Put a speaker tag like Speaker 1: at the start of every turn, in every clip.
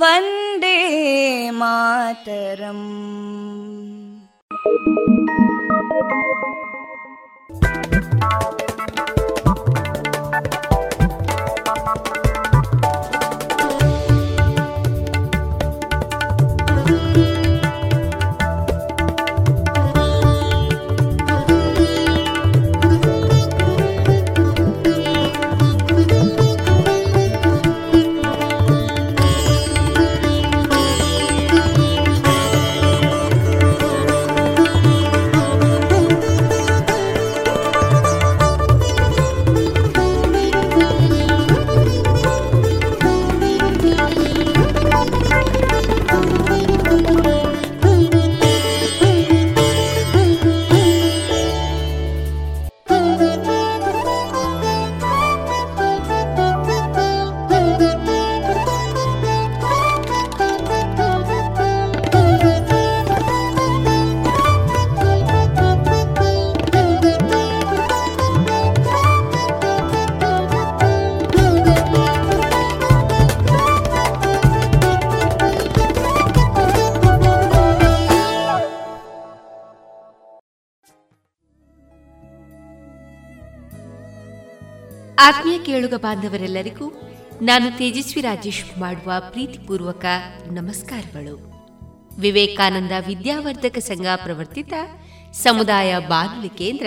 Speaker 1: वन्दे मातरम्
Speaker 2: ಆತ್ಮೀಯ ಕೇಳುಗ ಬಾಂಧವರೆಲ್ಲರಿಗೂ ನಾನು ತೇಜಸ್ವಿ ರಾಜೇಶ್ ಮಾಡುವ ಪ್ರೀತಿಪೂರ್ವಕ ನಮಸ್ಕಾರಗಳು. ವಿವೇಕಾನಂದ ವಿದ್ಯಾವರ್ಧಕ ಸಂಘ ಪ್ರವರ್ತಿತ ಸಮುದಾಯ ಬಾನುಲಿ ಕೇಂದ್ರ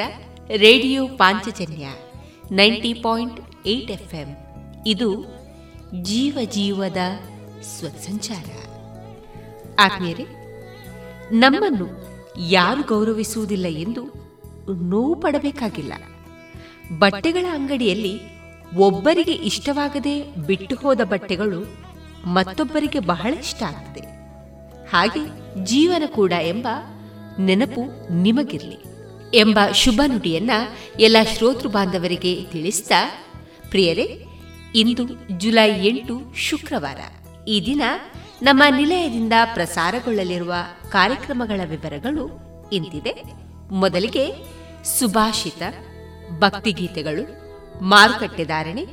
Speaker 2: radio Panchajanya ninety point eight FM. ಇದು ಜೀವ ಜೀವದ ಸ್ವಸಂಚಾರ. ಆತ್ಮೀಯರೇ, ನಮ್ಮನ್ನು ಯಾರು ಗೌರವಿಸುವುದಿಲ್ಲ ಎಂದು ನೋವು ಪಡಬೇಕಾಗಿಲ್ಲ. ಬಟ್ಟೆಗಳ ಅಂಗಡಿಯಲ್ಲಿ ಒಬ್ಬರಿಗೆ ಇಷ್ಟವಾಗದೆ ಬಿಟ್ಟು ಹೋದ ಬಟ್ಟೆಗಳು ಮತ್ತೊಬ್ಬರಿಗೆ ಬಹಳ ಇಷ್ಟ ಆಗ್ತದೆ. ಹಾಗೆ ಜೀವನ ಕೂಡ ಎಂಬ ನೆನಪು ನಿಮಗಿರಲಿ ಎಂಬ ಶುಭ ನುಡಿಯನ್ನ ಎಲ್ಲ ಶ್ರೋತೃ ಬಾಂಧವರಿಗೆ ತಿಳಿಸ್ತಾ, ಪ್ರಿಯರೇ, ಇಂದು ಜುಲೈ ಎಂಟು ಶುಕ್ರವಾರ. ಈ ದಿನ ನಮ್ಮ ನಿಲಯದಿಂದ ಪ್ರಸಾರಗೊಳ್ಳಲಿರುವ ಕಾರ್ಯಕ್ರಮಗಳ ವಿವರಗಳು ಇಂತಿದೆ. ಮೊದಲಿಗೆ ಸುಭಾಷಿತ. ಭಕ್ತಿಗೀತೆಗಳು ಮಾರುಕಟ್ಟೆದಾರಣೆ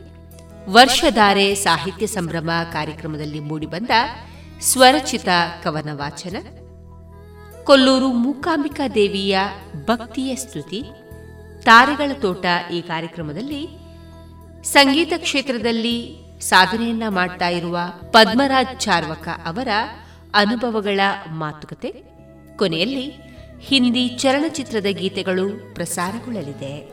Speaker 2: ವರ್ಷಧಾರೆ ಸಾಹಿತ್ಯ ಸಂಭ್ರಮ ಕಾರ್ಯಕ್ರಮದಲ್ಲಿ ಮೂಡಿಬಂದ ಸ್ವರಚಿತ ಕವನ ವಾಚನ ಕೊಲ್ಲೂರು ಮೂಕಾಂಬಿಕಾ ದೇವಿಯ ಭಕ್ತಿಯ ಸ್ತುತಿ, ತಾರೆಗಳ ತೋಟ ಈ ಕಾರ್ಯಕ್ರಮದಲ್ಲಿ ಸಂಗೀತ ಕ್ಷೇತ್ರದಲ್ಲಿ ಸಾಧನೆಯನ್ನ ಮಾಡ್ತಾ ಇರುವ ಪದ್ಮರಾಜ್ ಚಾರ್ವಕ ಅವರ ಅನುಭವಗಳ ಮಾತುಕತೆ, ಕೊನೆಯಲ್ಲಿ ಹಿಂದಿ ಚಲನಚಿತ್ರದ ಗೀತೆಗಳು ಪ್ರಸಾರಗೊಳ್ಳಲಿದೆ.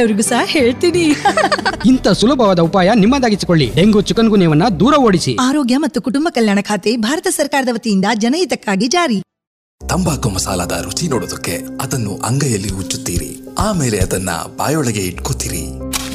Speaker 3: ಬೇರೆಯವರಿಗೂ ಸಹ ಹೇಳ್ತೀನಿ.
Speaker 4: ಇಂಥ ಸುಲಭವಾದ ಉಪಾಯ ನಿಮ್ಮದಾಗಿಸಿಕೊಳ್ಳಿ. ಡೆಂಗು ಚಿಕನ್ ಗುನ್ಯವನ್ನ ದೂರ ಓಡಿಸಿ.
Speaker 3: ಆರೋಗ್ಯ ಮತ್ತು ಕುಟುಂಬ ಕಲ್ಯಾಣ ಖಾತೆ ಭಾರತ ಸರ್ಕಾರದ ವತಿಯಿಂದ ಜನಹಿತಕ್ಕಾಗಿ ಜಾರಿ.
Speaker 5: ತಂಬಾಕು ಮಸಾಲದ ರುಚಿ ನೋಡೋದಕ್ಕೆ ಅದನ್ನು ಅಂಗೈಯಲ್ಲಿ ಉಚ್ಚುತ್ತೀರಿ ಆಮೇಲೆ ಅದನ್ನ ಬಾಯೊಳಗೆ ಇಟ್ಕೋತೀರಿ.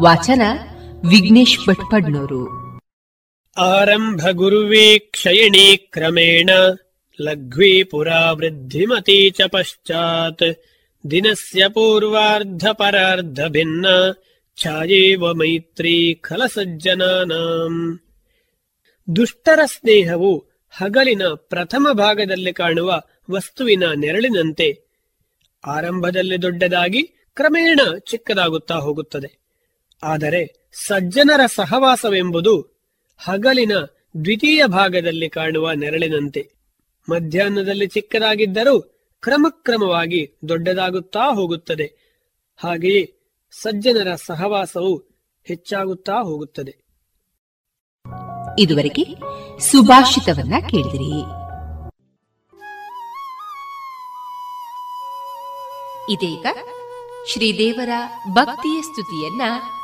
Speaker 2: ವಾಚನ ವಿಘ್ನೇಶ್ ಭಟ್ಪಡ್ನೂರು.
Speaker 6: ಆರಂಭ ಗುರುವೇ ಕ್ಷಯಣಿ ಕ್ರಮೇಣ ಲಘ್ವೀ ಪುರಾ ವೃದ್ಧಿಮತಿ ಚ ಪಶ್ಚಾತ್. ದಿನಸ್ಯ ಪೂರ್ವಾರ್ಧ ಪರಾರ್ಧ ಭಿನ್ನ ಛಾಯೇವ ಮೈತ್ರಿ ಖಲ ಸಜ್ಜನಾನಾಂ ದುಷ್ಟರ ಸ್ನೇಹವು ಹಗಲಿನ ಪ್ರಥಮ ಭಾಗದಲ್ಲಿ ಕಾಣುವ ವಸ್ತುವಿನ ನೆರಳಿನಂತೆ ಆರಂಭದಲ್ಲಿ ದೊಡ್ಡದಾಗಿ ಕ್ರಮೇಣ ಚಿಕ್ಕದಾಗುತ್ತಾ ಹೋಗುತ್ತದೆ. ಆದರೆ ಸಜ್ಜನರ ಸಹವಾಸವೆಂಬುದು ಹಗಲಿನ ದ್ವಿತೀಯ ಭಾಗದಲ್ಲಿ ಕಾಣುವ ನೆರಳಿನಂತೆ. ಮಧ್ಯಾಹ್ನದಲ್ಲಿ ಚಿಕ್ಕದಾಗಿದ್ದರೂ ಕ್ರಮಕ್ರಮವಾಗಿ ದೊಡ್ಡದಾಗುತ್ತಾ ಹೋಗುತ್ತದೆ. ಹಾಗೆಯೇ ಸಜ್ಜನರ ಸಹವಾಸವು ಹೆಚ್ಚಾಗುತ್ತಾ ಹೋಗುತ್ತದೆ.
Speaker 2: ಇದುವರೆಗೆ ಸುಭಾಷಿತವನ್ನ ಕೇಳಿದಿರಿ. ಇದೀಗ ಶ್ರೀದೇವರ ಭಕ್ತಿಯ ಸ್ತುತಿಯನ್ನ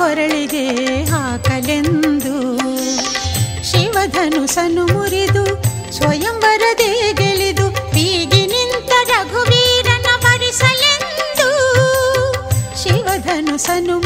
Speaker 7: ಕೊರಳಿಗೆ ಹಾಕಲೆಂದು. ಶಿವಧನುಸನು ಮುರಿದು ಸ್ವಯಂವರದೇ ಗೆಲಿದು ಹೀಗೆ ನಿಂತ ರಘುವೀರನ ಪರಿಸಲೆಂದು ಶಿವಧನುಸನು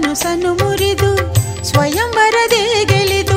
Speaker 7: ಶಿವಧನುಸನು ಮುರಿದು ಸ್ವಯಂವರದೇ ಗೆಳಿದು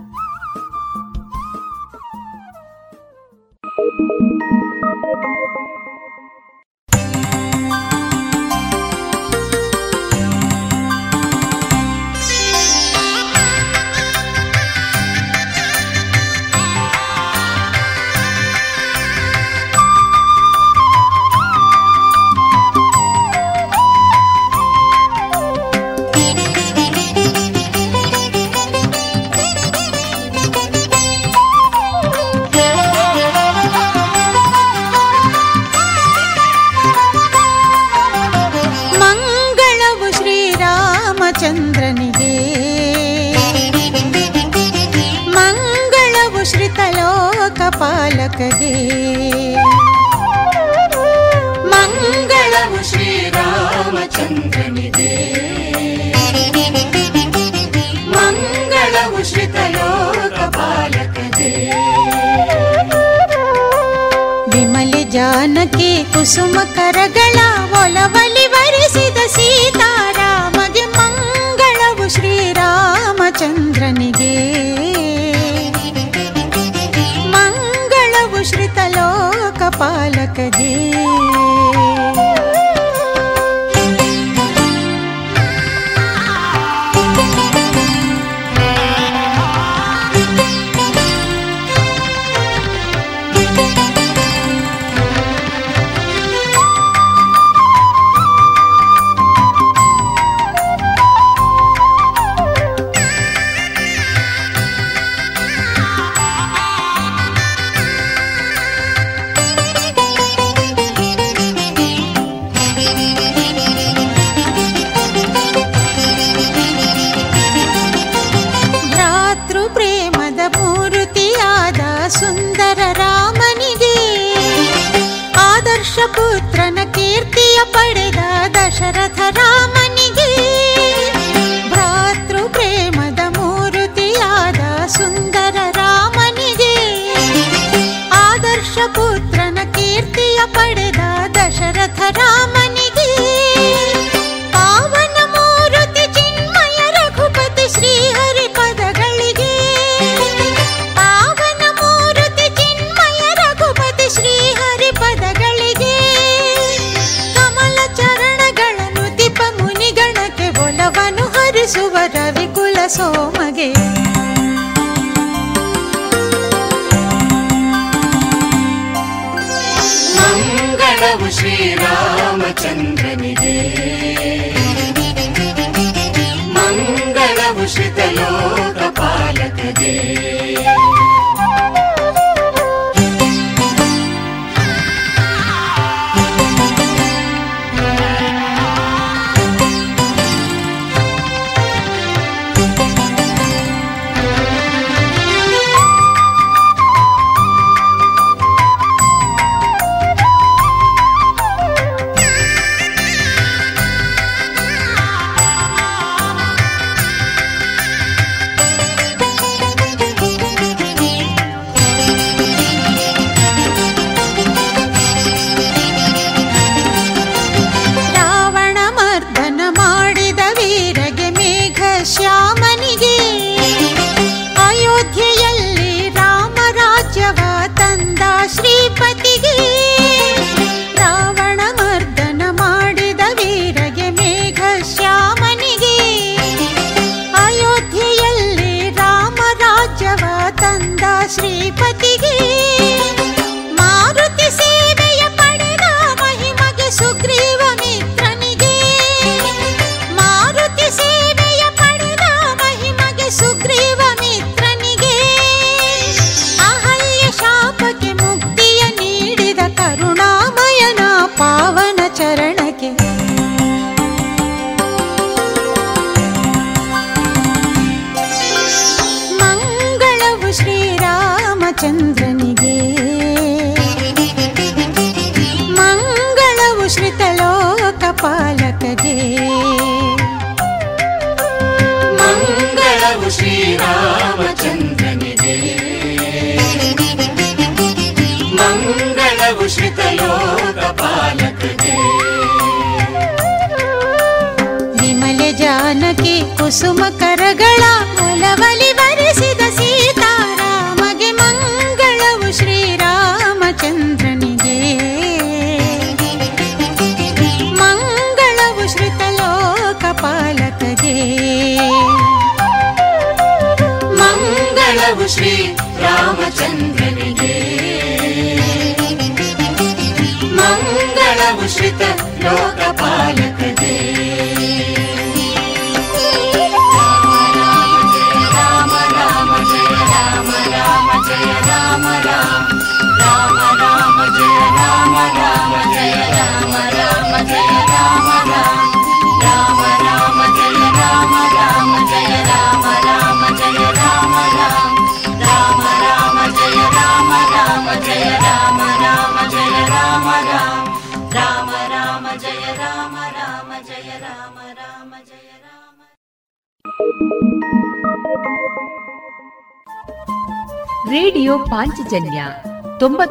Speaker 8: मुर्शिद लोक
Speaker 9: पालक दे।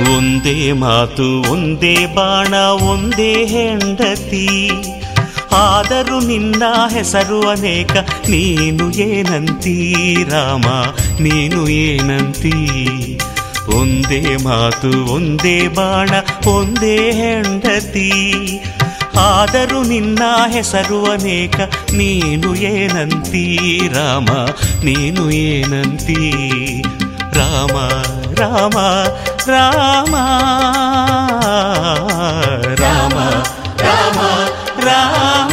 Speaker 10: ಒಂದೇ ಮಾತು, ಒಂದೇ ಬಾಣ, ಒಂದೇ ಹೆಂಡತಿ. ಆದರೂ ನಿನ್ನ ಹೆಸರು ಅನೇಕ, ನೀನು ಏನಂತೀ ರಾಮ, ನೀನು ಏನಂತೀ? ಒಂದೇ ಮಾತು, ಒಂದೇ ಬಾಣ, ಒಂದೇ ಹೆಂಡತಿ. ಆದರೂ ನಿನ್ನ ಹೆಸರು ಅನೇಕ, ನೀನು ಏನಂತೀ ರಾಮ, ನೀನು ಏನಂತೀ ರಾಮ. రామ రామ రామ రామ రామ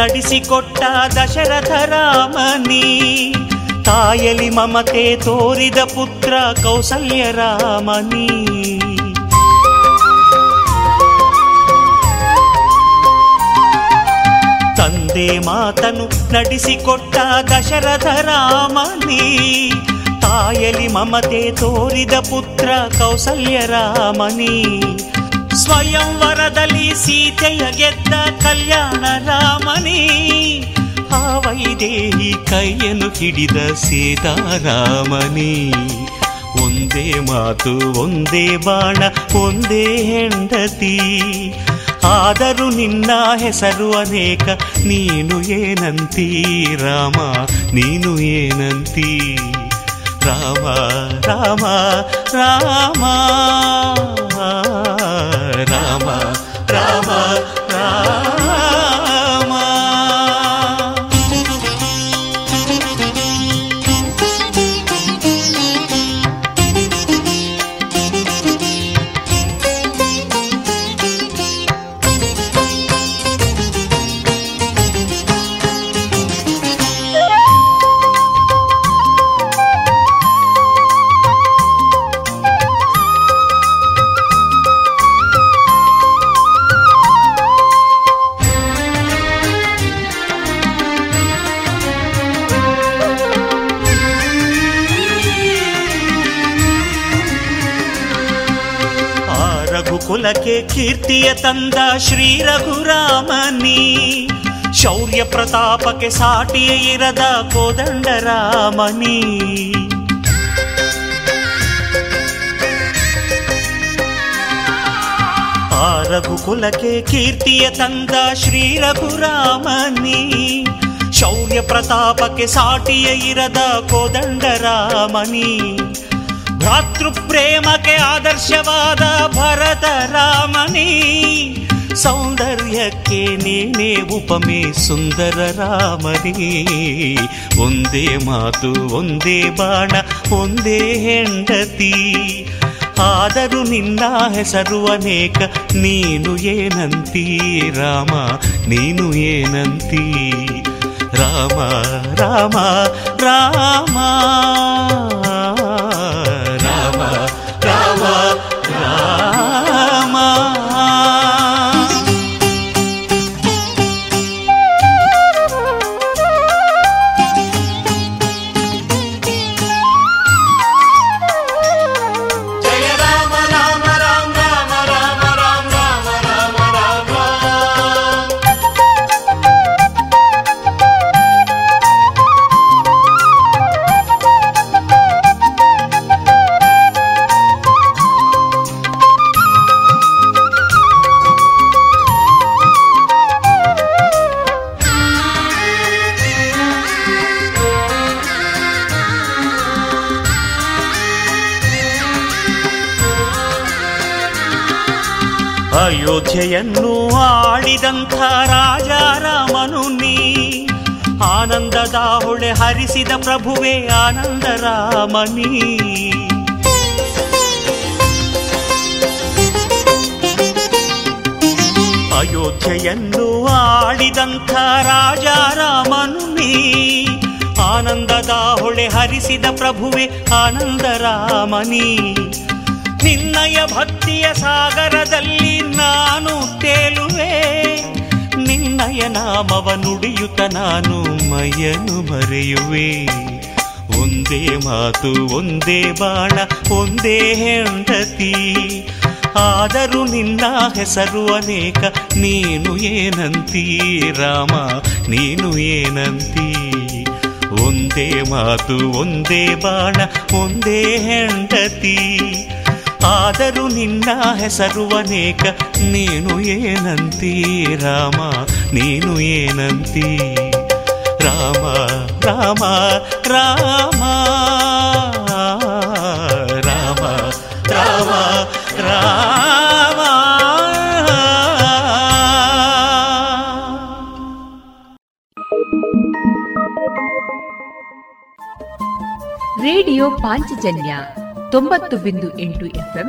Speaker 10: ನಡೆಸಿಕೊಟ್ಟ ದಶರಥ ರಾಮನಿ, ತಾಯಲಿ ಮಮತೆ ತೋರಿದ ಪುತ್ರ ಕೌಸಲ್ಯ ರಾಮನಿ. ತಂದೆ ಮಾತನು ನಡೆಸಿಕೊಟ್ಟ ದಶರಥ ರಾಮನಿ, ತಾಯಲಿ ಮಮತೆ ತೋರಿದ ಪುತ್ರ ಕೌಸಲ್ಯ ರಾಮನಿ. ಸ್ವಯಂವರದಲ್ಲಿ ಸೀತೆಯ ಗೆದ್ದ ಕಲ್ಯಾಣ ರಾಮನೇ. ಆ ವೈದೇಹಿ ಕೈಯನ್ನು ಹಿಡಿದ ಸೀತಾರಾಮನೇ. ಒಂದೇ ಮಾತು, ಒಂದೇ ಬಾಣ, ಒಂದೇ ಹೆಂಡತಿ. ಆದರೂ ನಿನ್ನ ಹೆಸರು ಅನೇಕ, ನೀನು ಏನಂತೀ ರಾಮ, ನೀನು ಏನಂತೀ? ರಾಮ ರಾಮ ರಾಮ. ರಾಮ ರಾಮ ರಾಮ. ರಘುಕುಲಕ್ಕೆ ಕೀರ್ತಿಯ ತಂದ ಶ್ರೀ ರಘುರಾಮನಿ ಶೌರ್ಯ ಪ್ರತಾಪಕ್ಕೆ ಸಾಟಿಯೇ ಇರದ ಕೋದಂಡರಾಮನಿ. ಆ ರಘುಕುಲಕ್ಕೆ ಕೀರ್ತಿಯ ತಂದ ಶ್ರೀ ರಘುರಾಮನಿ ಶೌರ್ಯ ಪ್ರತಾಪಕ್ಕೆ ಸಾಟಿಯ ಇರದ ಕೋದಂಡರಾಮನಿ. ಭ್ರಾತೃ ಪ್ರೇಮಕ್ಕೆ ಆದರ್ಶವಾದ ಭರತ ರಾಮನಿ, ಸೌಂದರ್ಯಕ್ಕೆ ನೀನೇ ಉಪಮೆ ಸುಂದರ ರಾಮನೇ. ಒಂದೇ ಮಾತು, ಒಂದೇ ಬಾಣ, ಒಂದೇ ಹೆಂಡತಿ. ಆದರೂ ನಿನ್ನ ಹೆಸರು ಅನೇಕ, ನೀನು ಏನಂತೀ? ರಾಮ, ನೀನು ಏನಂತೀ? ರಾಮ ರಾಮ ರಾಮ. ಪ್ರಭುವೇ ಆನಂದ ಆನಂದರಾಮನಿ ಅಯೋಧ್ಯೆಯನ್ನು ಆಳಿದಂಥ ರಾಜಾರಾಮನು ನೀ. ಆನಂದದ ಹೊಳೆ ಹರಿಸಿದ ಪ್ರಭುವೆ ಆನಂದರಾಮನಿ ನಿನ್ನಯ ಭಕ್ತಿಯ ಸಾಗರದಲ್ಲಿ ನಾನು ತೇಲುವೆ. ನಿನ್ನಯ ನಾಮವ ನುಡಿಯುತ್ತ ನಾನು ಮೈಯನ್ನು ಮರೆಯುವೆ. ಒಂದೇ ಮಾತು, ಒಂದೇ ಬಾಣ ಒಂದೇ ಹೆಂಡತಿ. ಆದರೂ ನಿನ್ನ ಹೆಸರು ಅನೇಕ, ನೀನು ಏನಂತೀ? ರಾಮ, ನೀನು ಏನಂತೀ? ಒಂದೇ ಮಾತು, ಒಂದೇ ಬಾಣ ಒಂದೇ ಹೆಂಡತಿ. ಆದರೂ ನಿನ್ನ ಹೆಸರು ಅನೇಕ ನೀನು ಏನಂತೀ ರಾಮ ನೀನು ಏನಂತೀ ರಾಮ ರಾಮ ರಾಮ ರಾಮ ರಾಮ ರಾಮ
Speaker 11: ರೇಡಿಯೋ ಪಾಂಚಜನ್ಯ ತೊಂಬತ್ತು ಬಿಂದು ಎಂಟು ಎಫ್ಎಂ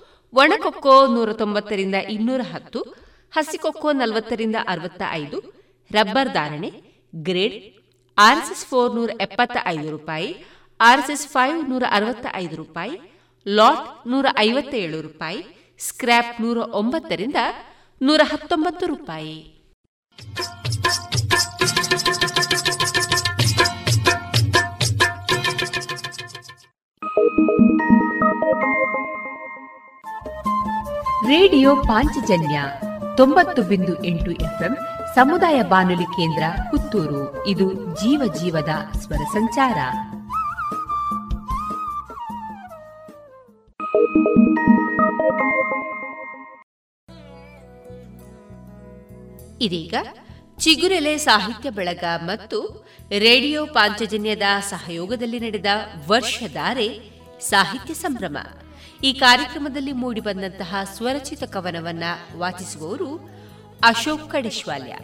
Speaker 2: ಒಣಕೊಕ್ಕೋ ನೂರ ತೊಂಬತ್ತರಿಂದ ಇನ್ನೂರ ಹತ್ತು, ಹಸಿಕೊಕ್ಕೋ ನಲವತ್ತರಿಂದ ಅರವತ್ತ ಐದು ರಬ್ಬರ್ ಧಾರಣೆ, ಗ್ರೇಡ್, ಆರ್ಎಸ್ಎಸ್ ಫೋರ್ ನೂರ ಎಪ್ಪತ್ತ ಐದು ರೂಪಾಯಿ, ಆರ್ಎಸ್ಎಸ್ ಫೈವ್ ನೂರ ಅರವತ್ತ ಐದು ರೂಪಾಯಿ, ಲಾಟ್ ನೂರ ಐವತ್ತೇಳು ರೂಪಾಯಿ, ಸ್ಕ್ರ್ಯಾಪ್ ನೂರ ಒಂಬತ್ತರಿಂದ ನೂರ ಹತ್ತೊಂಬತ್ತು ರೂಪಾಯಿ. ರೇಡಿಯೋ ಪಾಂಚಜನ್ಯ ತೊಂಬತ್ತು ಬಿಂದು ಎಂಟು ಎಫ್ಎಂ ಸಮುದಾಯ ಬಾನುಲಿ ಕೇಂದ್ರ ಪುತ್ತೂರು. ಇದು ಜೀವ ಜೀವದ ಸ್ವರ ಸಂಚಾರ. ಇದೀಗ ಚಿಗುರೆಲೆ ಸಾಹಿತ್ಯ ಬಳಗ ಮತ್ತು ರೇಡಿಯೋ ಪಾಂಚಜನ್ಯದ ಸಹಯೋಗದಲ್ಲಿ ನಡೆದ ವರ್ಷಧಾರೆ ಸಾಹಿತ್ಯ ಸಂಭ್ರಮ. ಈ ಕಾರ್ಯಕ್ರಮದಲ್ಲಿ ಮೂಡಿಬಂದಂತಹ ಸ್ವರಚಿತ ಕವನವನ್ನ ವಾಚಿಸುವವರು ಅಶೋಕ್ ಕಡೇಶ್ವಾಲ್ಯ.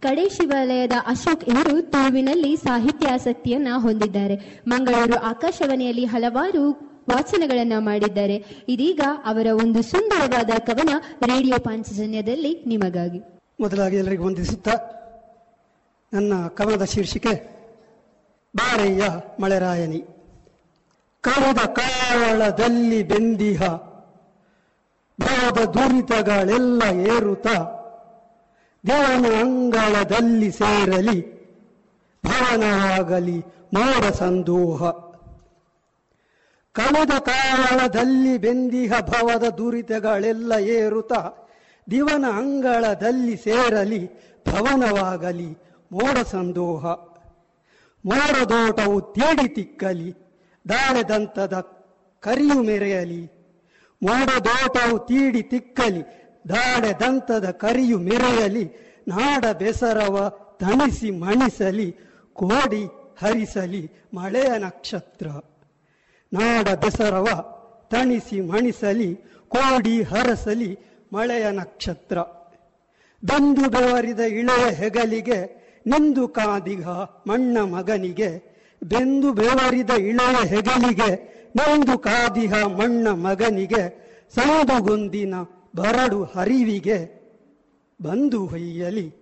Speaker 12: ಕಡೆ ಶಿವಾಲಯದ ಅಶೋಕ್ ಇವರು ತುಳುವಿನಲ್ಲಿ ಸಾಹಿತ್ಯಾಸಕ್ತಿಯನ್ನ ಹೊಂದಿದ್ದಾರೆ. ಮಂಗಳೂರು ಆಕಾಶವಾಣಿಯಲ್ಲಿ ಹಲವಾರು ವಾಚನಗಳನ್ನ ಮಾಡಿದ್ದಾರೆ. ಇದೀಗ ಅವರ ಒಂದು ಸುಂದರವಾದ ಕವನ ರೇಡಿಯೋ ಪಾಂಚಜನ್ಯದಲ್ಲಿ ನಿಮಗಾಗಿ.
Speaker 13: ಮೊದಲಾಗಿ ಎಲ್ಲರಿಗೂ ವಂದಿಸುತ್ತಾ ನನ್ನ ಕವನದ ಶೀರ್ಷಿಕೆ ಬಾರಯ್ಯ ಮಳೆರಾಯನಿ. ಕಳೆದ ಕಾವಳದಲ್ಲಿ ಬೆಂದಿಹ. ಭವದ ದುರಿತಗಳೆಲ್ಲ ಏರುತ. ದೇವನ ಅಂಗಳದಲ್ಲಿ ಸೇರಲಿ. ಭವನವಾಗಲಿ ಮೋರ ಸಂದೋಹ. ಕಳೆದ ಕಾವಳದಲ್ಲಿ ಬೆಂದಿಹ ಭವದ ದುರಿತಗಳೆಲ್ಲ ಏರುತ. ದಿವನ ಅಂಗಳದಲ್ಲಿ ಸೇರಲಿ. ಭವನವಾಗಲಿ ಮೋಡ ಸಂದೋಹ. ಮೋಡದೋಟವು ತೇಡಿ ತಿಕ್ಕಲಿ. ದಾಳೆದಂತದ ಕರಿಯು ಮೆರೆಯಲಿ ಮೋಡದೋಟವು ತೀಡಿ ತಿಕ್ಕಲಿ ದಾಡೆ ದಂತದ ಕರಿಯು ಮೆರೆಯಲಿ, ನಾಡ ಬೆಸರವ ತಣಿಸಿ ಮಣಿಸಲಿ, ಕೋಡಿ ಹರಿಸಲಿ ಮಳೆಯ ನಕ್ಷತ್ರ. ನಾಡ ಬೆಸರವ ತಣಿಸಿ ಮಣಿಸಲಿ, ಕೋಡಿ ಹರಸಲಿ ಮಳೆಯ ನಕ್ಷತ್ರ. ಬಂದು ಬೆವರಿದ ಇಳೆಯ ಹೆಗಲಿಗೆ, ನಿಂದು ಕಾದಿಗ ಮಣ್ಣ ಮಗನಿಗೆ ಬೆಂದು ಬೆವರಿದ ಇಳೆಯ ಹೆಗಲಿಗೆ, ನೊಂದು ಕಾದಿಹ ಮಣ್ಣ ಮಗನಿಗೆ ಸಾಧುಗೊಂದಿನ ಬರಡು ಹರಿವಿಗೆ ಬಂದು ಹೊಯ್ಯಲಿ,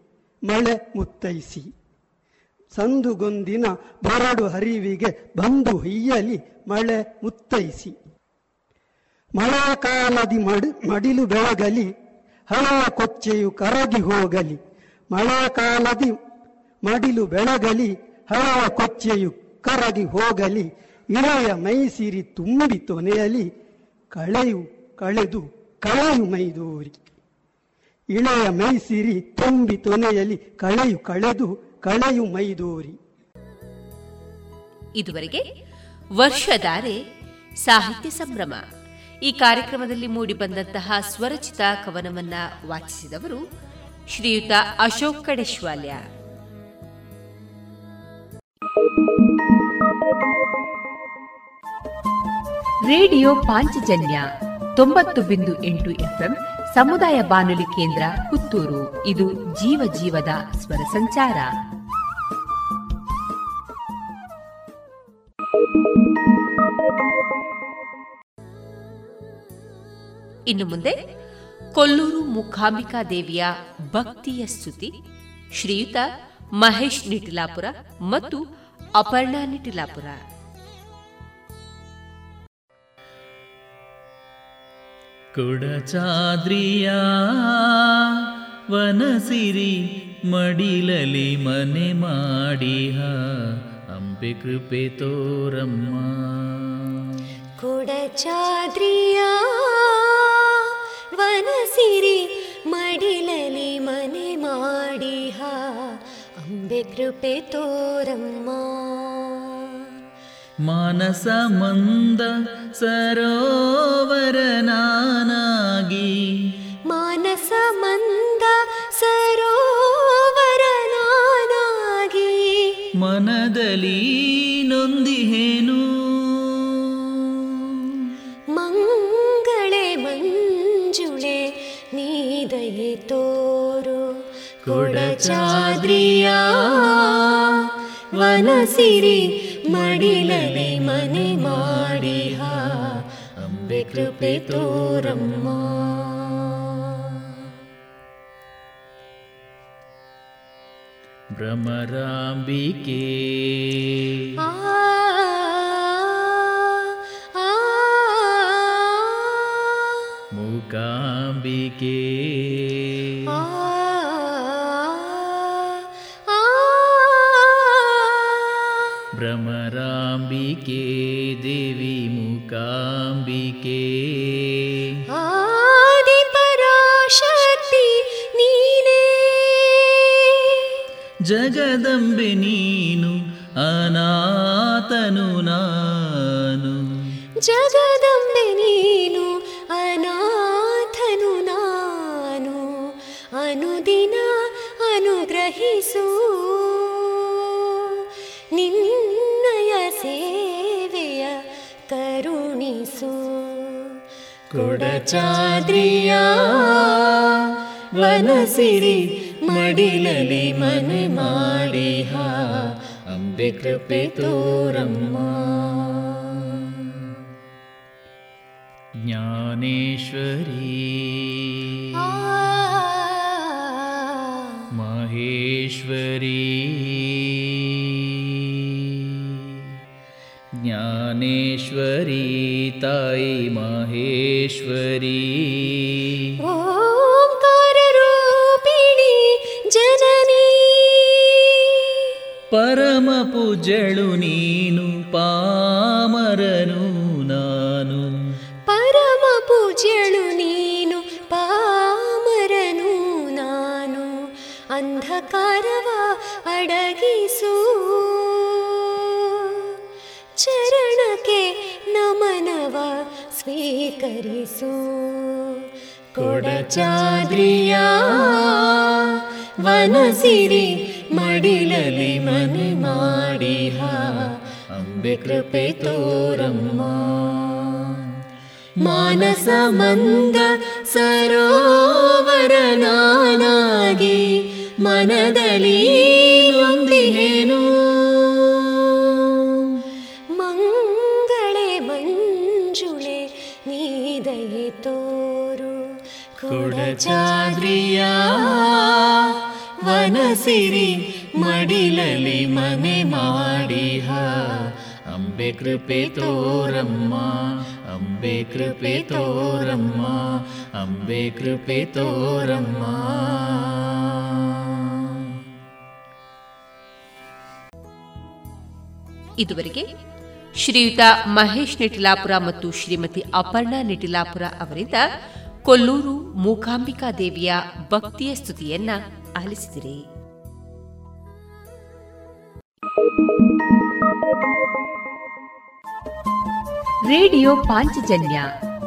Speaker 13: ಮಳೆ ಮುತ್ತೈಸಿ. ಸಂದುಗೊಂದಿನ ಬರಡು ಹರಿವಿಗೆ ಬಂದು ಹೊಯ್ಯಲಿ, ಮಳೆ ಮುತ್ತೈಸಿ. ಮಳೆಕಾಲದಿ ಮಡಿ, ಮಡಿಲು ಬೆಳಗಲಿ, ಹಳೆಯ ಕೊಚ್ಚೆಯು ಕರಗಿ ಹೋಗಲಿ. ಮಳೆಕಾಲದಿ ಮಡಿಲು ಬೆಳಗಲಿ, ಹಳೆಯ ಕೊಚ್ಚೆಯು ಕರಗಿ ಹೋಗಲಿ, ಇಳೆಯ ಮೈಸಿರಿ ತುಂಬಿ ತೊನೆಯಲಿ, ಕಳೆಯು ಕಳೆದು ಕಳೆಯು ಮೈದೂರಿ ಇಳೆಯ ಮೈಸಿರಿ ತುಂಬಿ ತೊನೆಯಲಿ, ಕಳೆಯು ಕಳೆದು ಕಳೆಯು ಮೈದೂರಿ
Speaker 2: ಇದುವರೆಗೆ ವರ್ಷಧಾರೆ ಸಾಹಿತ್ಯ ಸಂಭ್ರಮ. ಈ ಕಾರ್ಯಕ್ರಮದಲ್ಲಿ ಮೂಡಿಬಂದಂತಹ ಸ್ವರಚಿತ ಕವನವನ್ನ ವಾಚಿಸಿದವರು ಶ್ರೀಯುತ ಅಶೋಕ್ ಕಡೇಶ್ವಾಲ್ಯ. ರೇಡಿಯೋ ಪಾಂಚಜನ್ಯ ತೊಂಬತ್ತು ಬಿಂದು ಎಂಟು ಎಫ್ಎಂ ಸಮುದಾಯ ಬಾನುಲಿ ಕೇಂದ್ರ ಪುತ್ತೂರು. ಇದು ಜೀವ ಜೀವದ ಸ್ವರ ಸಂಚಾರ. ಇನ್ನು ಮುಂದೆ ಕೊಲ್ಲೂರು ಮುಖಾಂಬಿಕಾ ದೇವಿಯ ಭಕ್ತಿಯ ಸ್ತುತಿ ಶ್ರೀಯುತ ಮಹೇಶ್ ನಿಟಿಲಾಪುರ ಮತ್ತು ಅಪರ್ಣಾ ನಿಟಿಲಾಪುರ.
Speaker 14: ಕೊಡಚಾದ್ರಿಯ ವನಸಿರಿ ಮಡಿಲಲಿ ಮನೆ ಮಾಡಿಹ. ಅಂಬೆ ಕೃಪೆ ತೋರಮ್ಮ.
Speaker 15: ಕೊಡಚಾದ್ರಿಯ ವನಸಿರಿ ಮಡಿಲಲಿ ಮನೆ ಮಾಡಿಹ. ಅಂಬೆ ಕೃಪೆ ತೋರಮ್ಮ.
Speaker 14: ಮಾನಸ ಮಂದ ಸರೋವರ ನಾನಾಗಿ.
Speaker 15: ಮಾನಸ ಮಂದ ಸರೋವರ ನಾನಾಗಿ.
Speaker 14: ಮನದಲ್ಲಿ ನೊಂದಿಹೇನು.
Speaker 15: ಮಂಗಳೇ ಮಂಜುಳೆ ನೀದಯೆ ತೋರು ಕೊಡಚಾದ್ರಿಯ ವನಸಿರಿ ಮಡಿಲಲಿ ಮನೆ ಮಾಡಿಹ ಅಂಬೆ ಕೃಪೆ ತೋರಮ್ಮ
Speaker 14: ಭ್ರಮರಾಂಬಿಕೆ
Speaker 15: ಆ ಆ
Speaker 14: ಮೂಕಾಂಬಿಕೆ
Speaker 15: ಆದಿ ಪರಾಶಕ್ತಿ ನೀನೇ.
Speaker 14: ಜಗದಂಬೆ ನೀನು ಅನಾಥನು ನಾನು.
Speaker 15: ಜಗದಂಬೆ ನೀನು ಅನಾಥನು ನಾನು. ಅನುದಿನ ಅನುಗ್ರಹಿಸು. ನಿನ್ನಯ ಕೊಡಚಾದ್ರಿಯ ವನಸಿರಿ ಮಡಿಲಲಿ ಮನೆ ಮಾಡಿಹ ಅಂಬೆ ಕೃಪೆ ತೋರಮ್ಮ
Speaker 14: ಜ್ಞಾನೇಶ್ವರಿ
Speaker 15: ज्ञानेश्वरी ताई माहेश्वरी। ओङ्काररूपिणी जननी। परमपूजलुनि नीनु पामरन। ಸ್ವೀಕರಿಸು ಕೊಡಚಾದ್ರಿಯ ವನಸಿರಿ ಮಡಿಲಲಿ ಮನೆ ಮಾಡಿಹ. ಅಂಬೆ ಕೃಪೆ ತೋರಮ್ಮ. ಮಾನಸ ಮಂದ ಸರೋವರ ನಾನಾಗಿ, ಮನದಲ್ಲಿ ನೊಂದಿಹೇನು. ಕೊಡಚಾದ್ರಿಯ ವನಸಿರಿ ಮಡಿಲಲಿ ಮನೆ ಮಾಡಿಹ. ಅಂಬೆ ಕೃಪೆ ತೋರಮ್ಮ, ಅಂಬೆ ಕೃಪೆ ತೋರಮ್ಮ, ಅಂಬೆ ಕೃಪೆ ತೋರಮ್ಮ.
Speaker 11: ಇದುವರೆಗೆ ಶ್ರೀಯುತ ಮಹೇಶ್ ನಿಟಿಲಾಪುರ ಮತ್ತು ಶ್ರೀಮತಿ ಅಪರ್ಣಾ ನಿಟಿಲಾಪುರ ಅವರಿಂದ ಕೊಲ್ಲೂರು ಮೂಕಾಂಬಿಕಾ ದೇವಿಯ ಭಕ್ತಿಯ ಸ್ತುತಿಯನ್ನ ಆಲಿಸಿದಿರಿ. ರೇಡಿಯೋ ಪಾಂಚಜನ್ಯ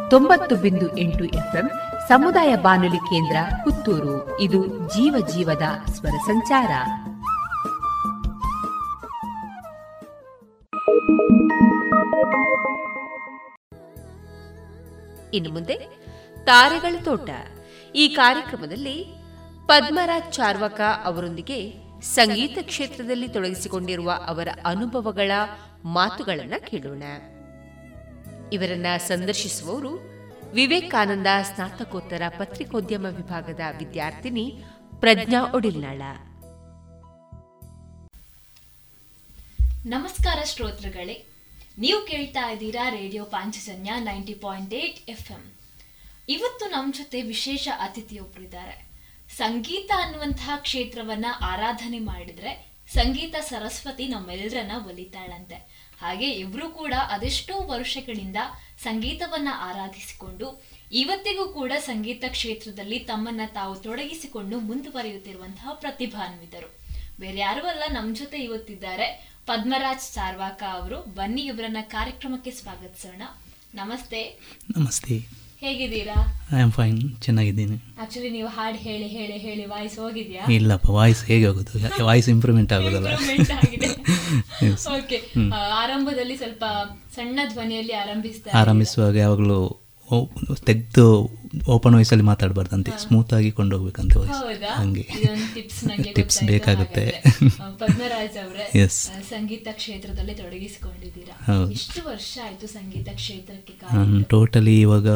Speaker 11: ತೊಂಬತ್ತು ಬಿಂದು ಎಂಟು ಎಫ್ಎಂ ಸಮುದಾಯ ಬಾನುಲಿ ಕೇಂದ್ರ ಪುತ್ತೂರು. ಇದು ಜೀವ ಜೀವದ ಸ್ವರ ಸಂಚಾರ. ಇನ್ನು ಮುಂದೆ ತಾರೆಗಳ ತೋಟ. ಈ ಕಾರ್ಯಕ್ರಮದಲ್ಲಿ ಪದ್ಮರಾಜ್ ಚಾರ್ವಕ ಅವರೊಂದಿಗೆ ಸಂಗೀತ ಕ್ಷೇತ್ರದಲ್ಲಿ ತೊಡಗಿಸಿಕೊಂಡಿರುವ ಅವರ ಅನುಭವಗಳ ಮಾತುಗಳನ್ನು ಕೇಳೋಣ. ಇವರನ್ನ ಸಂದರ್ಶಿಸುವವರು ವಿವೇಕಾನಂದ ಸ್ನಾತಕೋತ್ತರ ಪತ್ರಿಕೋದ್ಯಮ ವಿಭಾಗದ ವಿದ್ಯಾರ್ಥಿನಿ ಪ್ರಜ್ಞಾ ಒಡಿಲ್ನಾಳ.
Speaker 16: ನಮಸ್ಕಾರ ಶ್ರೋತೃಗಳೇ, ನೀವು ಕೇಳ್ತಾ ಇದ್ದೀರಾ radio Panchajanya ninety point eight F
Speaker 17: ಇವತ್ತು ನಮ್ಮ ಜೊತೆ ವಿಶೇಷ ಅತಿಥಿಯೊಬ್ಬರಿದ್ದಾರೆ ಸಂಗೀತ ಅನ್ನುವಂತಹ ಕ್ಷೇತ್ರವನ್ನ ಆರಾಧನೆ ಮಾಡಿದ್ರೆ ಸಂಗೀತ ಸರಸ್ವತಿ ನಮ್ಮೆಲ್ಲರನ್ನ ಒಲಿತಾಳಂತೆ. ಹಾಗೆ ಇಬ್ರು ಕೂಡ ಅದೆಷ್ಟೋ ವರ್ಷಗಳಿಂದ ಸಂಗೀತವನ್ನ ಆರಾಧಿಸಿಕೊಂಡು, ಇವತ್ತಿಗೂ ಕೂಡ ಸಂಗೀತ ಕ್ಷೇತ್ರದಲ್ಲಿ ತಮ್ಮನ್ನ ತಾವು ತೊಡಗಿಸಿಕೊಂಡು ಮುಂದುವರಿಯುತ್ತಿರುವಂತಹ ಪ್ರತಿಭಾನ್ವಿತರು. ಬೇರೆ ಯಾರು ಅಲ್ಲ, ನಮ್ ಜೊತೆ ಇವತ್ತಿದ್ದಾರೆ ಪದ್ಮರಾಜ್ ಸಾರ್ವಾಕ ಅವರು. ಬನ್ನಿ ಇವರನ್ನ ಕಾರ್ಯಕ್ರಮಕ್ಕೆ ಸ್ವಾಗತಿಸೋಣ. ನಮಸ್ತೆ.
Speaker 18: ನಮಸ್ತೆ.
Speaker 17: ಹೇಗಿದ್ದೀರಾ?
Speaker 18: ಐ ಆಮ್ ಫೈನ್ ಚೆನ್ನಾಗಿದ್ದೀನಿ.
Speaker 17: ಆಕ್ಚುಲಿ ನೀವು ಹಾಡು ಹೇಳಿ ಹೇಳಿ ಹೇಳಿ ವಾಯ್ಸ್ ಹೋಗಿದ್ಯಾ?
Speaker 18: ಇಲ್ಲಪ್ಪ ವಾಯ್ಸ್ ಹೇಗೆ ಹೋಗೋದು? Voice improvement ಆಗೋದಲ್ಲ?
Speaker 17: ಓಕೆ ಆರಂಭದಲ್ಲಿ ಸ್ವಲ್ಪ ಸಣ್ಣ ಧ್ವನಿಯಲ್ಲಿ ಆರಂಭಿಸ್ತಾರೆ
Speaker 18: ಆರಂಭಿಸುವಾಗ ಯಾವಾಗಲೂ ತೆಗೆದು ಓಪನ್ ವಾಯ್ಸಲ್ಲಿ ಮಾತಾಡಬಾರ್ದಂತೆ. ಸ್ಮೂತ್ ಆಗಿ ಕೊಂಡೋಗ್ಬೇಕಂತ ವಾಯ್ಸ್
Speaker 17: ಹೌದಾ?
Speaker 18: ಹಂಗೆ.
Speaker 17: ಟಿಪ್ಸ್
Speaker 18: ಬೇಕಾಗುತ್ತೆ.
Speaker 17: ಪದ್ಮರಾಯ್ ಪದ್ಮರಾಜ್ ಅವರೇ
Speaker 18: Yes.
Speaker 17: ಸಂಗೀತ ಕ್ಷೇತ್ರದಲ್ಲಿ ತೊಡಗಿಸಿಕೊಂಡಿದ್ದೀರಾ. ಎಷ್ಟು ವರ್ಷ ಆಯ್ತು ಸಂಗೀತ ಕ್ಷೇತ್ರಕ್ಕೆ
Speaker 18: ನಾನು ಟೋಟಲಿ ಇವಾಗ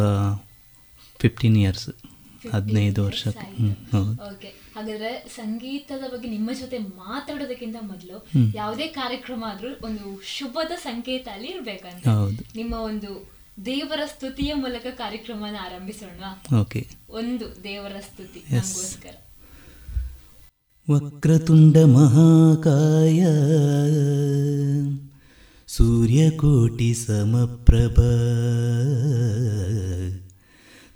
Speaker 18: ಫಿಫ್ಟೀನ್ ಇಯರ್ಸ್ ಹದಿನೈದು ವರ್ಷ
Speaker 17: ಓಕೆ ಹಾಗಾದ್ರೆ ಸಂಗೀತದ ಬಗ್ಗೆ ನಿಮ್ಮ ಜೊತೆ ಮಾತಾಡೋದಕ್ಕಿಂತ ಮೊದಲು. ಯಾವುದೇ ಕಾರ್ಯಕ್ರಮ ಆದ್ರೂ ಒಂದು ಶುಭದ ಸಂಕೇತ ಅಲ್ಲಿ ಇರ್ಬೇಕಂತ. ನಿಮ್ಮ ಒಂದು ದೇವರ ಸ್ತುತಿಯ ಮೂಲಕ ಕಾರ್ಯಕ್ರಮನ ಆರಂಭಿಸೋಣ.
Speaker 18: ಓಕೆ
Speaker 17: ಒಂದು ದೇವರ ಸ್ತುತಿ. ನಮಗೋಸ್ಕರ
Speaker 18: ವಕ್ರತುಂಡ ಮಹಾಕಾಯ ಸೂರ್ಯಕೋಟಿ ಸಮಪ್ರಭ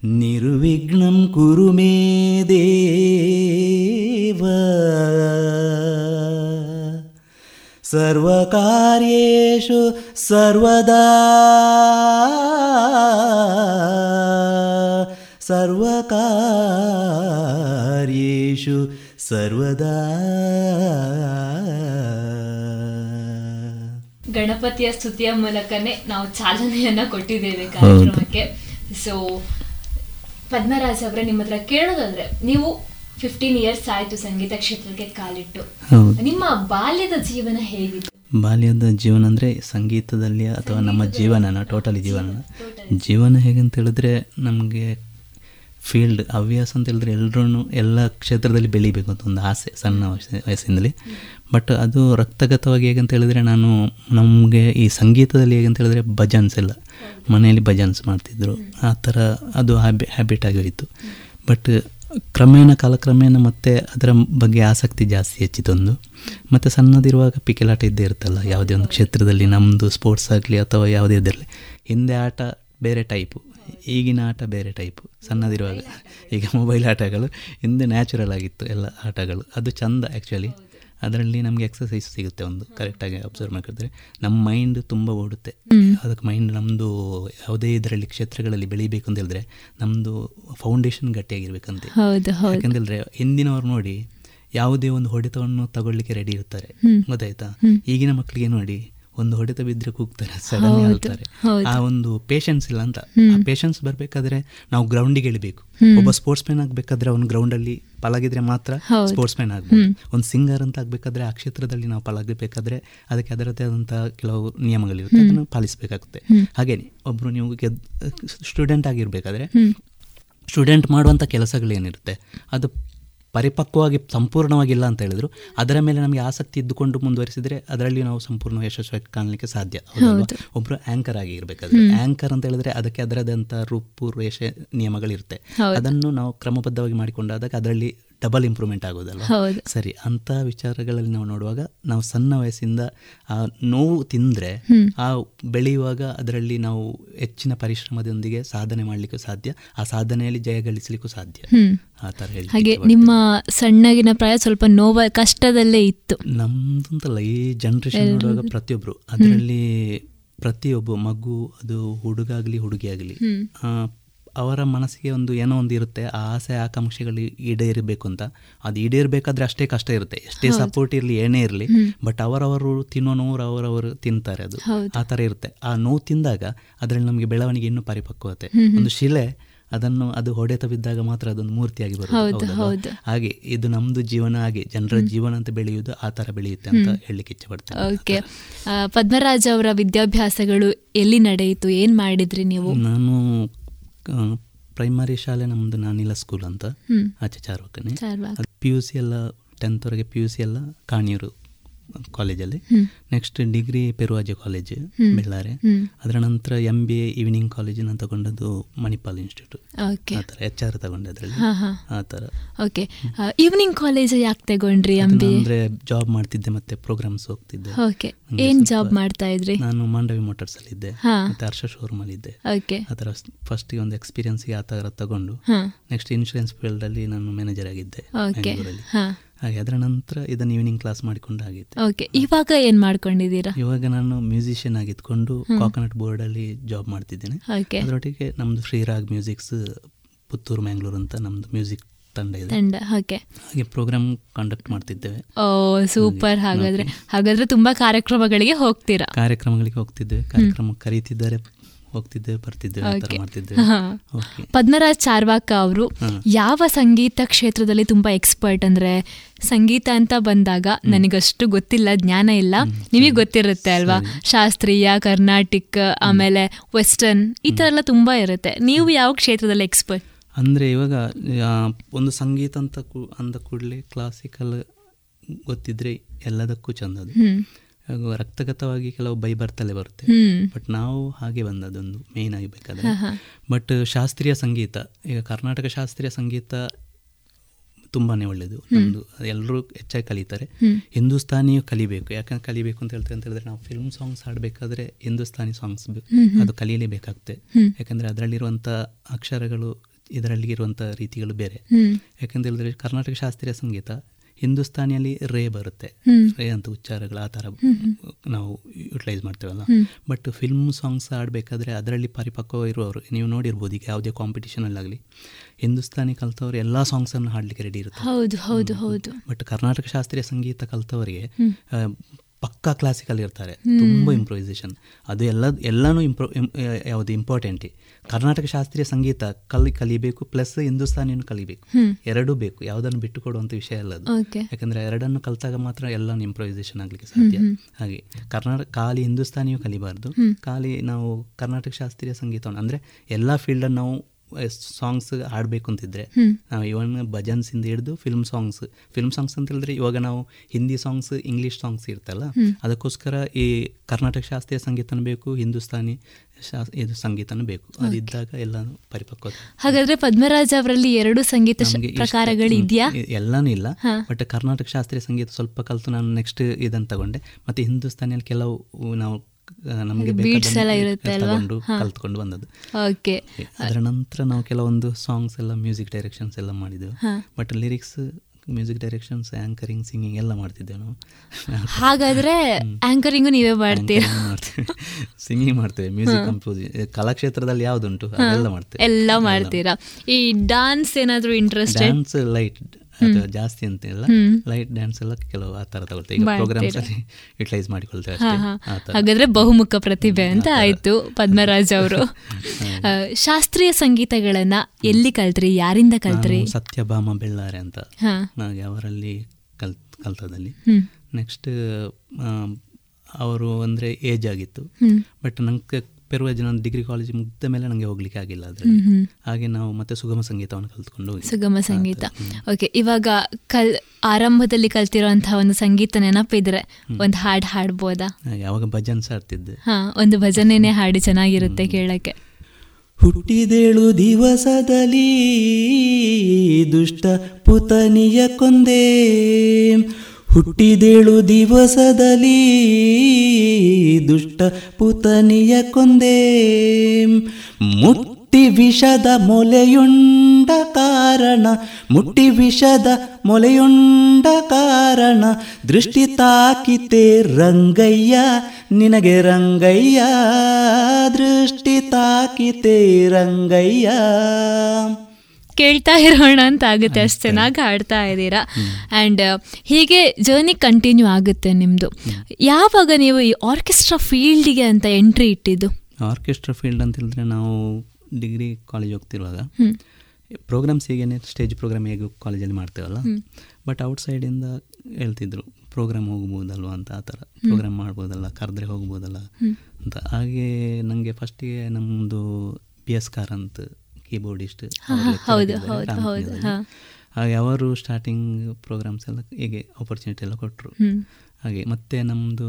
Speaker 18: ನಿರ್ವಿಘ್ನಂ ಕುರು ಮೇ ದೇವ. ಸರ್ವಕಾರ್ಯೇಷು ಸರ್ವದಾ ಸರ್ವಕಾರ್ಯೇಷು ಸರ್ವದಾ
Speaker 17: ಗಣಪತಿಯ ಸ್ತುತಿಯ ಮೂಲಕನೇ ನಾವು ಚಾಲನೆಯನ್ನ ಕೊಟ್ಟಿದ್ದೇವೆ ಕಾರ್ಯಕ್ರಮಕ್ಕೆ. ಸೊ ಪದ್ಮರಾಜ್ ಅವರೇ ನಿಮ್ಮ ಹತ್ರ ಕೇಳೋದಾದ್ರೆ ನೀವು ಫಿಫ್ಟೀನ್ ಇಯರ್ಸ್ ಆಯಿತು ಸಂಗೀತ ಕ್ಷೇತ್ರಕ್ಕೆ ಕಾಲಿಟ್ಟು.
Speaker 18: ಹೌದು.
Speaker 17: ನಿಮ್ಮ ಬಾಲ್ಯದ ಜೀವನ ಹೇಗಿತ್ತು
Speaker 18: ಬಾಲ್ಯದ ಜೀವನ ಅಂದರೆ ಸಂಗೀತದಲ್ಲಿ ಅಥವಾ ನಮ್ಮ ಜೀವನನ ಟೋಟಲಿ ಜೀವನ ಜೀವನ ಹೇಗಂತ ಹೇಳಿದ್ರೆ ನಮಗೆ ಫೀಲ್ಡ್ ಹವ್ಯಾಸ ಅಂತ ಹೇಳಿದ್ರೆ ಎಲ್ಲರೂ ಎಲ್ಲ ಕ್ಷೇತ್ರದಲ್ಲಿ ಬೆಳಿಬೇಕು ಅಂತ ಒಂದು ಆಸೆ ಸಣ್ಣ ವಯಸ್ಸಿ- ವಯಸ್ಸಿನಲ್ಲಿ. ಬಟ್ ಅದು ರಕ್ತಗತವಾಗಿ ಹೇಗಂತ ಹೇಳಿದ್ರೆ ನಾನು ನಮಗೆ ಈ ಸಂಗೀತದಲ್ಲಿ ಹೇಗಂತ ಹೇಳಿದ್ರೆ ಭಜನ್ಸ್ ಎಲ್ಲ. ಮನೆಯಲ್ಲಿ ಭಜನ್ಸ್ ಮಾಡ್ತಿದ್ರು. ಆ ಥರ ಅದು ಹ್ಯಾಬಿ ಹ್ಯಾಬಿಟ್ ಆಗಿ ಹೋಯಿತು. ಬಟ್ ಕ್ರಮೇಣ ಕಾಲಕ್ರಮೇಣ ಮತ್ತೆ ಅದರ ಬಗ್ಗೆ ಆಸಕ್ತಿ ಜಾಸ್ತಿ ಹೆಚ್ಚಿತೊಂದು. ಮತ್ತು ಸಣ್ಣದಿರುವಾಗ ಪಿಕೆಲಾಟ ಇದ್ದೇ ಇರುತ್ತಲ್ಲ, ಯಾವುದೇ ಒಂದು ಕ್ಷೇತ್ರದಲ್ಲಿ ನಮ್ಮದು ಸ್ಪೋರ್ಟ್ಸ್ ಆಗಲಿ ಅಥವಾ ಯಾವುದೇ ಇದರಲ್ಲಿ. ಹಿಂದೆ ಆಟ ಬೇರೆ ಟೈಪು ಈಗಿನ ಆಟ ಬೇರೆ ಟೈಪು ಸಣ್ಣದಿರುವಾಗ ಈಗ ಮೊಬೈಲ್ ಆಟಗಳು, ಹಿಂದೆ ನ್ಯಾಚುರಲ್ ಆಗಿತ್ತು ಎಲ್ಲ ಆಟಗಳು. ಅದು ಚಂದ ಆ್ಯಕ್ಚುಲಿ ಅದರಲ್ಲಿ ನಮಗೆ ಎಕ್ಸಸೈಸ್ ಸಿಗುತ್ತೆ ಒಂದು ಕರೆಕ್ಟಾಗಿ ಅಬ್ಸರ್ವ್ ಮಾಡಿದ್ರೆ ನಮ್ಮ ಮೈಂಡ್ ತುಂಬ ಓಡುತ್ತೆ. ಅದಕ್ಕೆ ಮೈಂಡ್ ನಮ್ಮದು ಯಾವುದೇ ಇದರಲ್ಲಿ ಕ್ಷೇತ್ರಗಳಲ್ಲಿ ಬೆಳಿಬೇಕು ಅಂತ ಹೇಳಿದ್ರೆ ನಮ್ಮದು ಫೌಂಡೇಶನ್ ಗಟ್ಟಿಯಾಗಿರ್ಬೇಕಂತೆ.
Speaker 19: ಯಾಕಂತ ಹೇಳಿದ್ರೆ
Speaker 18: ಯಾಕಂತೇಳಿದ್ರೆ ಹಿಂದಿನವ್ರು ನೋಡಿ ಯಾವುದೇ ಒಂದು ಹೊಡೆತವನ್ನು ತಗೊಳ್ಳಿಕ್ಕೆ ರೆಡಿ ಇರ್ತಾರೆ. ಗೊತ್ತಾಯ್ತಾ. ಈಗಿನ ಮಕ್ಕಳಿಗೆ ನೋಡಿ ಒಂದು ಹೊಡೆತ ಬಿದ್ದರೆ ಕೂಗ್ತಾರೆ ಸಡನ್
Speaker 19: ಹೌದು,
Speaker 18: ಹೇಳ್ತಾರೆ ಆ ಒಂದು ಪೇಷನ್ಸ್ ಇಲ್ಲ ಅಂತ. ಆ ಪೇಷನ್ಸ್ ಬರಬೇಕಾದ್ರೆ ನಾವು ಗ್ರೌಂಡಿಗೆ ಇಳಿಬೇಕು ಒಬ್ಬ ಸ್ಪೋರ್ಟ್ಸ್ ಮ್ಯಾನ್ ಆಗಬೇಕಾದ್ರೆ ಅವ್ನು ಗ್ರೌಂಡಲ್ಲಿ ಪಲಗಿದ್ರೆ ಮಾತ್ರ. ಸ್ಪೋರ್ಟ್ಸ್ ಮ್ಯಾನ್ ಆಗ್ಬೋದು. ಒಂದು ಸಿಂಗರ್ ಅಂತ ಆಗಬೇಕಾದ್ರೆ ಆ ಕ್ಷೇತ್ರದಲ್ಲಿ ನಾವು ಪಲಗಬೇಕಾದ್ರೆ ಅದಕ್ಕೆ ಅದರದೇ ಆದಂಥ ಕೆಲವು ನಿಯಮಗಳಿರುತ್ತೆ. ಅದನ್ನು ಪಾಲಿಸಬೇಕಾಗುತ್ತೆ. ಹಾಗೇನೆ ಒಬ್ಬರು ನೀವು ಸ್ಟೂಡೆಂಟ್ ಆಗಿರಬೇಕಾದ್ರೆ. ಸ್ಟೂಡೆಂಟ್ ಮಾಡುವಂಥ ಕೆಲಸಗಳೇನಿರುತ್ತೆ ಅದು ಪರಿಪಕ್ವವಾಗಿ ಸಂಪೂರ್ಣವಾಗಿಲ್ಲ ಅಂತ ಹೇಳಿದ್ರು. ಅದರ ಮೇಲೆ ನಮಗೆ ಆಸಕ್ತಿ ಇದ್ದುಕೊಂಡು ಮುಂದುವರಿಸಿದ್ರೆ ಅದರಲ್ಲಿ ನಾವು ಸಂಪೂರ್ಣ ಯಶಸ್ವಿ ಕಾಣಲಿಕ್ಕೆ ಸಾಧ್ಯ. ಒಬ್ಬರು ಆಂಕರ್ ಆಗಿ ಇರಬೇಕಾದ್ರೆ. ಆಂಕರ್ ಅಂತ ಹೇಳಿದ್ರೆ ಅದಕ್ಕೆ ಅದರದಂತ ರೂಪು ರೇಷೆ ನಿಯಮಗಳಿರುತ್ತೆ. ಅದನ್ನು ನಾವು ಕ್ರಮಬದ್ಧವಾಗಿ ಮಾಡಿಕೊಂಡಾದಾಗ ಅದರಲ್ಲಿ ಡಬಲ್ ಇಂಪ್ರೂವ್ಮೆಂಟ್ ಆಗೋದಲ್ಲ. ಸರಿ ಅಂತ ವಿಚಾರಗಳಲ್ಲಿ ನಾವು ನೋಡುವಾಗ ನಾವು ಸಣ್ಣ ವಯಸ್ಸಿಂದ ಆ ನೋವು ತಿಂದ್ರೆ ಆ ಬೆಳೆಯುವಾಗ ಅದರಲ್ಲಿ ನಾವು ಹೆಚ್ಚಿನ ಪರಿಶ್ರಮದೊಂದಿಗೆ ಸಾಧನೆ ಮಾಡಲಿಕ್ಕೂ ಸಾಧ್ಯ ಆ ಸಾಧನೆಯಲ್ಲಿ ಜಯ ಗಳಿಸಲಿಕ್ಕೂ ಸಾಧ್ಯ ಆ ಥರ ಹೇಳಿ
Speaker 19: ಹಾಗೆ ನಿಮ್ಮ ಸಣ್ಣಗಿನ ಪ್ರಾಯ ಸ್ವಲ್ಪ ನೋವ ಕಷ್ಟದಲ್ಲೇ ಇತ್ತು
Speaker 18: ನಮ್ದಂತಲ್ಲ ಈ ಜನ್ರೇಷನ್. ನೋಡುವಾಗ ಪ್ರತಿಯೊಬ್ಬರು ಅದರಲ್ಲಿ ಪ್ರತಿಯೊಬ್ಬ ಮಗು ಅದು ಹುಡುಗಾಗ್ಲಿ ಹುಡುಗಿಯಾಗಲಿ. ಅವರ ಮನಸ್ಸಿಗೆ ಒಂದು ಏನೋ ಒಂದು ಇರುತ್ತೆ ಆ ಆಸೆ ಆಕಾಂಕ್ಷೆಗಳು ಈಡೇರಬೇಕು ಅಂತ. ಅದು ಈಡೇರಬೇಕಾದ್ರೆ ಅಷ್ಟೇ ಕಷ್ಟ ಇರುತ್ತೆ. ಎಷ್ಟೇ ಸಪೋರ್ಟ್ ಇರಲಿ ಏನೇ ಇರಲಿ ಬಟ್ ಅವರವರು ತಿನ್ನೋ ನೋವು ಅವರವರು ತಿಂತಾರೆ ಅದು. ಆ ಥರ ಇರುತ್ತೆ. ಆ ನೋವು ತಿಂದಾಗ ಅದರಲ್ಲಿ ನಮಗೆ ಬೆಳವಣಿಗೆ ಇನ್ನೂ ಪರಿಪಕ್ವತೆ. ಒಂದು ಶಿಲೆ ಅದನ್ನು ಅದು ಹೊಡೆತ ಬಿದ್ದಾಗ ಮಾತ್ರ ಅದೊಂದು ಮೂರ್ತಿಯಾಗಿ ಬರುತ್ತೆ. ಹಾಗೆ ಇದು ನಮ್ದು ಜೀವನ ಹಾಗೆ ಜನರ ಜೀವನ ಅಂತ ಬೆಳೆಯುವುದು ಆ ತರ ಬೆಳೆಯುತ್ತೆ ಅಂತ. ಹೇಳಲಿಕ್ಕೆ ಇಚ್ಛೆಪಡ್ತೇನೆ.
Speaker 19: ಓಕೆ. ಪದ್ಮರಾಜ್ ಅವರ ವಿದ್ಯಾಭ್ಯಾಸಗಳು ಎಲ್ಲಿ ನಡೆಯಿತು? ಏನ್ ಮಾಡಿದ್ರಿ ನೀವು?
Speaker 18: ನಾನು ಪ್ರೈಮರಿ ಶಾಲೆ ನಮ್ಮದು ನಾನಿಲ್ಲ ಸ್ಕೂಲ್ ಅಂತ. ಆಚೆ ಚಾರ್ವಕನೆ. ಪಿ ಯು ಸಿ ಎಲ್ಲ ಟೆಂತ್ವರೆಗೆ ಪಿ ಯು ಸಿ ಎಲ್ಲ ಕಾಣಿಯೂರು ಕಾಲೇಜಲ್ಲಿ next degree
Speaker 17: Peruvaje
Speaker 18: college.
Speaker 17: Bellare.
Speaker 18: ಅದರ ನಂತರ M B A evening college ನಾನು ತಗೊಂಡದ್ದು ಮಣಿಪಾಲ್ ಇನ್ಸ್ಟಿಟ್ಯೂಟ್. ಆ ಥರ ಎಚ್ ಆರ್ ತಗೊಂಡೆ ಅದರಲ್ಲಿ. ಆ ಥರ
Speaker 17: ಓಕೆ ಈವ್ನಿಂಗ್ ಕಾಲೇಜ್ ಯಾಕೆ ತಗೊಂಡ್ರಿ
Speaker 18: ಅಂದರೆ ಜಾಬ್ ಮಾಡ್ತಿದ್ದೆ ಮತ್ತೆ ಪ್ರೋಗ್ರಾಮ್ಸ್ ಹೋಗ್ತಿದ್ದೆ.
Speaker 17: ಓಕೆ ಏನ್ ಜಾಬ್ ಮಾಡ್ತಾ ಇದ್ರಿ?
Speaker 18: ನಾನು ಮಾಂಡವಿ ಮೋಟರ್ಸ್ ಅಲ್ಲಿ ಇದ್ದೆ. ಮತ್ತೆ ಹರ್ಷ ಶೋರೂಮ್ ಅಲ್ಲಿ ಇದ್ದೆ.
Speaker 17: ಓಕೆ
Speaker 18: ಆ ಥರ ಫಸ್ಟಿಗೆ ಒಂದು ಎಕ್ಸ್ಪೀರಿಯನ್ಸ್ ಆ ಥರ ತಗೊಂಡು ನೆಕ್ಸ್ಟ್ ಇನ್ಶೂರೆನ್ಸ್ ಫೀಲ್ಡ್ ಅಲ್ಲಿ ನಾನು ಮ್ಯಾನೇಜರ್ ಆಗಿದ್ದೆ ಬೆಂಗಳೂರಲ್ಲಿ ಹಾಗೆ ಅದರ ನಂತರ ಇದನ್ನು ಈವ್ನಿಂಗ್ ಕ್ಲಾಸ್ ಮಾಡಿಕೊಂಡು ಆಗಿತ್ತು
Speaker 17: ಓಕೆ ಇವಾಗ ಏನ್ ಮಾಡ್ಕೊಂಡಿದ್ದೀರಾ?
Speaker 18: ಇವಾಗ ನಾನು ಮ್ಯೂಸಿಷಿಯನ್ ಆಗಿದ್ಕೊಂಡು ಕಾಕೋನಟ್ ಬೋರ್ಡಲ್ಲಿ ಬೋರ್ಡ್ ಅಲ್ಲಿ ಜಾಬ್ ಮಾಡ್ತಿದ್ದೇನೆ.
Speaker 17: Okay.
Speaker 18: ಅದರೊಟ್ಟಿಗೆ ನಮ್ದು ಶ್ರೀರಾಗ್ ಮ್ಯೂಸಿಕ್ಸ್ ಪುತ್ತೂರು ಮ್ಯಾಂಗ್ಳೂರ್ ಅಂತ ನಮ್ದು ಮ್ಯೂಸಿಕ್ ತಂಡ ಇದೆ.
Speaker 17: ತಂಡ ಓಕೆ
Speaker 18: ಹಾಗೆ ಪ್ರೋಗ್ರಾಮ್ ಕಂಡಕ್ಟ್ ಮಾಡ್ತಿದ್ದೇವೆ.
Speaker 17: ಓ ಸೂಪರ್ ಹಾಗಾದ್ರೆ ಹಾಗಾದ್ರೆ ತುಂಬಾ ಕಾರ್ಯಕ್ರಮಗಳಿಗೆ ಹೋಗ್ತೀರಾ?
Speaker 18: ಕಾರ್ಯಕ್ರಮಗಳಿಗೆ ಹೋಗ್ತಿದ್ದೇವೆ. ಕಾರ್ಯಕ್ರಮ ಕರೀತಿದ್ದಾರೆ. ಹೋಗ್ತಿದ್ದೇವೆ ಬರ್ತಿದ್ದೇವೆ ಆ ಥರ
Speaker 17: ಪದ್ಮರಾಜ್ ಚಾರ್ವಾಕ ಅವರು ಯಾವ ಸಂಗೀತ ಕ್ಷೇತ್ರದಲ್ಲಿ ತುಂಬಾ ಎಕ್ಸ್ಪರ್ಟ್ ಅಂದ್ರೆ ಸಂಗೀತ ಅಂತ ಬಂದಾಗ ನನಗಷ್ಟು ಗೊತ್ತಿಲ್ಲ ಜ್ಞಾನ ಇಲ್ಲ. ನಿಮಗೆ ಗೊತ್ತಿರುತ್ತೆ ಅಲ್ವಾ? ಶಾಸ್ತ್ರೀಯ ಕರ್ನಾಟಿಕ್ ಆಮೇಲೆ ವೆಸ್ಟರ್ನ್ ಈ ತರ ಎಲ್ಲ ತುಂಬಾ ಇರುತ್ತೆ. ನೀವು ಯಾವ ಕ್ಷೇತ್ರದಲ್ಲಿ ಎಕ್ಸ್ಪರ್ಟ್
Speaker 18: ಅಂದರೆ ಇವಾಗ ಒಂದು ಸಂಗೀತ ಅಂತ ಅಂದ ಕೂಡಲೇ ಕ್ಲಾಸಿಕಲ್ ಗೊತ್ತಿದ್ರೆ ಎಲ್ಲದಕ್ಕೂ ಚಂದದು. ಹಾಗೂ ರಕ್ತಗತವಾಗಿ ಕೆಲವು ಬೈ ಬರ್ತಲೇ ಬರುತ್ತೆ ಬಟ್ ನಾವು ಹಾಗೆ ಬಂದದೊಂದು ಮೇನ್ ಆಗಿ ಬೇಕಾದ್ರೆ.
Speaker 17: ಹಾ, ಹಾ.
Speaker 18: ಬಟ್ ಶಾಸ್ತ್ರೀಯ ಸಂಗೀತ ಈಗ ಕರ್ನಾಟಕ ಶಾಸ್ತ್ರೀಯ ಸಂಗೀತ ತುಂಬಾನೇ ಒಳ್ಳೆಯದು ನಮ್ಮದು ಎಲ್ಲರೂ ಹೆಚ್ಚಾಗಿ ಕಲಿತಾರೆ. ಹಿಂದೂಸ್ತಾನಿಯು ಕಲಿಬೇಕು. ಯಾಕಂದ್ರೆ ಕಲಿಬೇಕು ಅಂತ ಹೇಳ್ತಾರೆ ಅಂತ ಹೇಳಿದ್ರೆ ನಾವು ಫಿಲ್ಮ್ ಸಾಂಗ್ಸ್ ಹಾಡಬೇಕಾದ್ರೆ ಹಿಂದೂಸ್ತಾನಿ ಸಾಂಗ್ಸ್. ಅದು ಕಲೀಲೇಬೇಕಾಗ್ತದೆ
Speaker 17: ಯಾಕಂದ್ರೆ
Speaker 18: ಯಾಕಂದರೆ ಅದರಲ್ಲಿರುವಂಥ ಅಕ್ಷರಗಳು ಇದರಲ್ಲಿ ಇರುವಂಥ ರೀತಿಗಳು ಬೇರೆ. ಯಾಕಂತ ಹೇಳಿದ್ರೆ ಕರ್ನಾಟಕ ಶಾಸ್ತ್ರೀಯ ಸಂಗೀತ ಹಿಂದೂಸ್ತಾನಿಯಲ್ಲಿ ರೇ ಬರುತ್ತೆ. ರೇ ಅಂತ ಉಚ್ಚಾರಗಳು ಆ ಥರ. ನಾವು ಯುಟಿಲೈಸ್ ಮಾಡ್ತೇವಲ್ಲ. ಬಟ್ ಫಿಲ್ಮ್ ಸಾಂಗ್ಸ್ ಆಡಬೇಕಾದ್ರೆ ಅದರಲ್ಲಿ ಪರಿಪಕ್ವ ಇರುವವರು ನೀವು ನೋಡಿರ್ಬೋದು ಈಗ ಯಾವುದೇ ಕಾಂಪಿಟೇಷನಲ್ಲಾಗಲಿ ಹಿಂದೂಸ್ತಾನಿ ಕಲ್ತವ್ರು ಎಲ್ಲ ಸಾಂಗ್ಸನ್ನು ಹಾಡಲಿಕ್ಕೆ ರೆಡಿ ಇರುತ್ತೆ
Speaker 17: ಹೌದು ಹೌದು ಹೌದು.
Speaker 18: ಬಟ್ ಕರ್ನಾಟಕ ಶಾಸ್ತ್ರೀಯ ಸಂಗೀತ ಕಲ್ತವರಿಗೆ ಪಕ್ಕಾ ಕ್ಲಾಸಿಕಲ್ ಇರ್ತಾರೆ. ತುಂಬ ಇಂಪ್ರೊವೈಸೇಷನ್ ಅದು ಎಲ್ಲ ಎಲ್ಲನೂ ಇಂಪ್ರೋ ಯಾವುದು ಇಂಪಾರ್ಟೆಂಟ್ ಕರ್ನಾಟಕ ಶಾಸ್ತ್ರೀಯ ಸಂಗೀತ ಕಲಿ ಕಲಿಬೇಕು ಪ್ಲಸ್ ಹಿಂದೂಸ್ತಾನಿಯನ್ನು ಕಲಿಬೇಕು. ಎರಡೂ ಬೇಕು. ಯಾವುದನ್ನು ಬಿಟ್ಟು ಕೊಡುವಂಥ ವಿಷಯ ಅಲ್ಲ ಅದು. ಯಾಕಂದರೆ ಎರಡನ್ನು ಕಲಿತಾಗ ಮಾತ್ರ ಎಲ್ಲ ಇಂಪ್ರೊವೈಸೇಷನ್ ಆಗಲಿಕ್ಕೆ ಸಾಧ್ಯ. ಹಾಗೆ ಕರ್ನಾಟಕ ಖಾಲಿ ಹಿಂದೂಸ್ತಾನಿಯೂ ಕಲಿಬಾರ್ದು. ಖಾಲಿ ನಾವು ಕರ್ನಾಟಕ ಶಾಸ್ತ್ರೀಯ ಸಂಗೀತವನ್ನು ಅಂದರೆ ಎಲ್ಲ ಫೀಲ್ಡನ್ನು ನಾವು ಸಾಂಗ್ಸ್ ಹಾಡಬೇಕು ಅಂತಿದ್ರೆ. ನಾವು ಇವನ್ ಇಂದ ಹಿಡಿದು ಫಿಲ್ಮ್ ಸಾಂಗ್ಸ್ ಫಿಲ್ಮ್ ಸಾಂಗ್ಸ್ ಅಂತ ಹೇಳಿದ್ರೆ ಇವಾಗ ನಾವು ಹಿಂದಿ ಸಾಂಗ್ಸ್ ಇಂಗ್ಲೀಷ್ ಸಾಂಗ್ಸ್ ಇರ್ತಲ್ಲ ಅದಕ್ಕೋಸ್ಕರ ಈ ಕರ್ನಾಟಕ ಶಾಸ್ತ್ರೀಯ ಸಂಗೀತನೂ ಬೇಕು ಹಿಂದೂಸ್ತಾನಿ ಇದು ಸಂಗೀತನೂ ಬೇಕು. ಅದಿದ್ದಾಗ ಎಲ್ಲ ಪರಿಪಕ್ವ
Speaker 17: ಹಾಗಾದ್ರೆ ಪದ್ಮರಾಜ್ ಅವರಲ್ಲಿ ಎರಡು ಸಂಗೀತ ಪ್ರಕಾರಗಳು ಇದೆಯಾ?
Speaker 18: ಎಲ್ಲಾನು ಇಲ್ಲ. ಬಟ್ ಕರ್ನಾಟಕ ಶಾಸ್ತ್ರೀಯ ಸಂಗೀತ ಸ್ವಲ್ಪ ಕಲಿತು ನಾನು ನೆಕ್ಸ್ಟ್ ಇದನ್ನು ತಗೊಂಡೆ. ಮತ್ತೆ ಹಿಂದೂಸ್ತಾನಿಯಲ್ಲಿ ಕೆಲವು ನಾವು ನಮಗೆ ಬೀಟ್ಸ್
Speaker 17: ಎಲ್ಲ ಇರುತ್ತೆ ಅಲ್ವಾ?
Speaker 18: ತಗೊಂಡು. ಕಲ್ತ್ಕೊಂಡು ಬಂದದ್ದು.
Speaker 17: ಓಕೆ
Speaker 18: ಅದರ ನಂತರ ನಾವು ಕೆಲವೊಂದು ಸಾಂಗ್ಸ್ ಎಲ್ಲ ಮ್ಯೂಸಿಕ್ ಡೈರೆಕ್ಷನ್ಸ್ ಎಲ್ಲ ಮಾಡಿದೆವು. But lyrics music directions anchoring singing ಎಲ್ಲ ಮಾಡ್ತಿದ್ದೇವೆ ನಾವು.
Speaker 17: ಹಾಗಾದ್ರೆ ಆ್ಯಂಕರಿಂಗು ನೀವೇ ಮಾಡ್ತೀರಾ?
Speaker 18: ಸಿಂಗಿಂಗ್ ಮಾಡ್ತೇವೆ. ಮ್ಯೂಸಿಕ್. ಕಂಪೋಸ್ ಕಲಾಕ್ಷೇತ್ರದಲ್ಲಿ ಯಾವುದುಂಟು. ಅದೆಲ್ಲ ಮಾಡ್ತೇವೆ.
Speaker 17: ಎಲ್ಲ ಮಾಡ್ತೀರಾ? ಈ ಡಾನ್ಸ್ ಏನಾದರೂ ಇಂಟ್ರೆಸ್ಟ್
Speaker 18: ಡ್ಯಾನ್ಸ್ ಲೈಟ್ ಅದು ಜಾಸ್ತಿ ಅಂತ ಇಲ್ಲ ಲೈಟ್ ಡ್ಯಾನ್ಸ್ ಎಲ್ಲ ಕೆಲವು ಆ ತರ ತಗೊಳ್ತೇವೆ. ಈಗ. ಪ್ರೋಗ್ರಾಮ್ಸ್ ಅಲ್ಲಿ ಯುಟಿಲೈಸ್ ಮಾಡಿಕೊಳ್ತೇವೆ
Speaker 17: ಹಾಗಾದ್ರೆ ಬಹುಮುಖ ಪ್ರತಿಭೆ ಅಂತ ಆಯ್ತು ಪದ್ಮರಾಜ್ ಅವರು. ಶಾಸ್ತ್ರೀಯ ಸಂಗೀತಗಳನ್ನ ಎಲ್ಲಿ ಕಲ್ತ್ರಿ? ಯಾರಿಂದ ಕಲ್ತ್ರಿ?
Speaker 18: ಸತ್ಯಭಾಮ ಬೆಳ್ಳಾರೆ ಅಂತ. ನನಗೆ ಅವರಲ್ಲಿ ಕಲ್ ಕಲ್ತದಲ್ಲಿ ನೆಕ್ಸ್ಟ್ ಅವರು ಅಂದರೆ ಏಜ್ ಆಗಿತ್ತು. ಬಟ್ ನಂಗೆ ಪೆರುವಾಜ್ ನಾನು ಡಿಗ್ರಿ ಕಾಲೇಜ್ ಮುಗಿದ ಮೇಲೆ ನನಗೆ ಹೋಗ್ಲಿಕ್ಕೆ ಆಗಿಲ್ಲ ಅದರಲ್ಲಿ. ಹಾಗೆ ನಾವು ಮತ್ತೆ ಸುಗಮ ಸಂಗೀತವನ್ನು ಕಲ್ತ್ಕೊಂಡು ಹೋಗಿ
Speaker 17: ಸುಗಮ ಸಂಗೀತ. ಓಕೆ ಇವಾಗ ಕಲ್ ಆರಂಭದಲ್ಲಿ ಕಲ್ತಿರುವಂತಹ ಒಂದು ಸಂಗೀತ ನೆನಪಿದ್ರೆ ಒಂದು ಹಾಡು ಹಾಡ್ಬೋದಾ?
Speaker 18: ಯಾವಾಗ ಭಜನ್ ಆಡ್ತಿದ್ದೆ
Speaker 17: ಹಾ ಒಂದು ಭಜನೆನೇ ಹಾಡಿ ಚೆನ್ನಾಗಿರುತ್ತೆ ಕೇಳಕ್ಕೆ.
Speaker 20: ಹುಟ್ಟಿದೇಳು ದಿವಸದಲ್ಲಿ ದುಷ್ಟ ಪುತನಿಯ ಕೊಂದೆ ಹುಟ್ಟಿದೇಳು ದಿವಸದಲ್ಲಿ ದುಷ್ಟ ಪುತನಿಯ ಕೊಂದೆ. ಮುಟ್ಟಿ ವಿಷದ ಮೊಲೆಯುಂಡ ಕಾರಣ, ಮುಟ್ಟಿ ವಿಷದ ಮೊಲೆಯುಂಡ ಕಾರಣ, ದೃಷ್ಟಿ ತಾಕಿತೆ ರಂಗಯ್ಯ, ನಿನಗೆ ರಂಗಯ್ಯ. ದೃಷ್ಟಿ ತಾಕಿತೆ ರಂಗಯ್ಯ.
Speaker 17: ಕೇಳ್ತಾ ಇರೋಣ ಅಂತ ಆಗುತ್ತೆ. ಅಷ್ಟು ಚೆನ್ನಾಗಿ ಹಾಡ್ತಾ ಇದ್ದೀರಾ. ಆ್ಯಂಡ್ ಹೀಗೆ ಜರ್ನಿ ಕಂಟಿನ್ಯೂ ಆಗುತ್ತೆ ನಿಮ್ಮದು ಯಾವಾಗ ನೀವು ಈ ಆರ್ಕೆಸ್ಟ್ರಾ ಫೀಲ್ಡಿಗೆ ಅಂತ ಎಂಟ್ರಿ ಇಟ್ಟಿದ್ದು?
Speaker 18: ಆರ್ಕೆಸ್ಟ್ರಾ ಫೀಲ್ಡ್ ಅಂತ ಹೇಳಿದ್ರೆ ನಾವು ಡಿಗ್ರಿ ಕಾಲೇಜ್ ಹೋಗ್ತಿರುವಾಗ. ಪ್ರೋಗ್ರಾಮ್ಸ್ ಹೇಗೇನೆ ಸ್ಟೇಜ್ ಪ್ರೋಗ್ರಾಮ್ ಹೇಗೆ ಕಾಲೇಜಲ್ಲಿ ಮಾಡ್ತೇವಲ್ಲ. ಬಟ್ ಔಟ್ಸೈಡಿಂದ ಹೇಳ್ತಿದ್ರು ಪ್ರೋಗ್ರಾಮ್ ಹೋಗ್ಬೋದಲ್ವ ಅಂತ ಆ ಥರ. ಪ್ರೋಗ್ರಾಮ್ ಮಾಡ್ಬೋದಲ್ಲ ಕರೆದ್ರೆ ಹೋಗ್ಬೋದಲ್ಲ. ಅಂತ. ಹಾಗೆ ನನಗೆ ಫಸ್ಟಿಗೆ ನಮ್ಮದು ಬಿ ಎಸ್ ಕಾರಂತ್ ಕೀಬೋರ್ಡಿಸ್ಟ್
Speaker 17: ಹೌದು, ಹೌದು.
Speaker 18: ಹಾಗೆ ಅವರು ಸ್ಟಾರ್ಟಿಂಗ್ ಪ್ರೋಗ್ರಾಮ್ಸ್ ಎಲ್ಲ ಹೀಗೆ ಆಪರ್ಚುನಿಟಿ ಎಲ್ಲ ಕೊಟ್ಟರು ಹಾಗೆ ಮತ್ತೆ ನಮ್ಮದು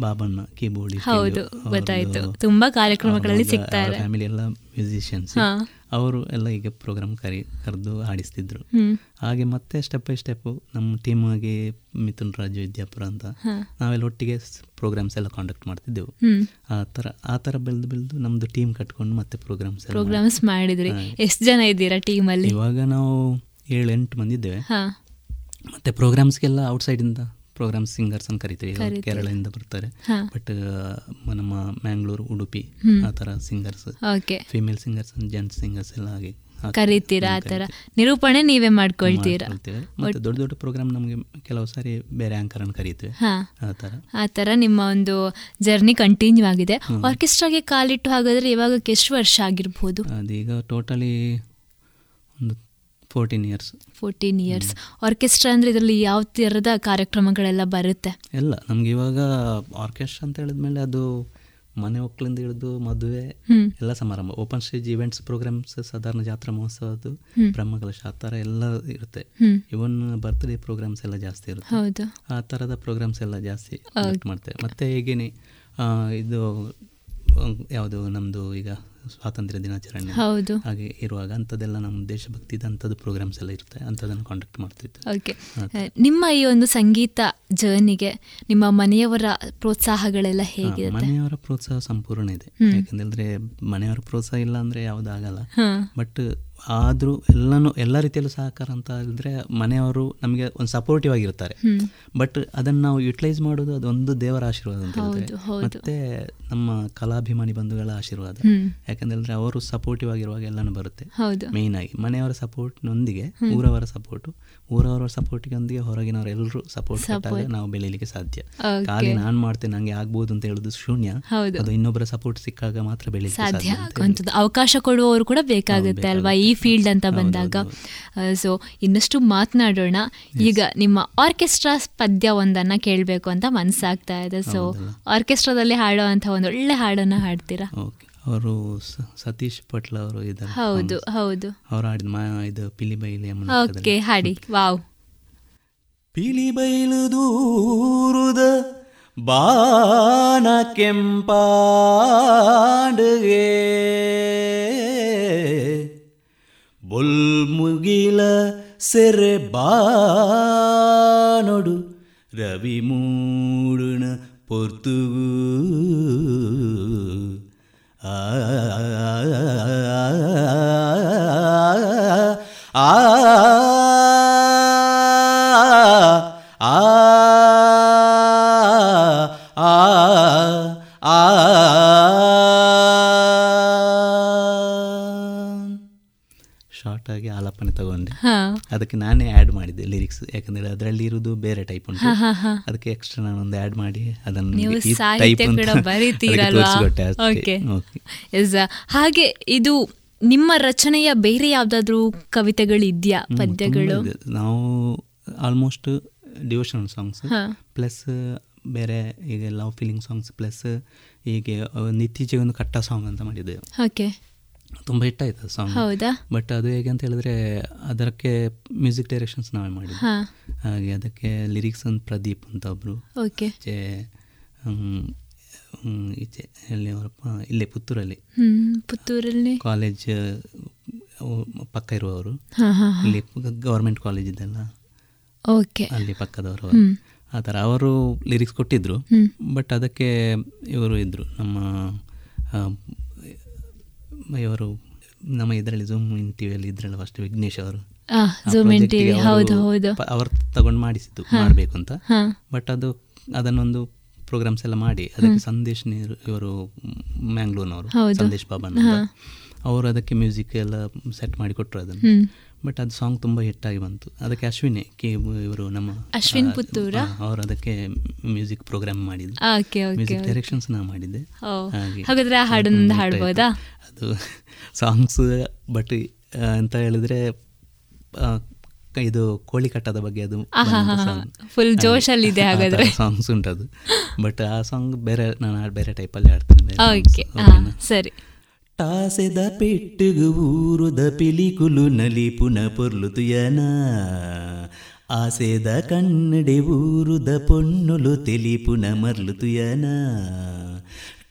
Speaker 18: ಬಾಬಣ್ಣ ಕೀಬೋರ್ಡ್
Speaker 17: ಹೌದು, ಗೊತ್ತಾಯ್ತು. ತುಂಬಾ ಕಾರ್ಯಕ್ರಮಗಳಲ್ಲಿ ಸಿಗ್ತಾರೆ.
Speaker 18: ಫ್ಯಾಮಿಲಿ ಎಲ್ಲ ಮ್ಯೂಸಿಷಿಯನ್ಸ್. ಅವರು ಎಲ್ಲ ಈಗ ಪ್ರೋಗ್ರಾಮ್ ಕರಿ ಕರೆದು ಆಡಿಸ್ತಿದ್ರು. ಹಾಗೆ ಮತ್ತೆ ಸ್ಟೆಪ್ ಬೈ ಸ್ಟೆಪ್ ನಮ್ಮ ಟೀಮ್ ಆಗಿ ಮಿಥುನ್ ರಾಜು ವಿದ್ಯಾಪುರ ಅಂತ ನಾವೆಲ್ಲ ಒಟ್ಟಿಗೆ ಪ್ರೋಗ್ರಾಮ್ಸ್ ಎಲ್ಲ ಕಾಂಡಕ್ಟ್ ಮಾಡ್ತಿದ್ದೆವು. ಆ ತರ ಆ ಥರ ಬೆಳೆದು ಬೆಳೆದು ನಮ್ಮದು ಟೀಮ್ ಕಟ್ಕೊಂಡು ಮತ್ತೆ ಪ್ರೋಗ್ರಾಮ್ಸ್
Speaker 17: ಪ್ರೋಗ್ರಾಮ್ಸ್ ಮಾಡಿದ್ರಿ. ಎಷ್ಟು ಜನ ಇದ್ದೀರಾ ಅಲ್ಲಿ?
Speaker 18: ಇವಾಗ ನಾವು ಏಳು ಎಂಟು ಮಂದಿ ಇದ್ದೇವೆ ಮತ್ತೆ ಪ್ರೋಗ್ರಾಮ್ಸ್ಗೆಲ್ಲ ಔಟ್ಸೈಡಿಂದ ಪ್ರೋಗ್ರಾಮ್ ಸಿಂಗರ್ಸ್ ಅಂತ ಕರಿತೀವಿ. ಕೇರಳದಿಂದ ಬರ್ತಾರೆ. ಬಟ್ ನಮ್ಮ ಮ್ಯಾಂಗ್ಳೂರು ಉಡುಪಿ. ಆ ತರ
Speaker 17: singers.
Speaker 18: Female singers gents singers ಎಲ್ಲ ಹಾಗೆ.
Speaker 17: ಕರಿತೀರಾ ಆ ಥರ? ನಿರೂಪಣೆ ನೀವೇ ಮಾಡ್ಕೊಳ್ತೀರಾ?
Speaker 18: ಮತ್ತೆ ದೊಡ್ಡ ದೊಡ್ಡ ಪ್ರೋಗ್ರಾಮ್ ನಮಗೆ ಕೆಲವು ಸಾರಿ ಬೇರೆ ಆಂಕರನ್ನು ಕರೀತೇವೆ. ಆ ಥರ.
Speaker 17: ಆ ನಿಮ್ಮ ಒಂದು ಜರ್ನಿ ಕಂಟಿನ್ಯೂ ಆಗಿದೆ. ಆರ್ಕೆಸ್ಟ್ರಾಗೆ ಕಾಲಿಟ್ಟು ಹಾಗಾದ್ರೆ ಇವಾಗ ಎಷ್ಟು ವರ್ಷ ಆಗಿರ್ಬೋದು?
Speaker 18: ಅದೀಗ ಟೋಟಲಿ ಒಂದು fourteen years
Speaker 17: fourteen years orchestra ಅಂದರೆ ಇದರಲ್ಲಿ ಯಾವ ಥರದ ಕಾರ್ಯಕ್ರಮಗಳೆಲ್ಲ ಬರುತ್ತೆ?
Speaker 18: ಎಲ್ಲ. ನಮ್ಗೆ ಇವಾಗ ಆರ್ಕೆಸ್ಟ್ರಾ ಅಂತ ಹೇಳಿದ್ಮೇಲೆ ಅದು ಮನೆ ಒಕ್ಕಲಿಂದ ಹಿಡಿದು ಮದುವೆ. ಎಲ್ಲ ಸಮಾರಂಭ. ಓಪನ್ ಸ್ಟೇಜ್ ಇವೆಂಟ್ಸ್ ಪ್ರೋಗ್ರಾಮ್ಸ್ ಸಾಧಾರಣ ಜಾತ್ರಾ ಮಹೋತ್ಸವದ್ದು
Speaker 17: ಹ್ಮ್.
Speaker 18: ಬ್ರಹ್ಮಕಲಶ ಆ ಥರ ಎಲ್ಲ ಇರುತ್ತೆ. ಇವನ್ ಬರ್ತ್ಡೇ ಪ್ರೋಗ್ರಾಮ್ಸ್ ಎಲ್ಲ ಜಾಸ್ತಿ ಇರುತ್ತೆ. ಆ ಥರದ ಪ್ರೋಗ್ರಾಮ್ಸ್ ಎಲ್ಲ ಜಾಸ್ತಿ ಮಾಡ್ತೇವೆ. ಮತ್ತೆ ಹೇಗೇನೆ ಇದು ಯಾವುದು ನಮ್ಮದು ಈಗ ಸ್ವಾತಂತ್ರ್ಯ ದಿನಾಚರಣೆ
Speaker 17: ಹೌದು.
Speaker 18: ಹಾಗೆ ಇರುವಾಗ ಅಂಥದ್ದೆಲ್ಲ ನಮ್ಮ ದೇಶಭಕ್ತಿ ಅಂಥದ್ದು ಪ್ರೋಗ್ರಾಮ್ಸ್ ಎಲ್ಲ ಇರುತ್ತೆ. ಅಂಥದ್ದನ್ನು ಕಾಂಡಕ್ಟ್ ಮಾಡ್ತಿದ್ದೆ
Speaker 17: ಓಕೆ ನಿಮ್ಮ ಈ ಒಂದು ಸಂಗೀತ ಜರ್ನಿಗೆ ನಿಮ್ಮ ಮನೆಯವರ ಪ್ರೋತ್ಸಾಹಗಳೆಲ್ಲ ಹೇಗೆ
Speaker 18: ಮನೆಯವರ ಪ್ರೋತ್ಸಾಹ ಸಂಪೂರ್ಣ ಇದೆ. ಯಾಕಂದ್ರೆ ಮನೆಯವರ ಪ್ರೋತ್ಸಾಹ ಇಲ್ಲ ಅಂದ್ರೆ ಯಾವುದಾಗಲ್ಲ. ಬಟ್ ಆದರೂ ಎಲ್ಲನೂ ಎಲ್ಲ ರೀತಿಯಲ್ಲೂ ಸಹಕಾರ ಅಂತ ಹೇಳಿದ್ರೆ ಮನೆಯವರು ನಮಗೆ ಒಂದು ಸಪೋರ್ಟಿವ್ ಆಗಿರ್ತಾರೆ. ಬಟ್ ಅದನ್ನು ನಾವು ಯುಟಿಲೈಸ್ ಮಾಡೋದು ಅದೊಂದು ದೇವರ ಆಶೀರ್ವಾದ ಅಂತ ಹೇಳಿದ್ರೆ. ಮತ್ತೆ ನಮ್ಮ ಕಲಾಭಿಮಾನಿ ಬಂಧುಗಳ ಆಶೀರ್ವಾದ. ಯಾಕಂದ್ರೆ ಅವರು ಸಪೋರ್ಟಿವ್ ಆಗಿರುವಾಗ ಎಲ್ಲನೂ ಬರುತ್ತೆ
Speaker 17: ಮೇನ್
Speaker 18: ಮೇಯ್ನ್ ಆಗಿ ಮನೆಯವರ ಸಪೋರ್ಟ್ನೊಂದಿಗೆ. ಊರವರ ಸಪೋರ್ಟು ಊರವರ ಸಪೋರ್ಟ್ಗೆ ಹೊರಗಿನವರು ಎಲ್ಲರೂ ಸಪೋರ್ಟ್. ಕೊಟ್ಟಾಗ ನಾವು ಬೆಳೀಲಿಕ್ಕೆ ಸಾಧ್ಯ. ಖಾಲಿ ನಾನು ಮಾಡ್ತೇನೆ ನಂಗೆ ಆಗ್ಬೋದು ಅಂತ ಹೇಳುದು ಶೂನ್ಯ. ಅದು ಇನ್ನೊಬ್ಬರ ಸಪೋರ್ಟ್ ಸಿಕ್ಕಾಗ ಮಾತ್ರ ಬೆಳೀಲಿಕ್ಕೆ
Speaker 17: ಸಾಧ್ಯ
Speaker 18: ಅಂತ
Speaker 17: ಅವಕಾಶ ಕೊಡುವವರು ಕೂಡ ಬೇಕಾಗುತ್ತೆ ಅಲ್ವಾ ಈ ಫೀಲ್ಡ್ ಅಂತ ಬಂದಾಗ. ಸೊ ಇನ್ನಷ್ಟು ಮಾತನಾಡೋಣ. ಈಗ ನಿಮ್ಮ ಆರ್ಕೆಸ್ಟ್ರಾ ಪದ್ಯ ಒಂದನ್ನ ಕೇಳಬೇಕು ಅಂತ ಮನಸ್ಸಾಗ್ತಾ ಇದೆ. ಸೊ ಆರ್ಕೆಸ್ಟ್ರಾದಲ್ಲಿ ಹಾಡುವಂಥ ಒಂದು ಒಳ್ಳೆ ಹಾಡನ್ನ ಹಾಡ್ತೀರಾ?
Speaker 18: ಓಕೆ ಅವರು ಸತೀಶ್ ಪಟ್ಲ ಅವರು ಇದ್ದಾರೆ.
Speaker 17: ಹೌದು ಹೌದು.
Speaker 18: ಅವರು ಆಡಿದ ಮಾ ಇದು ಪಿಲಿ ಬೈಲಿ
Speaker 17: ಓಕೆ ಹಾಡಿ. ವಾವ್.
Speaker 21: ಪಿಲಿ ಬೈಲು ದೂರುದ ಬಾನ ಕೆಂಪಾಡುಗೆ. ಬೊಲ್ಮುಗಿಲ ಸೆರೆ ಬಾನೊಡು ರವಿ ಮೂಡುನ ಪೊರ್ತುಗು
Speaker 18: ಅದಕ್ಕೆ ನಾನೇ ಆ್ಯಡ್ ಮಾಡಿದ್ದೆ ಲಿರಿಕ್ಸ್ ಯಾಕಂದ್ರೆ ಅದರಲ್ಲಿ ಇರೋದು ಬೇರೆ ಟೈಪ್ ಉಂಟು. ಅದಕ್ಕೆ ಎಕ್ಸ್ಟ್ರಾ ನಾನೊಂದು ಆ್ಯಡ್ ಮಾಡಿ ಅದನ್ನು
Speaker 17: ಹಾಗೆ ಇದು ನಿಮ್ಮ ರಚನೆಯ ಬೇರೆ ಯಾವ್ದಾದ್ರೂ ಕವಿತೆಗಳು ಇದೆಯಾ ಪದ್ಯಗಳು?
Speaker 18: ನಾವು ಆಲ್ಮೋಸ್ಟ್ ಡಿವೋಷನಲ್ ಸಾಂಗ್ಸ್. ಪ್ಲಸ್ ಬೇರೆ ಈಗ ಲವ್ ಫೀಲಿಂಗ್ ಸಾಂಗ್ಸ್ ಪ್ಲಸ್ ಹೀಗೆ ಒಂದು ಇತ್ತೀಚೆಗೆ ಒಂದು ಕಟ್ಟ ಸಾಂಗ್ ಅಂತ ಮಾಡಿದೆ
Speaker 17: ಓಕೆ
Speaker 18: ತುಂಬ ಹಿಟ್ ಆಯ್ತು ಸಾಂಗ್? ಬಟ್ ಅದು ಹೇಗೆ ಅಂತ ಹೇಳಿದ್ರೆ ಅದಕ್ಕೆ ಮ್ಯೂಸಿಕ್ ಡೈರೆಕ್ಷನ್ಸ್ ನಾವೇ ಮಾಡಿದ್ವಿ. ಹಾಗೆ ಅದಕ್ಕೆ ಲಿರಿಕ್ಸ್ ಅಂತ ಪ್ರದೀಪ್ ಅಂತ ಒಬ್ರು.
Speaker 17: ಓಕೆ.
Speaker 18: ಈಚೆ ಎಲ್ಲಿ ಅವರಪ್ಪ ಇಲ್ಲೇ ಪುತ್ತೂರಲ್ಲಿ.
Speaker 17: ಪುತ್ತೂರಲ್ಲಿ?
Speaker 18: ಕಾಲೇಜ್ ಪಕ್ಕ ಇರುವವರು. ಇಲ್ಲಿ ಗೌರ್ಮೆಂಟ್ ಕಾಲೇಜ್ ಇದೆಲ್ಲ.
Speaker 17: ಓಕೆ.
Speaker 18: ಅಲ್ಲಿ ಪಕ್ಕದವರು. ಆ ಥರ ಅವರು ಲಿರಿಕ್ಸ್ ಕೊಟ್ಟಿದ್ರು. ಬಟ್ ಅದಕ್ಕೆ ಇವರು ಇದ್ದರು ನಮ್ಮ ಇವರು ನಮ್ಮ ಇದರಲ್ಲಿ ಜೂಮ್ ಇನ್ ಟಿವಿಯಲ್ಲಿ ಇದ್ರಲ್ಲ ಫಸ್ಟ್ ವಿಘ್ನೇಶ್ ಅವರು
Speaker 17: ಹೌದು, ಹೌದು.
Speaker 18: ಅವರು ತಗೊಂಡು ಮಾಡಿಸಿದ್ದು. ಮಾಡಬೇಕು ಅಂತ. ಬಟ್ ಅದು ಅದನ್ನೊಂದು ಪ್ರೋಗ್ರಾಮ್ಸ್ ಎಲ್ಲ ಮಾಡಿ ಅದಕ್ಕೆ ಸಂದೇಶ್ ನೀರು ಇವರು ಮ್ಯಾಂಗ್ಳೂರ್ನವರು. ಸಂದೇಶ್ ಬಾಬನ್. ಅವರು ಅದಕ್ಕೆ ಮ್ಯೂಸಿಕ್ ಎಲ್ಲ ಸೆಟ್ ಮಾಡಿ ಕೊಟ್ಟರು ಅದನ್ನು ಬಟ್ ಅದು ಸಾಂಗ್ ತುಂಬ ಹಿಟ್ ಆಗಿ ಬಂತು ಅದಕ್ಕೆ ಅಶ್ವಿನೇ ಕೆ ಇವರು ನಮ್ಮ
Speaker 17: ಅಶ್ವಿನ್ ಪುತ್ತೂರ?
Speaker 18: ಅವರು ಅದಕ್ಕೆ ಮ್ಯೂಸಿಕ್ ಪ್ರೋಗ್ರಾಮ್ ಮ್ಯೂಸಿಕ್ ಡೈರೆಕ್ಷನ್ಸ್ ನಾ ಮಾಡಿದ್ದೆ
Speaker 17: ಹಾಗಾದ್ರೆ ಆ ಹಾಡನ್ನ
Speaker 18: ತುಂಬ
Speaker 17: ಹಾಡ್ಬೋದಾ?
Speaker 18: ಆಯ್ತು. ಅದು ಸಾಂಗ್ಸ್ ಬಟ್ ಅಂತ ಹೇಳಿದ್ರೆ ಆ, ಕ- ಇದು ಕೋಳಿ ಕಟ್ಟದ ಬಗ್ಗೆ ಅದು
Speaker 17: ಆಹಾ, ಹಾ, ಹಾ. Full ಜೋಶಲ್ಲಿದೆ ಹಾಗಾದ್ರೆ.
Speaker 18: ಸಾಂಗ್ಸ್ ಉಂಟದು ಬಟ್ ಆ ಸಾಂಗ್ ಬೇರೆ ನಾನು ಹಾಡ್- ಬೇರೆ ಟೈಪಲ್ಲಿ ಹಾಡ್ತೇನೆ ಬೇರೆ songs.
Speaker 17: ಓಕೆ
Speaker 18: ಓಕೆನಾ?
Speaker 17: ಸರಿ
Speaker 18: ಟಾಸೆದ ಪೆಟ್ಟುಗು ಊರುದ ಪಿಲಿಕುಲು ನಲಿಪುನ పొర్లుతుయన ఆసేద కన్నడి ఊరుద పొన్నులు తెలిపున మర్లుతుయన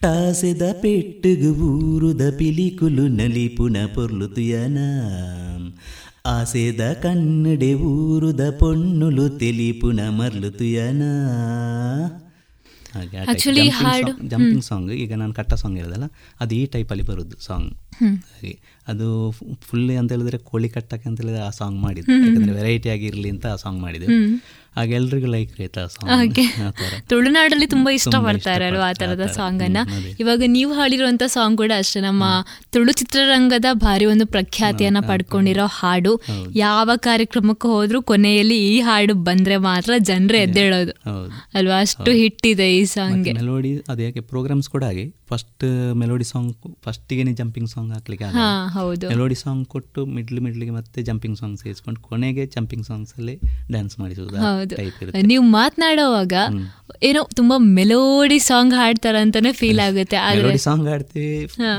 Speaker 18: టాసెద పెట్టుగు ఊరుద పిలికులు నలిపున పొర్లుతుయన ఆసేద కన్నడి ఊరుద పొన్నులు తెలిపున మర్లుతుయన ಹಾಗೆ
Speaker 17: Actually ಹಾಡು-
Speaker 18: ಜಂಪಿಂಗ್ ಸಾಂಗ್ ಈಗ ನಾನು ಕಟ್ಟ ಸಾಂಗ್ ಇರೋದಲ್ಲ ಅದು ಈ ಟೈಪಲ್ಲಿ ಬರೋದು ಸಾಂಗ್
Speaker 17: ಹ್ಮ್.
Speaker 18: ಹಾಗೆ ಅದು ಫುಲ್ಲಿ ಅಂತ ಹೇಳಿದ್ರೆ ಕೋಳಿ ಕಟ್ಟಕ್ಕೆ ಅಂತ ಹೇಳಿದ್ರೆ ಆ ಸಾಂಗ್ ಮಾಡಿದ್ದು
Speaker 17: ಹ್ಮ್, ಹ್ಮ್,
Speaker 18: ಯಾಕಂದ್ರೆ ವೆರೈಟಿ ಆಗಿರಲಿ ಅಂತ ಆ ಸಾಂಗ್ ಮಾಡಿದ್ದು ಎಲ್ರಿಗೂ ಲೈಕ್ ಆಯ್ತಾ
Speaker 17: ಹಾಗೆ.
Speaker 18: ಸಾಂಗ್
Speaker 17: ತುಳುನಾಡಲ್ಲಿ ತುಂಬಾ ಇಷ್ಟ ಪಡ್ತಾರೆ ಅಲ್ವಾ ಆ ತರದ ಸಾಂಗ್ ಅನ್ನ? ಇವಾಗ ನೀವು ಹಾಡಿರುವಂತ ಸಾಂಗ್ ಕೂಡ ಅಷ್ಟೇ. ನಮ್ಮ ತುಳು ಚಿತ್ರರಂಗದ ಭಾರಿ ಒಂದು ಪ್ರಖ್ಯಾತಿಯನ್ನ ಪಡ್ಕೊಂಡಿರೋ ಹಾಡು. ಯಾವ ಕಾರ್ಯಕ್ರಮಕ್ಕೆ ಹೋದ್ರು ಕೊನೆಯಲ್ಲಿ ಈ ಹಾಡು ಬಂದ್ರೆ ಮಾತ್ರ ಜನರು ಎದ್ದೇಳೋದು. ಅಲ್ವಾ? ಅಷ್ಟು ಹಿಟ್ ಇದೆ ಈ ಸಾಂಗ್
Speaker 18: ಮೆಲೋಡಿ ಅದು ಯಾಕೆ ಪ್ರೋಗ್ರಾಮ್ಸ್ ಕೂಡ ಹಾಗೆ. ಫಸ್ಟ್ ಮೆಲೋಡಿ ಸಾಂಗ್ ಫಸ್ಟಿಗೆ ಜಂಪಿಂಗ್ ಸಾಂಗ್ ಹಾಕ್ಲಿಕ್ಕೆ
Speaker 17: ಹೌದು.
Speaker 18: ಮೆಲೋಡಿ ಸಾಂಗ್ ಕೊಟ್ಟು ಮಿಡ್ಲ್ ಮಿಡ್ಲಿಗೆ ಮತ್ತೆ ಜಂಪಿಂಗ್ ಸಾಂಗ್ ಸೇರಿಸ್ಕೊಂಡು ಕೊನೆಗೆ ಜಂಪಿಂಗ್ ಸಾಂಗ್ಸ್ ಅಲ್ಲಿ ಡ್ಯಾನ್ಸ್ ಮಾಡಿಸೋದು.
Speaker 17: ಹೌದು. ನೀವು ಮಾತನಾಡುವಾಗ ಏನೋ ತುಂಬಾ ಮೆಲೋಡಿ ಸಾಂಗ್ ಹಾಡ್ತಾರ ಅಂತಾನೆ ಫೀಲ್ ಆಗುತ್ತೆ ಆದ್ರೆ
Speaker 18: ಸಾಂಗ್ ಆಡ್ತೀವಿ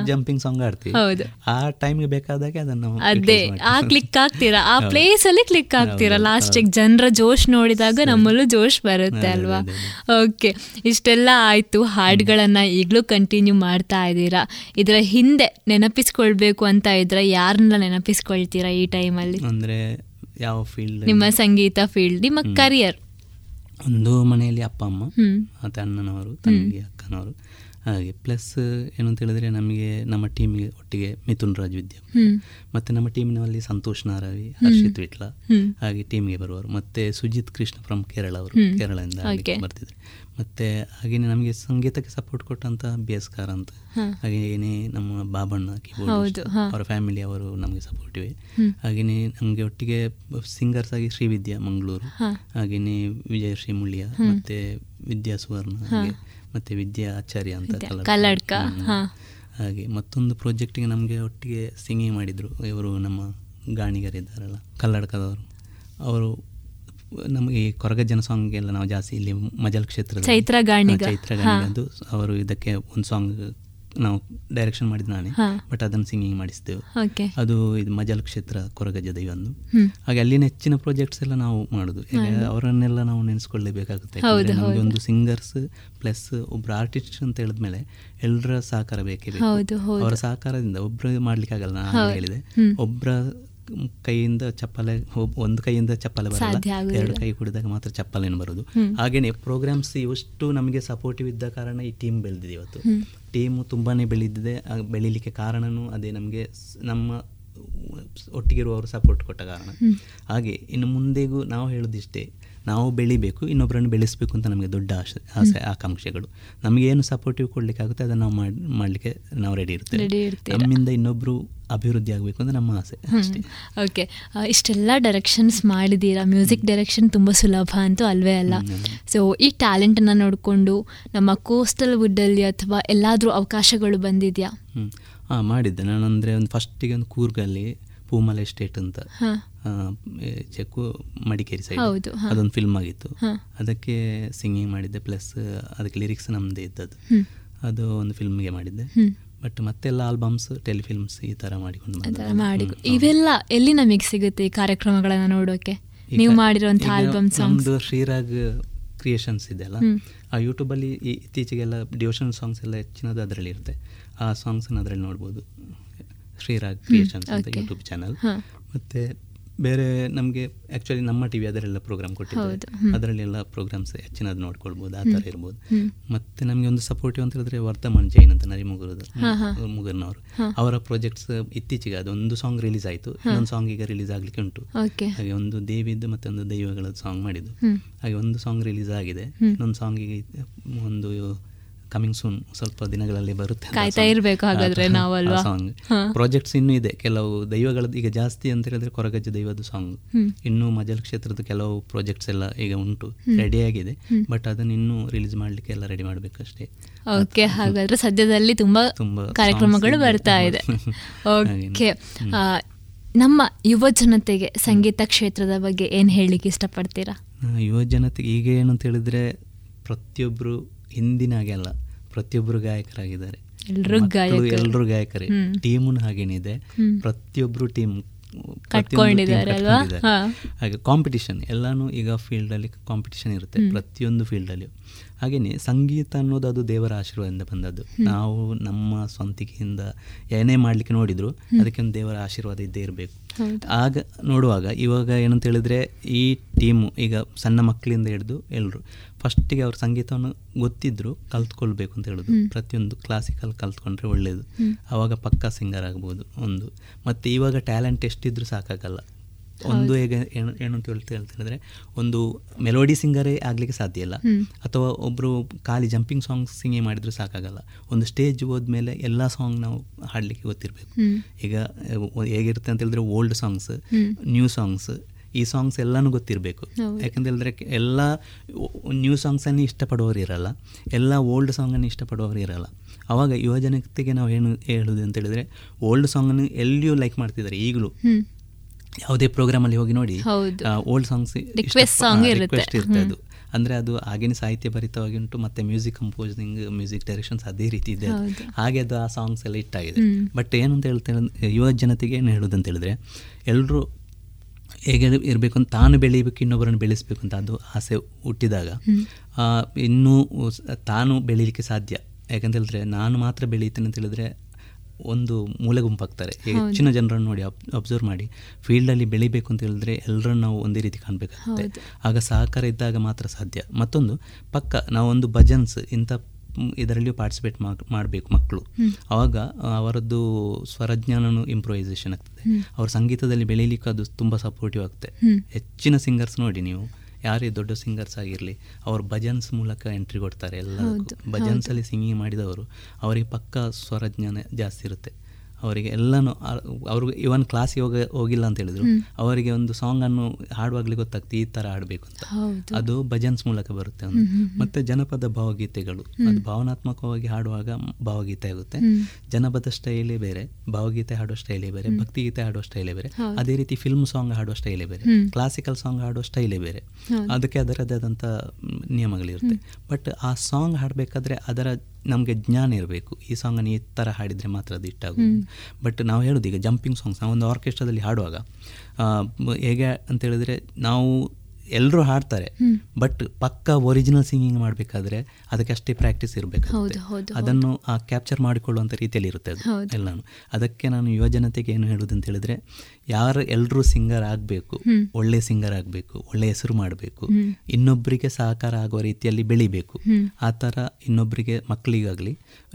Speaker 18: ಜಂಪಿಂಗ್ ಸಾಂಗ್ ಹಾಡ್ತೀವಿ.
Speaker 17: ಹೌದು.
Speaker 18: ಆ ಟೈಮ್ಗೆ ಬೇಕಾದಾಗೆ ಅದನ್ನು
Speaker 17: ಅದೇ ಆ ಕ್ಲಿಕ್ ಆಗ್ತೀರಾ ಆ. ಪ್ಲೇಸ್ ಅಲ್ಲಿ ಕ್ಲಿಕ್ ಆಗ್ತೀರಾ
Speaker 18: ಲಾಸ್ಟ್
Speaker 17: ಲಾಸ್ಟಿಗೆ ಜನರ ಜೋಶ್ ನೋಡಿದಾಗ ನಮ್ಮಲ್ಲೂ ಜೋಶ್ ಬರುತ್ತೆ ಅಲ್ವಾ? ಓಕೆ ಇಷ್ಟೆಲ್ಲ ಆಯ್ತು. ಹಾಡ್ಗಳನ್ನ ಈಗಲೂ ಕಂಟಿನ್ಯೂ ಮಾಡ್ತಾ ಇದ್ದೀರಾ? ಇದರ ಹಿಂದೆ ನೆನಪಿಸ್ಕೊಳ್ಬೇಕು ಅಂತ ಇದ್ರೆ ಯಾರನ್ನ ನೆನಪಿಸ್ಕೊಳ್ತೀರಾ ಈ ಟೈಮಲ್ಲಿ
Speaker 18: ಅಂದ್ರೆ ಯಾವ ಫೀಲ್ಡ್
Speaker 17: ನಿಮ್ಮ ಸಂಗೀತ ಫೀಲ್ಡ್ ನಿಮ್ಮ ಕರಿಯರ್
Speaker 18: ಒಂದು ಮನೆಯಲ್ಲಿ ಅಪ್ಪ ಅಮ್ಮ ಮತ್ತೆ ಅಣ್ಣನವರು ತಂಗಿ ಅಕ್ಕನವರು. ಹಾಗೆ ಪ್ಲಸ್ ಏನು ಅಂತ ಹೇಳಿದ್ರೆ ನಮಗೆ ನಮ್ಮ ಟೀಮಿಗೆ ಒಟ್ಟಿಗೆ ಮಿಥುನ್ ರಾಜ್ ವಿದ್ಯಾ. ಮತ್ತೆ ನಮ್ಮ ಟೀಮಿನಲ್ಲಿ ಸಂತೋಷ್ ನಾರಾವಿ ಹರ್ಷಿತ್ ವಿಟ್ಲ. ಹಾಗೆ ಟೀಮ್ಗೆ ಬರುವರು ಮತ್ತೆ ಸುಜಿತ್ ಕೃಷ್ಣ ಫ್ರಮ್ ಕೇರಳ ಅವರು. ಕೇರಳದಿಂದ ಬರ್ತಿದ್ರು. ಮತ್ತೆ ಹಾಗೇನೆ ನಮಗೆ ಸಂಗೀತಕ್ಕೆ ಸಪೋರ್ಟ್ ಕೊಟ್ಟಂತ ಬಿ ಎಸ್ ಕಾರ್ ಅಂತ ಹಾಗೇನೆ ನಮ್ಮ ಬಾಬಣ್ಣ ಕೀಬೋರ್ಡ್ ಅವರ ಫ್ಯಾಮಿಲಿ ಅವರು ನಮಗೆ ಸಪೋರ್ಟ್ ಇವೆ. ಹಾಗೇನೆ ನಮಗೆ ಒಟ್ಟಿಗೆ ಸಿಂಗರ್ಸ್ ಆಗಿ ಶ್ರೀವಿದ್ಯಾ ಮಂಗಳೂರು.
Speaker 17: ಹಾಗೇನೇ
Speaker 18: ವಿಜಯ್ ಶ್ರೀ ಮುಳ್ಯ ಮತ್ತೆ ವಿದ್ಯಾ ಸುವರ್ಣ ಹಾಗೆ ಮತ್ತೆ ವಿದ್ಯಾ ಆಚಾರ್ಯ ಅಂತ ಕಲ್ಲಡ್ಕ. ಹಾಗೆ ಮತ್ತೊಂದು ಪ್ರಾಜೆಕ್ಟಿಗೆ ನಮಗೆ ಒಟ್ಟಿಗೆ ಸಿಂಗಿಂಗ್ ಮಾಡಿದ್ರು ಇವರು ನಮ್ಮ ಗಾಣಿಗರಿದ್ದಾರಲ್ಲ ಕಲ್ಲಡ್ಕದವರು ಅವರು ನಮಗೆ ಈ ಸಾಂಗ್ ಎಲ್ಲ ನಾವು ಜಾಸ್ತಿ ಇಲ್ಲಿ ಮಜಲ್ ಕ್ಷೇತ್ರದ
Speaker 17: ಚೈತ್ರ ಗಾಣಿಗ.
Speaker 18: ಚೈತ್ರ ಅವರು ಇದಕ್ಕೆ ಒಂದು ಸಾಂಗ್ ನಾವು ಡೈರೆಕ್ಷನ್ ಮಾಡಿದ್ ನಾನೇ ಬಟ್ ಅದನ್ನು ಸಿಂಗಿಂಗ್ ಮಾಡಿಸ್ತೇವೆ. ಅದು ಇದು ಮಜಲ್ ಕ್ಷೇತ್ರ ಕೊರಗಜ್ಜ ದೈವಂದು
Speaker 17: ಹ್ಮ್.
Speaker 18: ಹಾಗೆ ಅಲ್ಲಿನ ಹೆಚ್ಚಿನ ಪ್ರಾಜೆಕ್ಟ್ಸ್ ಎಲ್ಲ ನಾವು ಮಾಡೋದು. ಅವರನ್ನೆಲ್ಲ ನಾವು ನೆನೆಸ್ಕೊಳ್ಳೇಬೇಕಾಗುತ್ತೆ. ನಮಗೆ ಒಂದು ಸಿಂಗರ್ಸ್ ಪ್ಲಸ್ ಒಬ್ರು ಆರ್ಟಿಸ್ಟ್ ಅಂತ ಹೇಳಿದ್ಮೇಲೆ ಎಲ್ಲರ ಸಹಕಾರ ಬೇಕೇ. ಅವರ ಸಹಕಾರದಿಂದ ಒಬ್ರು ಮಾಡ್ಲಿಕ್ಕೆ ಆಗಲ್ಲ ನಾನು ಹೇಳಿದೆ. ಒಬ್ಬರ ಕೈಯಿಂದ ಚಪ್ಪಲೆ ಒಂದು ಕೈಯಿಂದ ಚಪ್ಪಲೆ ಬರಲ್ಲ. ಎರಡು ಕೈ ಕುಡಿದಾಗ ಮಾತ್ರ ಚಪ್ಪಲೇನು ಬರೋದು. ಹಾಗೇನೆ ಪ್ರೋಗ್ರಾಮ್ಸ್ ಇವಷ್ಟು ನಮಗೆ ಸಪೋರ್ಟಿವ್ ಇದ್ದ ಕಾರಣ ಈ ಟೀಮ್ ಬೆಳೆದಿದೆ ಇವತ್ತು. ಟೀಮ್ ತುಂಬಾನೇ ಬೆಳೆದಿದೆ. ಬೆಳಿಲಿಕ್ಕೆ ಕಾರಣನೂ ಅದೇ ನಮಗೆ ನಮ್ಮ ಒಟ್ಟಿಗಿರುವವರು ಸಪೋರ್ಟ್ ಕೊಟ್ಟ ಕಾರಣ. ಹಾಗೆ ಇನ್ನು ಮುಂದೆಗೂ ನಾವು ಹೇಳೋದಿಷ್ಟೇ ನಾವು ಬೆಳಿಬೇಕು ಇನ್ನೊಬ್ಬರನ್ನು ಬೆಳೆಸಬೇಕು ಅಂತ ನಮಗೆ ದೊಡ್ಡ ಆಸೆ ಆಸೆ ಆಕಾಂಕ್ಷೆಗಳು. ನಮಗೇನು ಸಪೋರ್ಟಿವ್ ಕೊಡಲಿಕ್ಕೆ ಆಗುತ್ತೆ ಅದನ್ನು ನಾವು ಮಾಡಿ ಮಾಡಲಿಕ್ಕೆ ನಾವು ರೆಡಿ ಇರ್ತೇವೆ.
Speaker 17: ರೆಡಿ ಇರ್ತೇವೆ
Speaker 18: ನಮ್ಮಿಂದ ಇನ್ನೊಬ್ಬರು ಅಭಿವೃದ್ಧಿ ಆಗಬೇಕು ಅಂತ ನಮ್ಮ ಆಸೆ ಅಷ್ಟೇ.
Speaker 17: ಓಕೆ ಇಷ್ಟೆಲ್ಲ ಡೈರೆಕ್ಷನ್ಸ್ ಮಾಡಿದ್ದೀರಾ? ಮ್ಯೂಸಿಕ್ ಡೈರೆಕ್ಷನ್ ತುಂಬ ಸುಲಭ ಅಂತೂ ಅಲ್ವೇ ಅಲ್ಲ. ಸೊ ಈ ಟ್ಯಾಲೆಂಟನ್ನು ನೋಡಿಕೊಂಡು ನಮ್ಮ ಕೋಸ್ಟಲ್ ವುಡ್ಡಲ್ಲಿ ಅಥವಾ ಎಲ್ಲಾದರೂ ಅವಕಾಶಗಳು ಬಂದಿದೆಯಾ?
Speaker 18: ಹ್ಞೂ ಹಾಂ ಮಾಡಿದ್ದೆ. ನಾನು ಅಂದರೆ ಒಂದು ಫಸ್ಟಿಗೆ ಒಂದು ಕೂರ್ಗಲ್ಲಿ ಪೂಮಲ ಎಸ್ಟೇಟ್ ಅಂತ. ಚೆಕ್ಕು ಮಡಿಕೇರಿ ಸೈಡ್ ಅದೊಂದು ಫಿಲ್ಮ್ ಆಗಿತ್ತು. ಅದಕ್ಕೆ ಸಿಂಗಿಂಗ್ ಮಾಡಿದ್ದೆ ಪ್ಲಸ್ ಅದಕ್ಕೆ ಲಿರಿಕ್ಸ್ ನಮ್ಮದೇ ಇದ್ದದ್ದು. ಅದು ಒಂದು ಫಿಲ್ಮ್ಗೆ ಮಾಡಿದ್ದೆ. ಬಟ್ ಮತ್ತೆಲ್ಲ ಆಲ್ಬಮ್ಸ್ ಟೆಲಿಫಿಲ್ಮ್ಸ್ ಈ ತರ ಮಾಡಿಕೊಂಡು.
Speaker 17: ಮಾಡಿ ಇವೆಲ್ಲ ಎಲ್ಲಿ ನಮಗೆ ಸಿಗುತ್ತೆ ಈ ಕಾರ್ಯಕ್ರಮಗಳನ್ನು ನೋಡೋಕೆ? ನೀವು
Speaker 18: ಮಾಡಿರುವಂತಹ
Speaker 17: ಆಲ್ಬಮ್ ಸಾಂಗ್ಸ್
Speaker 18: ಶ್ರೀರಾಗ್ ಕ್ರಿಯೇಷನ್ಸ್ ಇದೆ
Speaker 17: ಅಲ್ಲ?
Speaker 18: ಆ ಯೂಟ್ಯೂಬಲ್ಲಿ ಇತ್ತೀಚೆಗೆಲ್ಲ ಡಿವೋಷನ್ ಸಾಂಗ್ಸ್ ಎಲ್ಲ ಹೆಚ್ಚಿನದು ಅದರಲ್ಲಿ ಇರುತ್ತೆ ಆ ಸಾಂಗ್ಸನ್ನು ಅದರಲ್ಲಿ ನೋಡ್ಬೋದು. ಶ್ರೀರಾಗ್ ಕ್ರಿಯೇಷನ್ಸ್ ಅಂತ. ಯೂಟ್ಯೂಬ್ ಚಾನಲ್ ಮತ್ತೆ ಬೇರೆ ನಮಗೆ ಆ್ಯಕ್ಚುಲಿ ನಮ್ಮ ಟಿ ವಿ ಅದರೆಲ್ಲ ಪ್ರೋಗ್ರಾಮ್ ಕೊಟ್ಟಿದ್ದಾರೆ. ಅದರಲ್ಲೆಲ್ಲ ಪ್ರೋಗ್ರಾಮ್ಸ್ ಹೆಚ್ಚಿನದು ನೋಡ್ಕೊಳ್ಬೋದು ಆ ಥರ. ಇರ್ಬೋದು. ಮತ್ತು ನಮಗೆ ಒಂದು ಸಪೋರ್ಟಿವ್ ಅಂತ ಹೇಳಿದ್ರೆ ವರ್ತಮಾನ್ ಜೈನ್ ಅಂತ ನರಿಮುಗುರದ. ಮುಗುರ್ನವರು ಅವರ ಪ್ರಾಜೆಕ್ಟ್ಸ್ ಇತ್ತೀಚೆಗೆ ಅದೊಂದು ಸಾಂಗ್ ರಿಲೀಸ್ ಆಯಿತು ಇನ್ನೊಂದು ಸಾಂಗ್ ಈಗ ರಿಲೀಸ್ ಆಗಲಿಕ್ಕೆ ಉಂಟು ಹಾಗೆ ಒಂದು ದೇವಿದ್ದು ಮತ್ತೆ ಒಂದು ದೈವಗಳ ಸಾಂಗ್ ಮಾಡಿದ್ದು ಹಾಗೆ ಒಂದು ಸಾಂಗ್ ರಿಲೀಸ್ ಆಗಿದೆ. ಇನ್ನೊಂದು ಸಾಂಗಿಗೆ ಒಂದು ಕಮಿಂಗ್ ಸೂನ್ ಸ್ವಲ್ಪ ದಿನಗಳಲ್ಲಿ ಬರುತ್ತೆ
Speaker 17: ಕಾಯ್ತಾ ಇರಬೇಕು ಹಾಗಾದ್ರೆ ನಾವಲ್ವಾ?
Speaker 18: ಸಾಂಗ್ ಪ್ರಾಜೆಕ್ಟ್ಸ್ ಇನ್ನೂ ಇದೆ. ಕೆಲವು ದೈವಗಳದ್ದು ಈಗ ಜಾಸ್ತಿ ಅಂತ ಹೇಳಿದ್ರೆ ಕೊರಗಜ್ಜ ದೈವದ ಸಾಂಗ್. ಇನ್ನೂ ಮಜಲ್ ಕ್ಷೇತ್ರದ ಕೆಲವು ಪ್ರಾಜೆಕ್ಟ್ಸ್ ಎಲ್ಲ ಈಗ ಉಂಟು. ರೆಡಿ ಆಗಿದೆ. ಬಟ್ ಅದನ್ನು ಇನ್ನೂ ರಿಲೀಸ್ ಮಾಡಲಿಕ್ಕೆ ಎಲ್ಲ ರೆಡಿ ಮಾಡಬೇಕಷ್ಟೇ.
Speaker 17: ಓಕೆ ಹಾಗಾದ್ರೆ ಸದ್ಯದಲ್ಲಿ ತುಂಬಾ
Speaker 18: ತುಂಬಾ
Speaker 17: ಕಾರ್ಯಕ್ರಮಗಳು ಬರ್ತಾ ಇದೆ. ಓಕೆ ನಮ್ಮ ಯುವ ಜನತೆಗೆ ಸಂಗೀತ ಕ್ಷೇತ್ರದ ಬಗ್ಗೆ ಏನು ಹೇಳಲಿಕ್ಕೆ ಇಷ್ಟಪಡ್ತೀರಾ?
Speaker 18: ಯುವ ಜನತೆಗೆ ಈಗ ಏನಂತ ಅಂತ ಹೇಳಿದ್ರೆ ಪ್ರತಿಯೊಬ್ಬರು ಹಿಂದಿನ ಹಾಗೆ ಅಲ್ಲ. ಪ್ರತಿಯೊಬ್ಬರು ಗಾಯಕರಾಗಿದ್ದಾರೆ. ಎಲ್ಲರೂ ಗಾಯಕರೇ. ಟೀಮ್ ಹಾಗೇನಿದೆ ಪ್ರತಿಯೊಬ್ಬರು ಟೀಮ್? ಹಾಗೆ ಕಾಂಪಿಟಿಷನ್ ಎಲ್ಲಾನು ಈಗ ಫೀಲ್ಡ್ ಅಲ್ಲಿ ಕಾಂಪಿಟಿಷನ್ ಇರುತ್ತೆ
Speaker 17: ಪ್ರತಿಯೊಂದು
Speaker 18: ಪ್ರತಿಯೊಂದು ಅಲ್ಲಿ ಹಾಗೇನೆ ಸಂಗೀತ ಅನ್ನೋದು ಅದು ದೇವರ ಆಶೀರ್ವಾದದಿಂದ ಬಂದದ್ದು. ನಾವು ನಮ್ಮ ಸ್ವಂತಿಕೆಯಿಂದ ಏನೇ ಮಾಡ್ಲಿಕ್ಕೆ ನೋಡಿದ್ರು ಅದಕ್ಕೆ ಒಂದು ದೇವರ ಆಶೀರ್ವಾದ ಇದ್ದೇ ಇರಬೇಕು. ಆಗ ನೋಡುವಾಗ ಇವಾಗ ಏನಂತ ಹೇಳಿದ್ರೆ ಈ ಟೀಮು ಈಗ ಸಣ್ಣ ಮಕ್ಕಳಿಂದ ಹಿಡಿದು ಎಲ್ಲರೂ ಫಸ್ಟಿಗೆ ಅವ್ರ ಸಂಗೀತವನ್ನು ಗೊತ್ತಿದ್ರು ಕಲ್ತ್ಕೊಳ್ಬೇಕು ಅಂತ ಹೇಳೋದು. ಪ್ರತಿಯೊಂದು ಕ್ಲಾಸಿಕಲ್ ಕಲ್ತ್ಕೊಂಡ್ರೆ ಒಳ್ಳೆಯದು. ಆವಾಗ ಪಕ್ಕಾ ಸಿಂಗರ್ ಆಗ್ಬೋದು ಒಂದು. ಮತ್ತು ಇವಾಗ ಟ್ಯಾಲೆಂಟ್ ಎಷ್ಟಿದ್ರೂ ಸಾಕಾಗಲ್ಲ. ಒಂದು ಹೇಗೆ ಏನು ಏನು ಅಂತ ಹೇಳ್ತಾ ಹೇಳ್ತಾರೆ ಒಂದು ಮೆಲೋಡಿ ಸಿಂಗರೇ ಆಗಲಿಕ್ಕೆ ಸಾಧ್ಯ ಇಲ್ಲ. ಅಥವಾ ಒಬ್ಬರು ಖಾಲಿ ಜಂಪಿಂಗ್ ಸಾಂಗ್ಸ್ ಸಿಂಗಿಂಗ್ ಮಾಡಿದ್ರು ಸಾಕಾಗಲ್ಲ. ಒಂದು ಸ್ಟೇಜ್ ಹೋದ್ಮೇಲೆ ಎಲ್ಲ ಸಾಂಗ್ ನಾವು ಹಾಡಲಿಕ್ಕೆ ಗೊತ್ತಿರಬೇಕು. ಈಗ ಹೇಗಿರುತ್ತೆ ಅಂತ ಹೇಳಿದ್ರೆ ಓಲ್ಡ್ ಸಾಂಗ್ಸ್. ನ್ಯೂ ಸಾಂಗ್ಸ್ ಈ ಸಾಂಗ್ಸ್ ಎಲ್ಲಾನು ಗೊತ್ತಿರಬೇಕು. ಯಾಕಂತ ಹೇಳಿದ್ರೆ ಎಲ್ಲ ನ್ಯೂ ಸಾಂಗ್ಸನ್ನು ಇಷ್ಟಪಡುವವರು ಇರಲ್ಲ. ಎಲ್ಲ ಓಲ್ಡ್ ಸಾಂಗನ್ನು ಇಷ್ಟಪಡುವವರು ಇರಲ್ಲ. ಆವಾಗ ಯುವಜನತೆಗೆ ನಾವು ಏನು ಹೇಳೋದು ಅಂತ ಹೇಳಿದ್ರೆ ಓಲ್ಡ್ ಸಾಂಗನ್ನು ಎಲ್ಲಿಯೂ ಲೈಕ್ ಮಾಡ್ತಿದ್ದಾರೆ ಈಗಲೂ. ಯಾವುದೇ ಪ್ರೋಗ್ರಾಮಲ್ಲಿ ಹೋಗಿ ನೋಡಿ ಓಲ್ಡ್ ಸಾಂಗ್ಸ್
Speaker 17: ರಿಕ್ವೆಸ್ಟ್ ಇರುತ್ತೆ.
Speaker 18: ಇರುತ್ತೆ ಅದು. ಅಂದರೆ ಅದು ಆಗಿನ ಸಾಹಿತ್ಯ ಭರಿತವಾಗಿ ಉಂಟು ಮತ್ತು ಮ್ಯೂಸಿಕ್ ಕಂಪೋಸಿಂಗ್ ಮ್ಯೂಸಿಕ್ ಡೈರೆಕ್ಷನ್ಸ್ ಅದೇ ರೀತಿ ಇದೆ ಹಾಗೆ ಅದು ಆ ಸಾಂಗ್ಸ್ ಎಲ್ಲ ಇಟ್ಟಾಗಿದೆ. ಬಟ್ ಏನು ಅಂತ ಹೇಳ್ತೇನೆ ಯುವ ಜನತೆಗೆ ಏನು ಹೇಳೋದು ಅಂತ ಹೇಳಿದ್ರೆ ಎಲ್ಲರೂ ಹೇಗೆ ಇರಬೇಕು ಅಂತ ತಾನು ಬೆಳೀಬೇಕು ಇನ್ನೊಬ್ಬರನ್ನು ಬೆಳೆಸಬೇಕು ಅಂತ ಅದು ಆಸೆ ಹುಟ್ಟಿದಾಗ ಇನ್ನೂ ತಾನು ಬೆಳೀಲಿಕ್ಕೆ ಸಾಧ್ಯ. ಯಾಕಂತ ಹೇಳಿದ್ರೆ ನಾನು ಮಾತ್ರ ಬೆಳೀತೇನೆ ಅಂತ ಹೇಳಿದ್ರೆ ಒಂದು ಮೂಲೆ ಗುಂಪಾಗ್ತಾರೆ. ಹೆಚ್ಚಿನ ಜನರನ್ನು ನೋಡಿ ಅಬ್ಸರ್ವ್ ಮಾಡಿ ಫೀಲ್ಡಲ್ಲಿ ಬೆಳಿಬೇಕು ಅಂತ ಹೇಳಿದ್ರೆ ಎಲ್ಲರನ್ನು ನಾವು ಒಂದೇ ರೀತಿ ಕಾಣಬೇಕಾಗುತ್ತೆ. ಆಗ ಸಹಕಾರ ಇದ್ದಾಗ ಮಾತ್ರ ಸಾಧ್ಯ. ಮತ್ತೊಂದು ಪಕ್ಕ ನಾವೊಂದು ಭಜನ್ಸ್ ಇಂಥ ಇದರಲ್ಲಿಯೂ ಪಾರ್ಟಿಸಿಪೇಟ್ ಮಾಡಬೇಕು ಮಕ್ಕಳು. ಆವಾಗ ಅವರದ್ದು ಸ್ವರಜ್ಞಾನನು ಇಂಪ್ರೂವೈಸೇಷನ್ ಆಗ್ತದೆ. ಅವ್ರ ಸಂಗೀತದಲ್ಲಿ ಬೆಳೀಲಿಕ್ಕೆ ಅದು ತುಂಬ ಸಪೋರ್ಟಿವ್ ಆಗುತ್ತೆ ಹೆಚ್ಚಿನ ಸಿಂಗರ್ಸ್ ನೋಡಿ ನೀವು ಯಾರೇ ದೊಡ್ಡ ಸಿಂಗರ್ಸ್ ಆಗಿರಲಿ ಅವರು ಭಜನ್ಸ್ ಮೂಲಕ ಎಂಟ್ರಿ ಕೊಡ್ತಾರೆ ಎಲ್ಲ ಭಜನ್ಸಲ್ಲಿ ಸಿಂಗಿಂಗ್ ಮಾಡಿದವರು ಅವರಿಗೆ ಪಕ್ಕ ಸ್ವರಜ್ಞಾನ ಜಾಸ್ತಿ ಇರುತ್ತೆ. ಅವರಿಗೆ ಎಲ್ಲನೂ ಅವರು ಅವ್ರಿಗೆ ಇವನ್ ಕ್ಲಾಸಿಗೆ ಹೋಗ ಹೋಗಿಲ್ಲ ಅಂತ ಹೇಳಿದ್ರು. ಅವರಿಗೆ ಒಂದು ಸಾಂಗ್ ಅನ್ನು ಹಾಡುವಾಗಲೇ ಗೊತ್ತಾಗ್ತಿ ಈ ತರ ಹಾಡಬೇಕು ಅಂತ. ಅದು ಭಜನ್ಸ್ ಮೂಲಕ ಬರುತ್ತೆ ಒಂದು. ಮತ್ತೆ ಜನಪದ ಭಾವಗೀತೆಗಳು. ಅದು ಭಾವನಾತ್ಮಕವಾಗಿ ಹಾಡುವಾಗ ಭಾವಗೀತೆ ಆಗುತ್ತೆ. ಜನಪದ ಸ್ಟೈಲೇ ಬೇರೆ ಭಾವಗೀತೆ ಹಾಡೋ ಸ್ಟೈಲೇ ಬೇರೆ. ಭಕ್ತಿಗೀತೆ ಹಾಡೋ ಸ್ಟೈಲೇ ಬೇರೆ. ಅದೇ ರೀತಿ ಫಿಲ್ಮ್ ಸಾಂಗ್ ಹಾಡೋ ಸ್ಟೈಲೇ ಬೇರೆ. ಕ್ಲಾಸಿಕಲ್ ಸಾಂಗ್ ಹಾಡೋ ಸ್ಟೈಲೇ ಬೇರೆ. ಅದಕ್ಕೆ ಅದರದೇ ಆದಂಥ ಮ್, ನಿಯಮಗಳಿರುತ್ತೆ ಬಟ್ ಆ ಸಾಂಗ್ ಹಾಡಬೇಕಾದ್ರೆ ಅದರ ನಮಗೆ ಜ್ಞಾನ ಇರಬೇಕು. ಈ ಸಾಂಗನ್ನು ಈ ಥರ ಹಾಡಿದರೆ ಮಾತ್ರ ಅದು ಇಟ್ಟಾಗೋದು ಬಟ್ ನಾವು ಹೇಳೋದು ಈಗ ಜಂಪಿಂಗ್ ಸಾಂಗ್ಸ್ ನಾವು ಒಂದು ಆರ್ಕೆಸ್ಟ್ರಾದಲ್ಲಿ ಹಾಡುವಾಗ ಹೇಗೆ ಅಂತ ಹೇಳಿದ್ರೆ ನಾವು ಎಲ್ಲರೂ ಹಾಡ್ತಾರೆ ಬಟ್ ಪಕ್ಕ ಒರಿಜಿನಲ್ ಸಿಂಗಿಂಗ್ ಮಾಡಬೇಕಾದ್ರೆ ಅದಕ್ಕೆ ಅಷ್ಟೇ ಪ್ರಾಕ್ಟೀಸ್
Speaker 17: ಇರಬೇಕು
Speaker 18: ಅದನ್ನು ಆ ಕ್ಯಾಪ್ಚರ್ ಮಾಡಿಕೊಳ್ಳುವಂಥ ರೀತಿಯಲ್ಲಿ ಇರುತ್ತೆ ಅದು. ಎಲ್ಲಾನು ಅದಕ್ಕೆ ನಾನು ಯುವಜನತೆಗೆ ಏನು ಹೇಳೋದು ಅಂತ ಹೇಳಿದ್ರೆ ಯಾರು ಎಲ್ಲರೂ ಸಿಂಗರ್ ಆಗಬೇಕು ಒಳ್ಳೆ ಸಿಂಗರ್ ಆಗಬೇಕು ಒಳ್ಳೆ ಹೆಸರು ಮಾಡಬೇಕು. ಇನ್ನೊಬ್ಬರಿಗೆ ಸಹಕಾರ ಆಗುವ ರೀತಿಯಲ್ಲಿ ಬೆಳಿಬೇಕು. ಆ ಥರ ಇನ್ನೊಬ್ಬರಿಗೆ ಮಕ್ಕಳಿಗಾಗಲಿ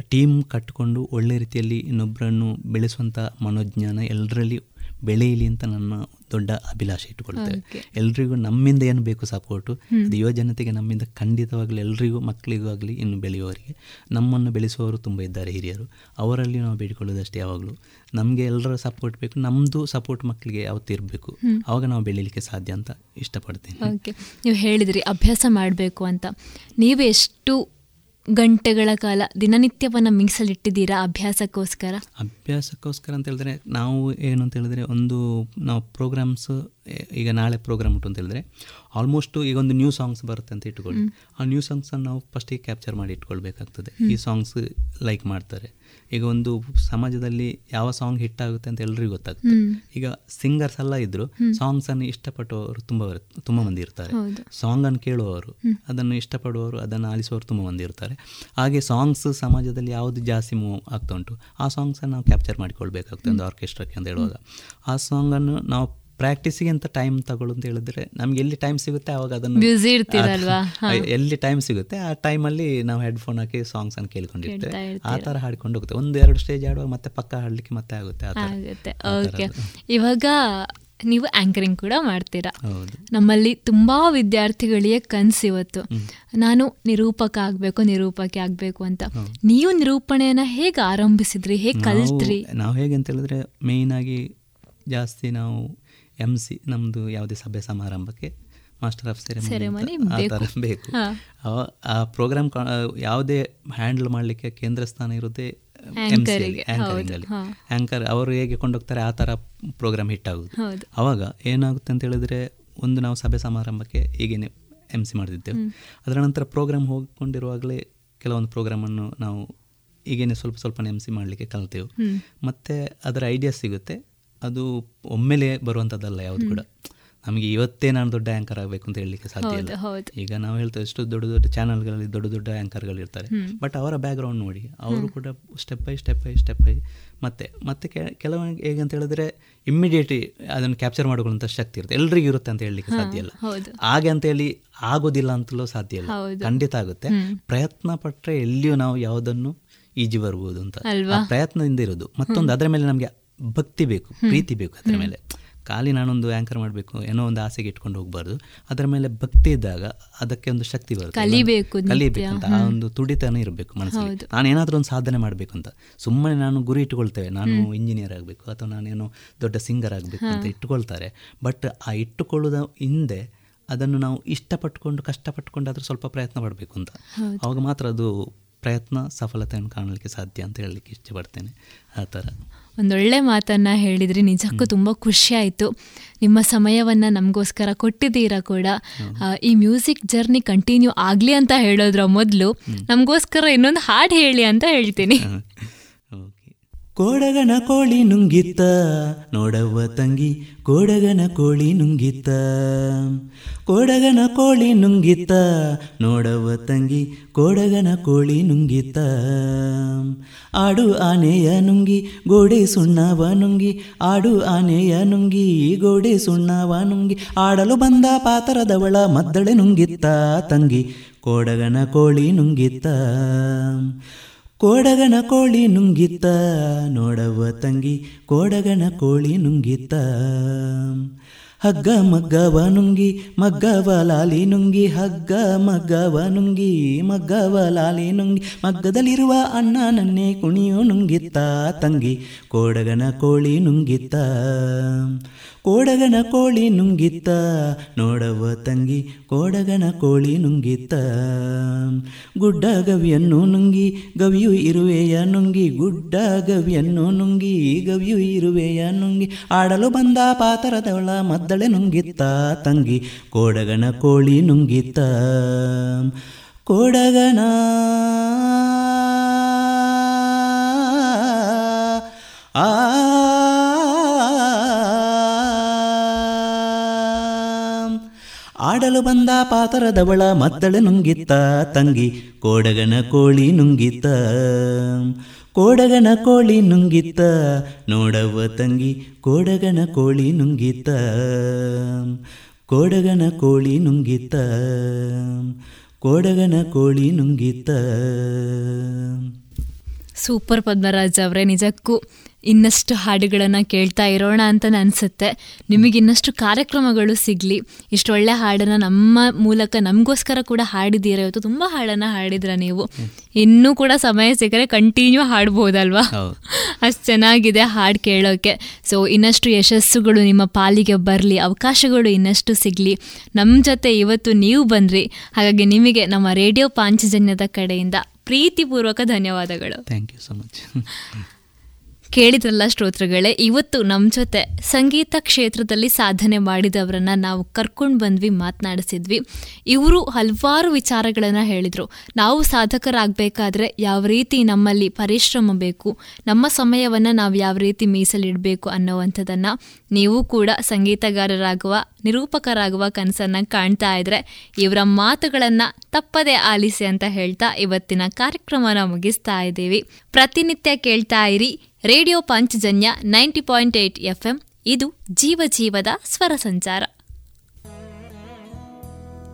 Speaker 18: ಟೀಮ್ ಕಟ್ಟಿಕೊಂಡು ಒಳ್ಳೆ ರೀತಿಯಲ್ಲಿ ಇನ್ನೊಬ್ಬರನ್ನು ಬೆಳೆಸುವಂಥ ಮನೋಜ್ಞಾನ ಎಲ್ಲರಲ್ಲಿ ಬೆಳೆಯಲಿ ಅಂತ ನನ್ನ ದೊಡ್ಡ ಅಭಿಲಾಷೆ ಇಟ್ಟುಕೊಳ್ತೇವೆ. ಎಲ್ರಿಗೂ ನಮ್ಮಿಂದ ಏನು ಬೇಕು ಸಪೋರ್ಟು. ಅದು ಯುವ ಜನತೆಗೆ ನಮ್ಮಿಂದ ಖಂಡಿತವಾಗಲಿ ಎಲ್ರಿಗೂ ಮಕ್ಕಳಿಗೂ ಆಗಲಿ ಇನ್ನು ಬೆಳೆಯುವವರಿಗೆ ನಮ್ಮನ್ನು ಬೆಳೆಸುವವರು ತುಂಬ ಇದ್ದಾರೆ ಹಿರಿಯರು. ಅವರಲ್ಲಿ ನಾವು ಬೇಡಿಕೊಳ್ಳೋದಷ್ಟೇ ಯಾವಾಗಲೂ. ನಮಗೆ ಎಲ್ಲರ ಸಪೋರ್ಟ್ ಬೇಕು ನಮ್ಮದು ಸಪೋರ್ಟ್ ಮಕ್ಕಳಿಗೆ ಯಾವತ್ತು ಇರಬೇಕು. ಆವಾಗ ನಾವು ಬೆಳೀಲಿಕ್ಕೆ ಸಾಧ್ಯ ಅಂತ ಇಷ್ಟಪಡ್ತೀನಿ.
Speaker 17: ಓಕೆ. ನೀವು ಹೇಳಿದ್ರಿ ಅಭ್ಯಾಸ ಮಾಡಬೇಕು ಅಂತ. ನೀವು ಎಷ್ಟು ಗಂಟೆಗಳ ಕಾಲ ದಿನನಿತ್ಯವನ್ನು ಮೀಸಲಿಟ್ಟಿದ್ದೀರಾ ಅಭ್ಯಾಸಕ್ಕೋಸ್ಕರ?
Speaker 18: ಅಭ್ಯಾಸಕ್ಕೋಸ್ಕರ ಅಂತ ಹೇಳಿದ್ರೆ ನಾವು ಏನು ಅಂತ ಹೇಳಿದ್ರೆ ಒಂದು ನಾವು ಪ್ರೋಗ್ರಾಮ್ಸ್ ಈಗ ನಾಳೆ ಪ್ರೋಗ್ರಾಮ್ ಉಂಟು ಅಂತ ಹೇಳಿದ್ರೆ ಆಲ್ಮೋಸ್ಟ್ ಈಗ ಒಂದು ನ್ಯೂ ಸಾಂಗ್ಸ್ ಬರುತ್ತೆ ಅಂತ ಇಟ್ಕೊಳ್ಳಿ. ಆ ನ್ಯೂ ಸಾಂಗ್ಸನ್ನು ನಾವು ಫಸ್ಟಿಗೆ ಕ್ಯಾಪ್ಚರ್ ಮಾಡಿ ಇಟ್ಕೊಳ್ಬೇಕಾಗ್ತದೆ. ಈ ಸಾಂಗ್ಸ್ ಲೈಕ್ ಮಾಡ್ತಾರೆ. ಈಗ ಒಂದು ಸಮಾಜದಲ್ಲಿ ಯಾವ ಸಾಂಗ್ ಹಿಟ್ ಆಗುತ್ತೆ ಅಂತ ಎಲ್ರಿಗೂ ಗೊತ್ತಾಗುತ್ತೆ. ಈಗ ಸಿಂಗರ್ಸ್ ಎಲ್ಲ ಇದ್ರು. ಸಾಂಗ್ಸ್ ಅನ್ನು ಇಷ್ಟಪಟ್ಟವರು ತುಂಬಾ ತುಂಬಾ ಮಂದಿ ಇರ್ತಾರೆ. ಸಾಂಗ್ ಅನ್ನು ಕೇಳುವವರು ಅದನ್ನು ಇಷ್ಟಪಡುವವರು ಅದನ್ನು ಆಲಿಸುವವರು ತುಂಬ ಮಂದಿ ಇರ್ತಾರೆ. ಹಾಗೆ ಸಾಂಗ್ಸ್ ಸಮಾಜದಲ್ಲಿ ಯಾವುದು ಜಾಸ್ತಿ ಮೂವ್ ಆಗ್ತಾ ಉಂಟು ಆ ಸಾಂಗ್ಸನ್ನು ನಾವು ಕ್ಯಾಪ್ಚರ್ ಮಾಡಿಕೊಳ್ಬೇಕಾಗ್ತದೆ ಒಂದು ಆರ್ಕೆಸ್ಟ್ರಾಕ್ಕೆ ಅಂತ ಹೇಳುವಾಗ. ಆ ಸಾಂಗನ್ನು ನಾವು ಪ್ರಾಕ್ಟೀಸಿಗೆ ಅಂತ ಟೈಮ್ ತಗೊಳ್ಳು ಅಂತ ಹೇಳಿದ್ರೆ ನಮ್ಗೆ ಎಲ್ಲಿ ಟೈಮ್ ಸಿಗುತ್ತೆ ಅವಾಗ ಅದನ್ನು? ಎಲ್ಲಿ ಟೈಮ್ ಸಿಗುತ್ತೆ ಆ ಟೈಮಲ್ಲಿ ನಾವು ಹೆಡ್ಫೋನ್ ಹಾಕಿ ಸಾಂಗ್ಸ್ ಅನ್ನು ಕೇಳ್ಕೊಂಡಿರ್ತೇವೆ. ಆ
Speaker 17: ತರ
Speaker 18: ಥರ ಹಾಡ್ಕೊಂಡು ಹೋಗುತ್ತೆ. ಒಂದು ಎರಡು ಸ್ಟೇಜ್ ಆಡುವಾಗ ಮತ್ತೆ ಪಕ್ಕ ಹಾಡ್ಲಿಕ್ಕೆ ಮತ್ತೆ ಆಗುತ್ತೆ
Speaker 17: ಓಕೆ. ಇವಾಗ ನೀವು ಆಂಕರಿಂಗ್ ಕೂಡ ಮಾಡ್ತೀರಾ? ನಮ್ಮಲ್ಲಿ ತುಂಬಾ ವಿದ್ಯಾರ್ಥಿಗಳಿಗೆ ಕನ್ಸ್ ಇವತ್ತು. ನಾನು ನಿರೂಪಕ ಆಗಬೇಕು ನಿರೂಪಕಿ ಆಗಬೇಕು ಅಂತ. ನೀವು ನಿರೂಪಣೆಯನ್ನ ಹೇಗೆ ಆರಂಭಿಸಿದ್ರಿ? ಹೇಗೆ ಕಲ್ತ್ರಿ?
Speaker 18: ನಾವು- ಹೇಗೆ ಅಂತ ಹೇಳಿದ್ರೆ ಮೇಯ್ನ್ ಆಗಿ ಜಾಸ್ತಿ ನಾವು ಎಂ ಸಿ ನಮ್ಮದು ಯಾವುದೇ ಸಭೆ ಸಮಾರಂಭಕ್ಕೆ ಮಾಸ್ಟರ್ ಆಫ್ ಸೆರೆಮನಿ ಆ ಥರ
Speaker 17: ಬೇಕು.
Speaker 18: ಆ ಪ್ರೋಗ್ರಾಮ್ ಯಾವುದೇ ಹ್ಯಾಂಡಲ್ ಮಾಡಲಿಕ್ಕೆ ಕೇಂದ್ರ ಸ್ಥಾನ
Speaker 17: ಇರುತ್ತೆ ಎಂ
Speaker 18: ಸಿ
Speaker 17: ಆ್ಯಂಕರಿಂಗಲ್ಲಿ.
Speaker 18: ಆ್ಯಂಕರ್ ಅವರು ಹೇಗೆ ಕೊಂಡೋಗ್ತಾರೆ ಆ ಥರ ಪ್ರೋಗ್ರಾಮ್ ಹಿಟ್ ಆಗೋದು.
Speaker 17: ಆವಾಗ
Speaker 18: ಅವಾಗ ಏನಾಗುತ್ತೆ ಅಂತ ಹೇಳಿದ್ರೆ ಒಂದು ನಾವು ಸಭೆ ಸಮಾರಂಭಕ್ಕೆ ಈಗೇನೆ ಎಂ ಸಿ ಮಾಡ್ತಿದ್ದೆವು. ಅದರ ನಂತರ ಪ್ರೋಗ್ರಾಮ್ ಹೋಗಿಕೊಂಡಿರುವಾಗಲೇ ಕೆಲವೊಂದು ಪ್ರೋಗ್ರಾಮನ್ನು ನಾವು ಈಗೇನೆ ಸ್ವಲ್ಪ ಸ್ವಲ್ಪ ನೆಮ್ಸಿ ಮಾಡಲಿಕ್ಕೆ ಕಲ್ತೆವು. ಮತ್ತು ಅದರ ಐಡಿಯಾ ಸಿಗುತ್ತೆ. ಅದು ಒಮ್ಮೆಲೆ ಬರುವಂಥದ್ದಲ್ಲ ಯಾವುದು ಕೂಡ. ನಮಗೆ ಇವತ್ತೇ ನಾನು ದೊಡ್ಡ ಆ್ಯಂಕರ್ ಆಗಬೇಕು ಅಂತ ಹೇಳಲಿಕ್ಕೆ ಸಾಧ್ಯ ಇಲ್ಲ. ಈಗ ನಾವು ಹೇಳ್ತೇವೆ ಎಷ್ಟು ದೊಡ್ಡ ದೊಡ್ಡ ಚಾನಲ್ಗಳಲ್ಲಿ ದೊಡ್ಡ ದೊಡ್ಡ ಆ್ಯಂಕರ್ಗಳು ಇರ್ತಾರೆ. ಬಟ್ ಅವರ ಬ್ಯಾಕ್ಗ್ರೌಂಡ್ ನೋಡಿ ಅವರು ಕೂಡ step by step by step by ಮತ್ತೆ ಮತ್ತೆ ಕೆಲವೊಂದು ಹೇಗೆ ಅಂತ ಹೇಳಿದ್ರೆ ಇಮ್ಮಿಡಿಯೇಟ್ಲಿ ಅದನ್ನು ಕ್ಯಾಪ್ಚರ್ ಮಾಡಿಕೊಳ್ಳುವಂಥ ಶಕ್ತಿ ಇರುತ್ತೆ. ಎಲ್ರಿಗೂ ಇರುತ್ತೆ ಅಂತ ಹೇಳಲಿಕ್ಕೆ ಸಾಧ್ಯ ಇಲ್ಲ. ಹಾಗೆ ಅಂತೇಳಿ ಆಗೋದಿಲ್ಲ ಅಂತಲೂ ಸಾಧ್ಯ ಇಲ್ಲ. ಖಂಡಿತ ಆಗುತ್ತೆ. ಪ್ರಯತ್ನ ಪಟ್ಟರೆ ಎಲ್ಲಿಯೂ ನಾವು ಯಾವುದನ್ನು ಈಜಿ ಬರ್ಬೋದು ಅಂತ. ಪ್ರಯತ್ನದಿಂದ ಇರೋದು. ಮತ್ತೊಂದು ಅದರ ಮೇಲೆ ನಮಗೆ ಭಕ್ತಿ ಬೇಕು ಪ್ರೀತಿ ಬೇಕು ಅದರ. ಮೇಲೆ. ಖಾಲಿ ನಾನೊಂದು ಆ್ಯಂಕರ್ ಮಾಡಬೇಕು ಏನೋ ಒಂದು ಆಸೆಗೆ ಇಟ್ಕೊಂಡು ಹೋಗಬಾರ್ದು ಅದರ ಮೇಲೆ ಭಕ್ತಿ ಇದ್ದಾಗ ಅದಕ್ಕೆ ಒಂದು ಶಕ್ತಿ ಬರುತ್ತೆ.
Speaker 17: ಕಲಿಬೇಕು
Speaker 18: ಕಲಿಬೇಕು ಅಂತ ಆ ಒಂದು ತುಡಿತನ ಇರಬೇಕು ಮನಸ್ಸಲ್ಲಿ. ನಾನು ಏನಾದರೂ ಒಂದು ಸಾಧನೆ ಮಾಡಬೇಕು ಅಂತ. ಸುಮ್ಮನೆ ನಾನು ಗುರಿ ಇಟ್ಕೊಳ್ತೇವೆ ನಾನು ಇಂಜಿನಿಯರ್ ಆಗಬೇಕು ಅಥವಾ ನಾನೇನೋ ದೊಡ್ಡ ಸಿಂಗರ್ ಆಗಬೇಕು ಅಂತ ಇಟ್ಟುಕೊಳ್ತಾರೆ ಬಟ್ ಆ ಇಟ್ಟುಕೊಳ್ಳೋದ ಹಿಂದೆ ಅದನ್ನು ನಾವು ಇಷ್ಟಪಟ್ಟುಕೊಂಡು ಕಷ್ಟಪಟ್ಟುಕೊಂಡು ಆದರೂ ಸ್ವಲ್ಪ ಪ್ರಯತ್ನ ಮಾಡಬೇಕು ಅಂತ. ಅವಾಗ ಮಾತ್ರ ಅದು ಪ್ರಯತ್ನ ಸಫಲತೆಯನ್ನು ಕಾಣಲಿಕ್ಕೆ ಸಾಧ್ಯ ಅಂತ ಹೇಳಲಿಕ್ಕೆ ಇಷ್ಟಪಡ್ತೇನೆ. ಆ ಥರ.
Speaker 17: ಒಂದೊಳ್ಳೆ ಮಾತನ್ನು ಹೇಳಿದ್ರಿ. ನಿಜಕ್ಕೂ ತುಂಬ ಖುಷಿ ಆಯಿತು. ನಿಮ್ಮ ಸಮಯವನ್ನು ನಮಗೋಸ್ಕರ ಕೊಟ್ಟಿದ್ದೀರಾ ಕೂಡ? ಈ ಮ್ಯೂಸಿಕ್ ಜರ್ನಿ ಕಂಟಿನ್ಯೂ ಆಗಲಿ ಅಂತ ಹೇಳೋದ್ರ ಮೊದಲು ನಮಗೋಸ್ಕರ ಇನ್ನೊಂದು ಹಾಡು ಹೇಳಿ ಅಂತ ಹೇಳ್ತೀನಿ.
Speaker 18: ಕೋಡಗನ ಕೋಳಿ ನುಂಗಿತ್ತ. ನೋಡವ್ವ ತಂಗಿ, ಕೋಡಗನ ಕೋಳಿ ನುಂಗಿತ್ತ. ಕೋಡಗನ ಕೋಳಿ ನುಂಗಿತ್ತ. ನೋಡವ್ವ ತಂಗಿ, ಕೋಡಗನ ಕೋಳಿ ನುಂಗಿತ್ತ. ಆಡು ಆನೆಯ ನುಂಗಿ, ಗೋಡೆ ಸುಣ್ಣವ ನುಂಗಿ. ಆಡು ಆನೆಯ ನುಂಗಿ, ಗೋಡೆ ಸುಣ್ಣವ ನುಂಗಿ. ಆಡಲು ಬಂದ ಪಾತರದವಳ ಮದ್ದಳೆ ನುಂಗಿತ್ತ. ತಂಗಿ, ಕೋಡಗನ ಕೋಳಿ ನುಂಗಿತ್ತ. ಕೋಡಗನ ಕೋಳಿ ನುಂಗಿತ್ತ ನೋಡವ ತಂಗಿ, ಕೋಡಗನ ಕೋಳಿ ನುಂಗಿತ್ತ. ಹಗ್ಗ ಮಗ್ಗವ ನುಂಗಿ, ಮಗ್ಗವ ಲಾಲಿ ನುಂಗಿ, ಹಗ್ಗ ಮಗ್ಗವ ನುಂಗಿ, ಮಗ್ಗವ ಲಾಲಿ ನುಂಗಿ, ಮಗ್ಗದಲ್ಲಿರುವ ಅಣ್ಣ ನನ್ನೇ ಕುಣಿಯು ನುಂಗಿತ್ತ, ತಂಗಿ, ಕೋಡಗನ ಕೋಳಿ ನುಂಗಿತ್ತ. ಕೋಡಗನ ಕೋಳಿ ನುಂಗಿತ್ತ. ನೋಡವ ತಂಗಿ, ಕೋಡಗನ ಕೋಳಿ ನುಂಗಿತ್ತ. ಗುಡ್ಡ ಗವಿಯನ್ನು ನುಂಗಿ, ಗವಿಯು ಇರುವೆಯ ನುಂಗಿ. ಗುಡ್ಡ ಗವಿಯನ್ನು ನುಂಗಿ, ಗವಿಯು ಇರುವೆಯ ನುಂಗಿ. ಆಡಲು ಬಂದ ಪಾತರದವಳ ಮದ್ದಳೆ ನುಂಗಿತ್ತ. ತಂಗಿ, ಕೋಡಗನ ಕೋಳಿ ನುಂಗಿತ್ತ. ಕೋಡಗನ ಆ ಆಡಲು ಬಂದ ಪಾತರದವಳ ಮದ್ದಳೆ ನುಂಗಿತ್ತ, ತಂಗಿ ಕೋಡಗನ ಕೋಳಿ ನುಂಗಿತ್ತ, ಕೋಡಗನ ಕೋಳಿ ನುಂಗಿತ್ತ, ನೋಡವ್ವ ತಂಗಿ ಕೋಡಗನ ಕೋಳಿ ನುಂಗಿತ್ತ, ಕೋಡಗನ ಕೋಳಿ ನುಂಗಿತ್ತ, ಕೋಡಗನ ಕೋಳಿ ನುಂಗಿತ್ತ.
Speaker 17: ಸೂಪರ್ ಪದ್ಮರಾಜ್ ಅವರೇ, ನಿಜಕ್ಕೂ. ಇನ್ನಷ್ಟು ಹಾಡುಗಳನ್ನು ಕೇಳ್ತಾ ಇರೋಣ ಅಂತ ಅನಿಸುತ್ತೆ. ನಿಮಗೆ ಇನ್ನಷ್ಟು ಕಾರ್ಯಕ್ರಮಗಳು ಸಿಗಲಿ ಇಷ್ಟು ಒಳ್ಳೆ ಹಾಡನ್ನು ನಮ್ಮ ಮೂಲಕ ನಮಗೋಸ್ಕರ ಕೂಡ ಹಾಡಿದ್ದೀರ? ಇವತ್ತು ತುಂಬ ಹಾಡನ್ನು ಹಾಡಿದ್ರ ನೀವು? ಇನ್ನೂ ಕೂಡ ಸಮಯ ಸಿಕ್ಕರೆ ಕಂಟಿನ್ಯೂ ಹಾಡ್ಬೋದಲ್ವಾ? ಅಷ್ಟು ಚೆನ್ನಾಗಿದೆ ಹಾಡು ಕೇಳೋಕ್ಕೆ ಸೊ ಇನ್ನಷ್ಟು ಯಶಸ್ಸುಗಳು ನಿಮ್ಮ ಪಾಲಿಗೆ ಬರಲಿ ಅವಕಾಶಗಳು ಇನ್ನಷ್ಟು ಸಿಗಲಿ. ನಮ್ಮ ಜೊತೆ ಇವತ್ತು ನೀವು ಬಂದ್ರಿ. ಹಾಗಾಗಿ ನಿಮಗೆ ನಮ್ಮ ರೇಡಿಯೋ ಪಾಂಚಜನ್ಯದ ಕಡೆಯಿಂದ ಪ್ರೀತಿಪೂರ್ವಕ ಧನ್ಯವಾದಗಳು.
Speaker 18: ಥ್ಯಾಂಕ್ ಯು ಸೊ ಮಚ್
Speaker 17: ಕೇಳಿದ್ರಲ್ಲ ಶ್ರೋತೃಗಳೇ ಇವತ್ತು ನಮ್ಮ ಜೊತೆ ಸಂಗೀತ ಕ್ಷೇತ್ರದಲ್ಲಿ ಸಾಧನೆ ಮಾಡಿದವರನ್ನ ನಾವು ಕರ್ಕೊಂಡು ಬಂದ್ವಿ, ಮಾತನಾಡಿಸಿದ್ವಿ. ಇವರು ಹಲವಾರು ವಿಚಾರಗಳನ್ನು ಹೇಳಿದರು. ನಾವು ಸಾಧಕರಾಗಬೇಕಾದ್ರೆ ಯಾವ ರೀತಿ ನಮ್ಮಲ್ಲಿ ಪರಿಶ್ರಮ ಬೇಕು, ನಮ್ಮ ಸಮಯವನ್ನು ನಾವು ಯಾವ ರೀತಿ ಮೀಸಲಿಡಬೇಕು ಅನ್ನೋವಂಥದ್ದನ್ನು ನೀವು ಕೂಡ ಸಂಗೀತಗಾರರಾಗುವ, ನಿರೂಪಕರಾಗುವ ಕನಸನ್ನು ಕಾಣ್ತಾ ಇದ್ರೆ ಇವರ ಮಾತುಗಳನ್ನು ತಪ್ಪದೆ ಆಲಿಸಿ ಅಂತ ಹೇಳ್ತಾ ಇವತ್ತಿನ ಕಾರ್ಯಕ್ರಮನ ಮುಗಿಸ್ತಾ ಇದ್ದೀವಿ. ಪ್ರತಿನಿತ್ಯ ಕೇಳ್ತಾ ಇರಿ radio Panchajanya ninety point eight F M ಇದು ಜೀವ ಜೀವದ ಸ್ವರ ಸಂಚಾರ.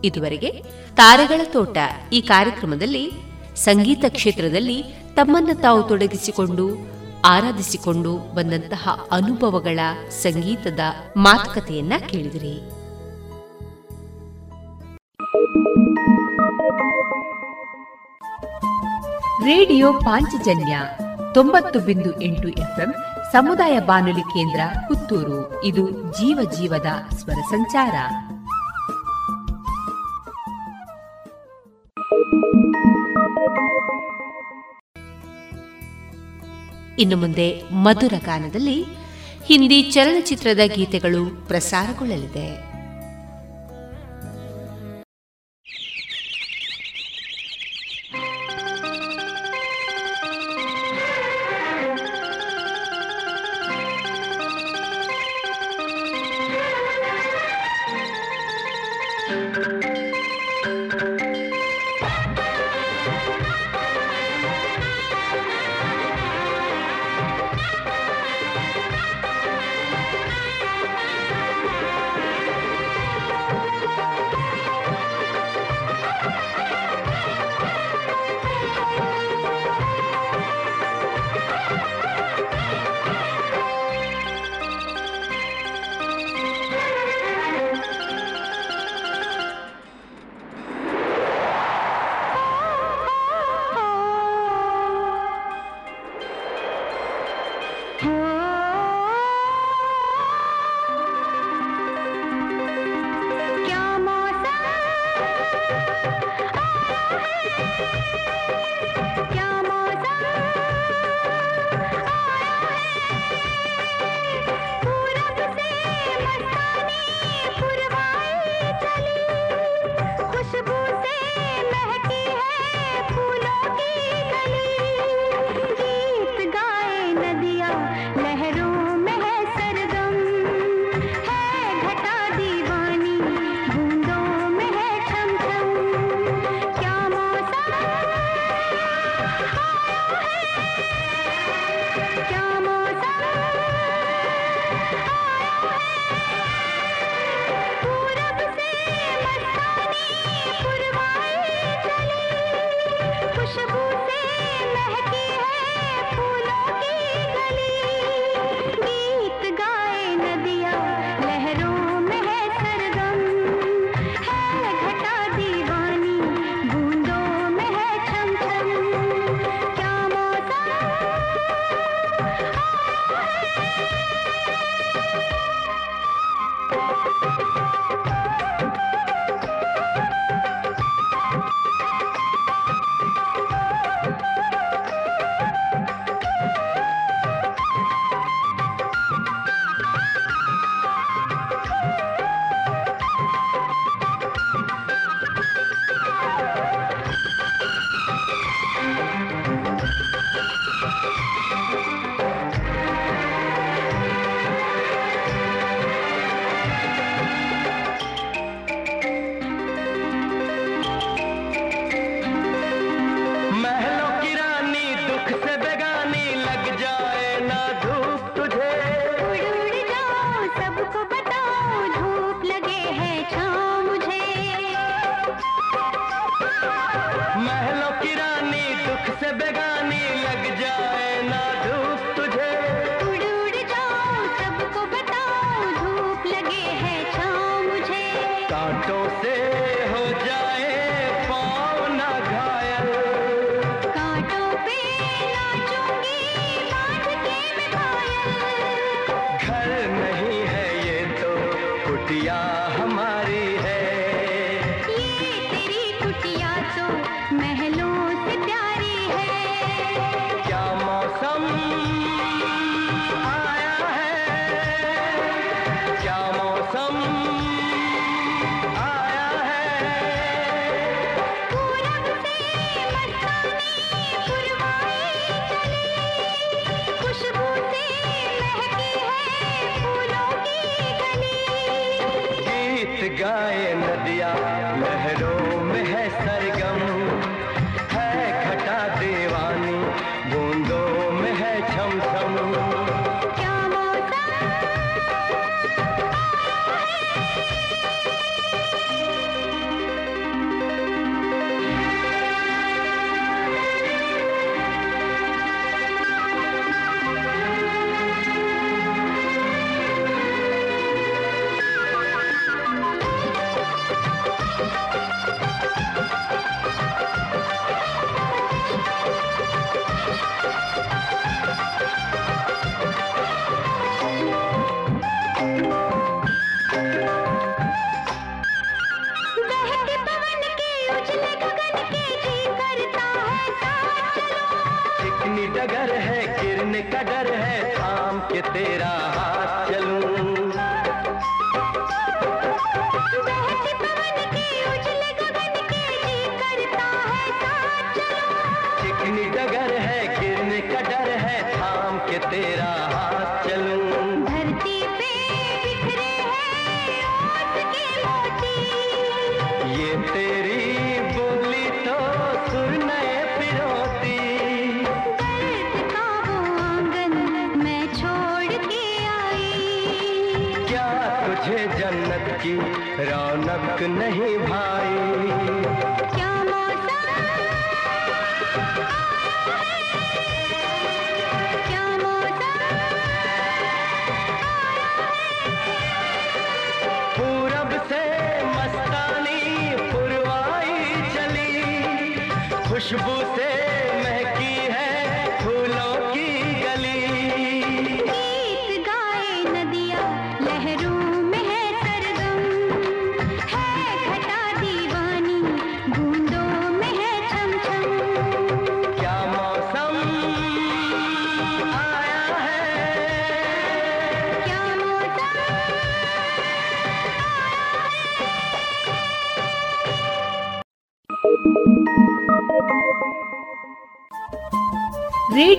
Speaker 11: ಇದುವರೆಗೆ ತಾರೆಗಳ ತೋಟ ಈ ಕಾರ್ಯಕ್ರಮದಲ್ಲಿ ಸಂಗೀತ ಕ್ಷೇತ್ರದಲ್ಲಿ ತಮ್ಮನ್ನು ತಾವು ತೊಡಗಿಸಿಕೊಂಡು, ಆರಾಧಿಸಿಕೊಂಡು ಬಂದಂತಹ ಅನುಭವಗಳ ಸಂಗೀತದ ಮಾತುಕತೆಯನ್ನ ಕೇಳಿದಿರಿ. ರೇಡಿಯೋ ಪಾಂಚಜನ್ಯ ತೊಂಬತ್ತು ಬಿಂದು ಎಂಟು ಎಫ್ಎಂ ಸಮುದಾಯ ಬಾನುಲಿ ಕೇಂದ್ರ ಪುತ್ತೂರು. ಇದು ಜೀವ ಜೀವದ ಸ್ವರ ಸಂಚಾರ. ಇನ್ನು ಮುಂದೆ ಮಧುರ ಗಾನದಲ್ಲಿ ಹಿಂದಿ ಚಲನಚಿತ್ರದ ಗೀತೆಗಳು ಪ್ರಸಾರಗೊಳ್ಳಲಿದೆ.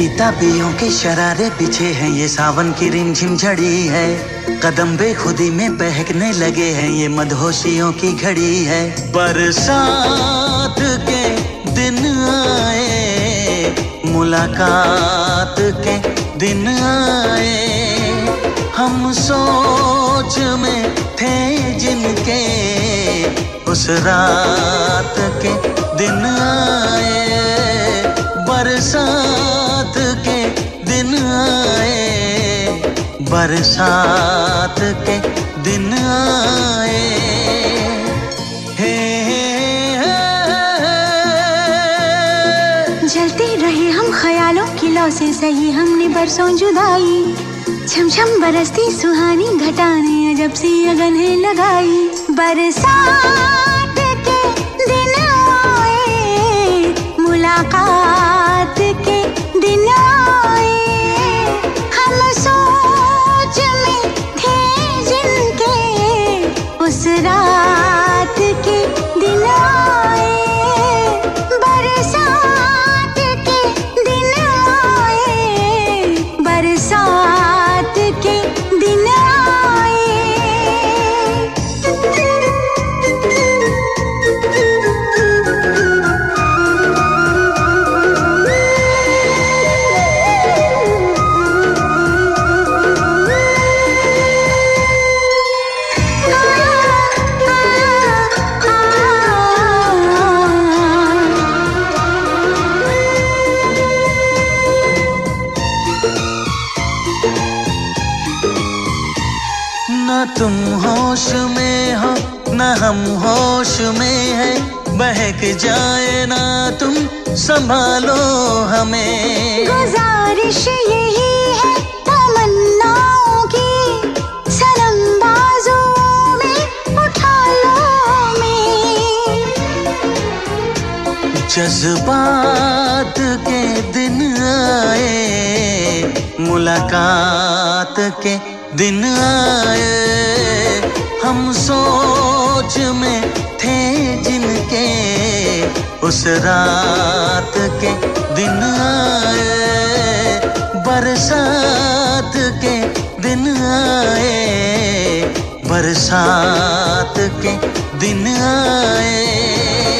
Speaker 22: पीता पियों के शरारे पीछे हैं ये सावन की रिमझिम झड़ी है। कदम बेखुदी में बहकने लगे हैं ये मदहोशियों की घड़ी है। बरसात के दिन आए, मुलाकात के दिन आए। हम सोच में थे जिनके, उस रात के दिन आए। बरसात बरसात के दिन आए। हे,
Speaker 23: जलते रहे हम ख्यालों की लौ से सही हमने बरसों जुदाई। छम छम बरसती सुहानी घटाने अजब सी अगन है लगाई। बरसात के दिन आए मुलाकात
Speaker 22: संभालो हमें।
Speaker 23: गुजारिश यही है तमन्नाओं की सनम में उठा लो में
Speaker 22: जज्बात के दिन आए मुलाकात के दिन आए। हम सोच में थे जिनके उस रात के दिन आए बरसात के दिन आए बरसात के दिन आए।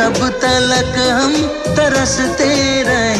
Speaker 22: कब तलक हम तरसते रहें?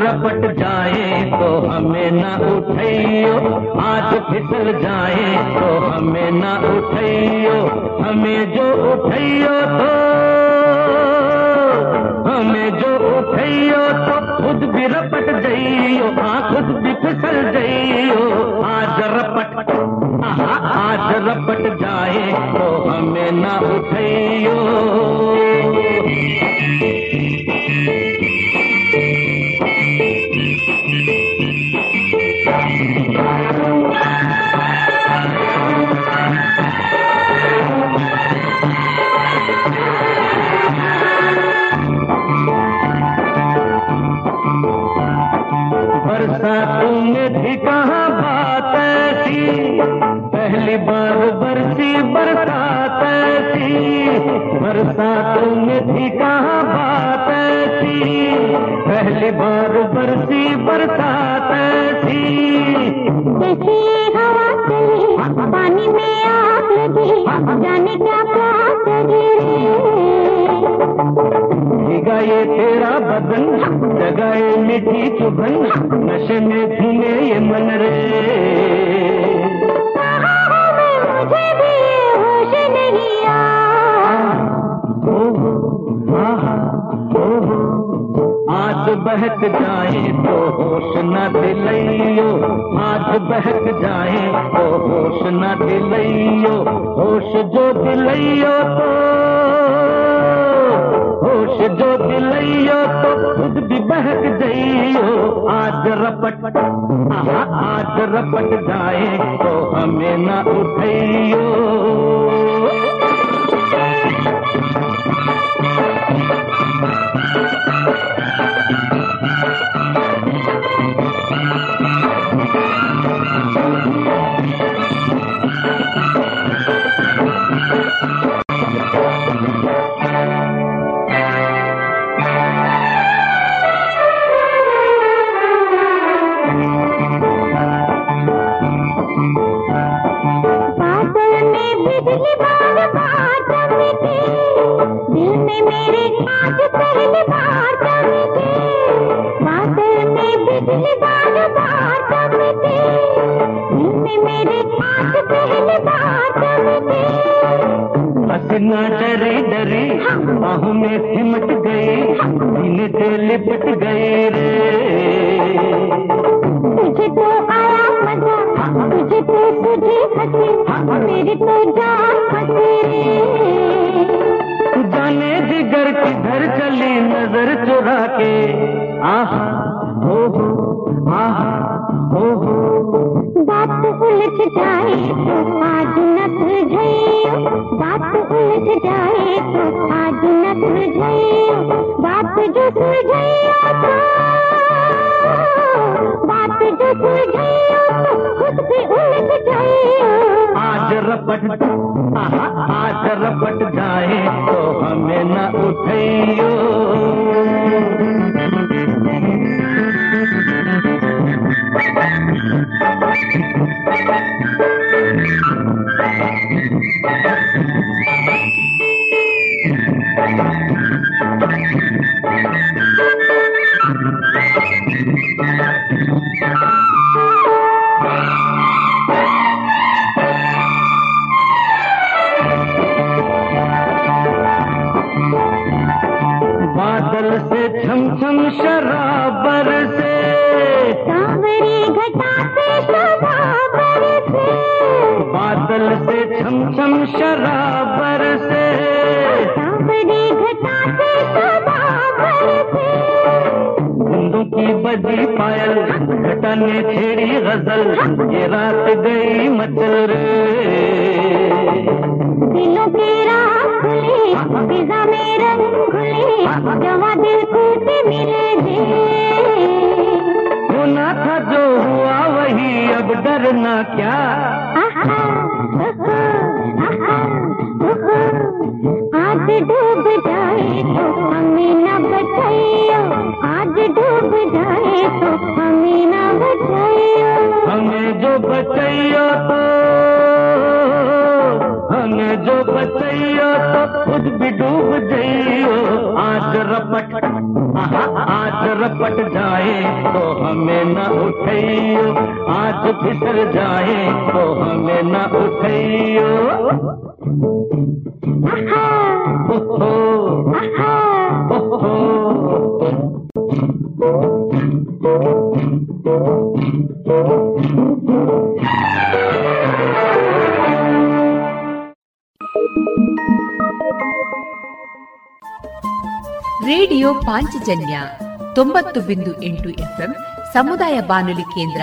Speaker 24: रपट जाए तो हमें न उठैयो। आज फिसल जाए तो हमें न उठैयो। हमें जो उठैयो न उठ जगाए मिट्टी चुभन नशे में धीमे ये मन रे। बहक जाए तो होश न दिलो हाथ बहक जाए तो होश न दिलो तो होश जो
Speaker 23: दिलो तो जो
Speaker 25: दिलो तो
Speaker 24: खुद भी बहक हो आज रपट आज रपट जाए तो हमें न उठैयो। करना क्या फिसल जाए तो हमें ना उठैयो
Speaker 26: ರೇಡಿಯೋ ಪಾಂಚಜನ್ಯ ತೊಂಬತ್ತು ಬಿಂದು ಎಂಟು ಎಫ್ಎಂ ಸಮುದಾಯ ಬಾನುಲಿ ಕೇಂದ್ರ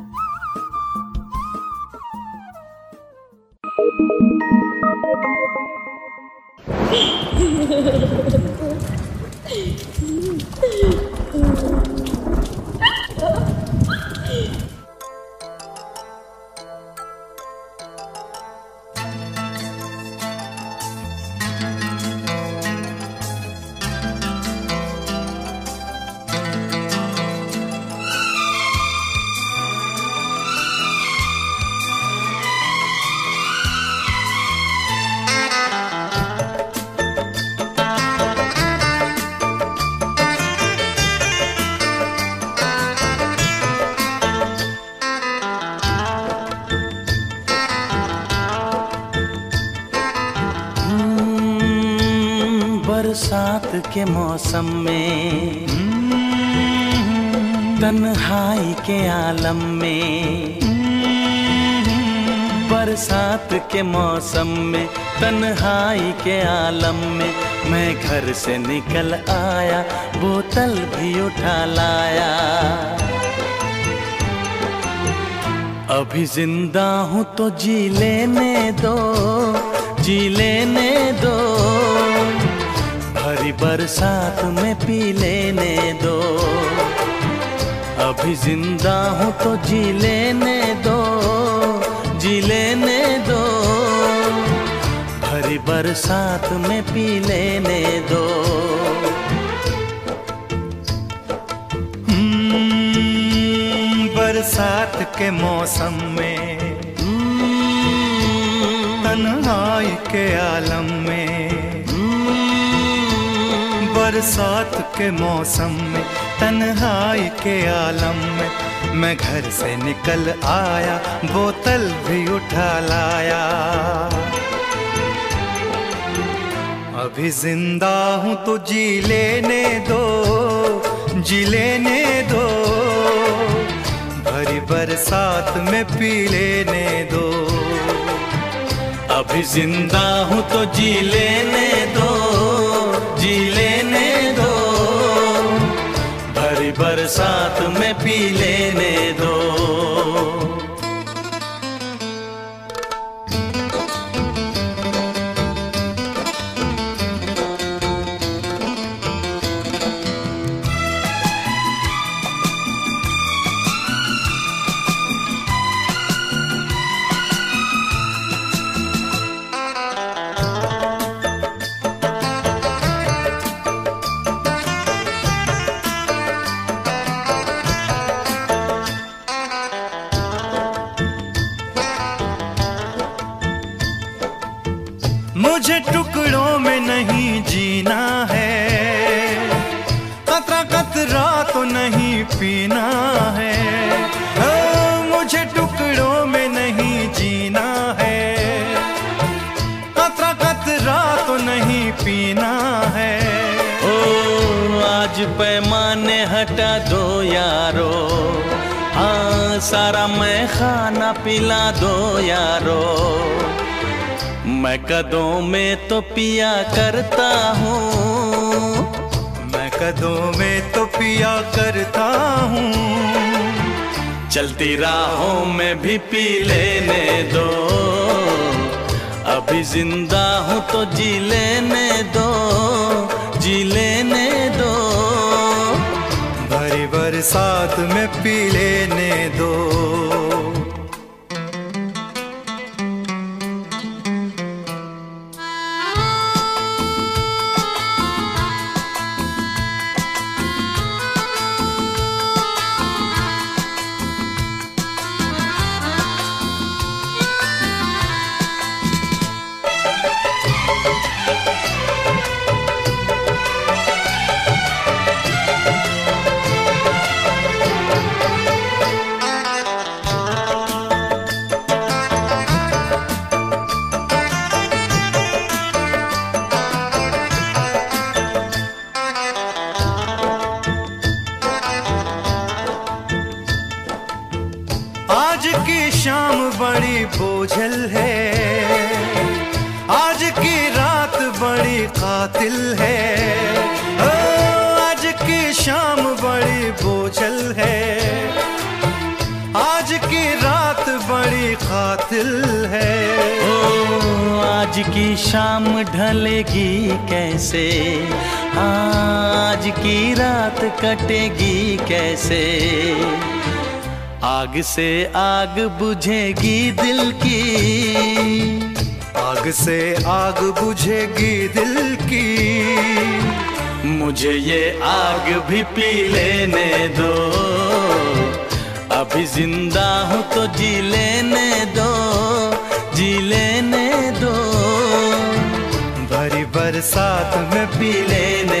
Speaker 22: मौसम में। तन्हाई के आलम में। बरसात के मौसम में, तन्हाई के आलम में। मैं घर से निकल आया, बोतल भी उठा लाया। अभी ज़िंदा हूँ तो जी लेने दो, जी लेने दो। बरसात में पी लेने दो। अभी ज़िंदा हूँ तो जी लेने दो जी लेने दो। भरी बरसात में पी लेने दो।
Speaker 27: हम्म, बरसात के मौसम में तन्हाई के आलम में बरसात के मौसम में, तन्हाई के आलम में, मैं घर से निकल आया, बोतल भी उठा लाया। अभी ज़िंदा हूँ तो जी लेने दो, जी लेने दो। भरी बरसात में पी लेने दो।
Speaker 22: अभी ज़िंदा हूँ तो जी लेने दो, जी लेने बरसात में पी लेने दो।
Speaker 27: मैं
Speaker 22: कदों में तो पिया करता हूँ।
Speaker 27: मैं कदों में तो पिया करता हूँ।
Speaker 22: चलती राहों में भी पी लेने दो। अभी ज़िंदा हूँ तो जी लेने दो। जी लेने दो।
Speaker 27: भरी बरसात में पी लेने दो।
Speaker 28: से आग बुझेगी दिल की।
Speaker 27: आग से आग बुझेगी दिल की।
Speaker 28: मुझे ये आग भी पी लेने दो। अभी ज़िंदा हूँ तो जी लेने दो। जी लेने दो।
Speaker 27: भरी बरसात में
Speaker 28: पी लेने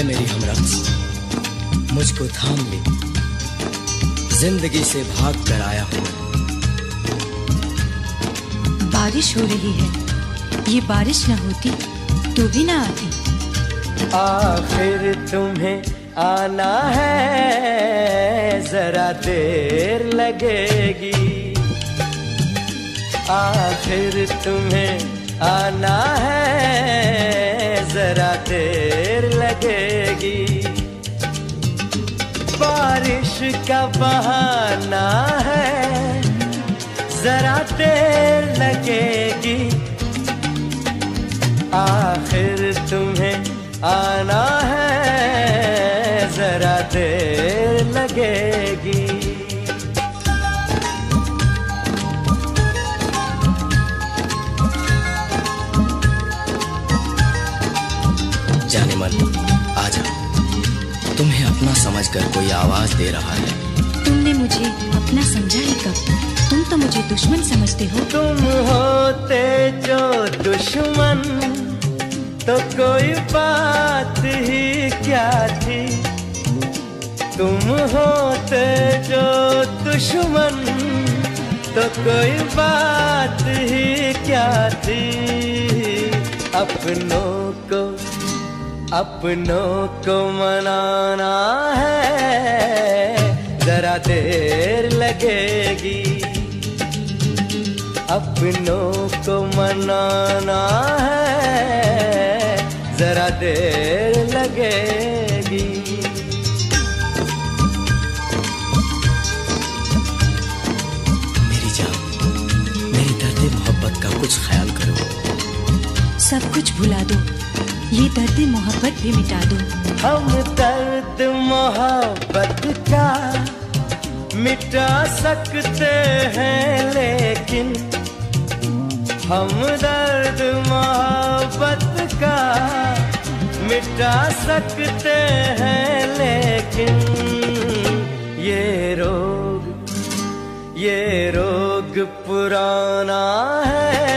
Speaker 29: है मेरी हमरक्स मुझको थाम ले। ज़िंदगी से भाग कर आया हूँ।
Speaker 30: बारिश हो रही है। ये बारिश ना होती तो भी ना आती।
Speaker 28: आखिर तुम्हें आना है जरा देर लगेगी। आखिर तुम्हें आना है जरा देर लगेगी। बारिश का बहाना है, जरा देर लगेगी। आखिर तुम्हें आना है, जरा देर लगेगी।
Speaker 29: समझकर कोई आवाज़ दे रहा है।
Speaker 30: तुमने मुझे अपना समझा ही कब? तुम तो मुझे दुश्मन समझते हो।
Speaker 28: तुम होते जो दुश्मन तो कोई बात ही क्या थी? तुम होते जो दुश्मन तो कोई बात ही क्या थी? अपनों अपनों को मनाना है जरा देर लगेगी। अपनों को मनाना है जरा देर लगेगी।
Speaker 29: मेरी जान मेरी दर्द मोहब्बत का कुछ ख्याल करो।
Speaker 30: सब कुछ भुला दो। ये दर्द मोहब्बत भी मिटा दो।
Speaker 28: हम दर्द मोहब्बत का मिटा सकते हैं, लेकिन हम दर्द मोहब्बत का मिटा सकते हैं, लेकिन ये रोग ये रोग पुराना है।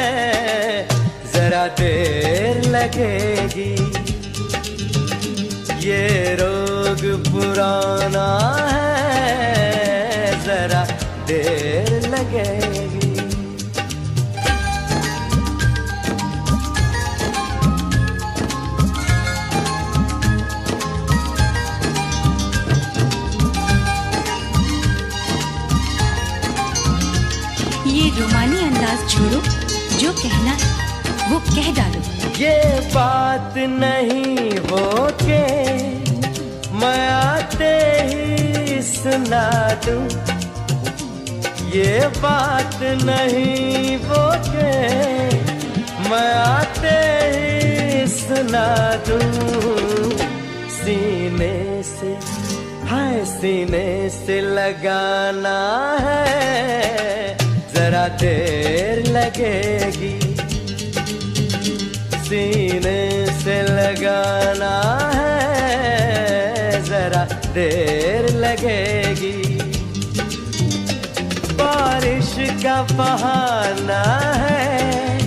Speaker 28: जरा देर लगेगी। ये रोग पुराना है, जरा देर लगेगी।
Speaker 30: ये रोमानी अंदाज छोड़ो, जो कहना है वो कह डालो।
Speaker 28: ये बात नहीं हो के मैं आते ही सुना दूँ। ये बात नहीं वो के मैं आते ही सुना दूँ। सीने से, हाय सीने से लगाना है, जरा देर लगेगी। सीने से लगाना है, जरा देर लगेगी। बारिश का बहाना है,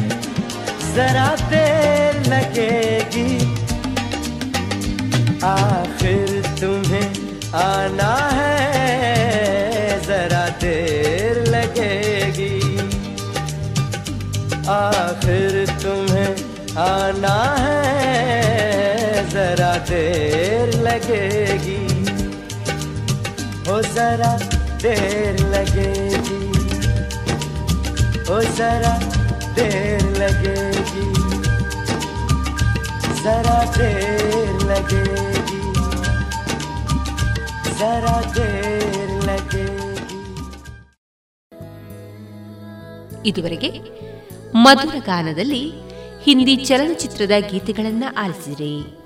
Speaker 28: जरा देर लगेगी। आखिर तुम्हें आना है, जरा देर लगेगी। आखिर तुम्हें आना है जरा देर लगेगी हो जरा देर लगेगी हो जरा देर लगेगी जरा देर लगेगी जरा देर लगेगी
Speaker 11: ಇದುವರೆಗೆ ಮಧುರ ಗಾನದಲ್ಲಿ ಹಿಂದಿ ಚಲನಚಿತ್ರದ ಗೀತೆಗಳನ್ನು ಆಲಿಸಿದ್ರಿ.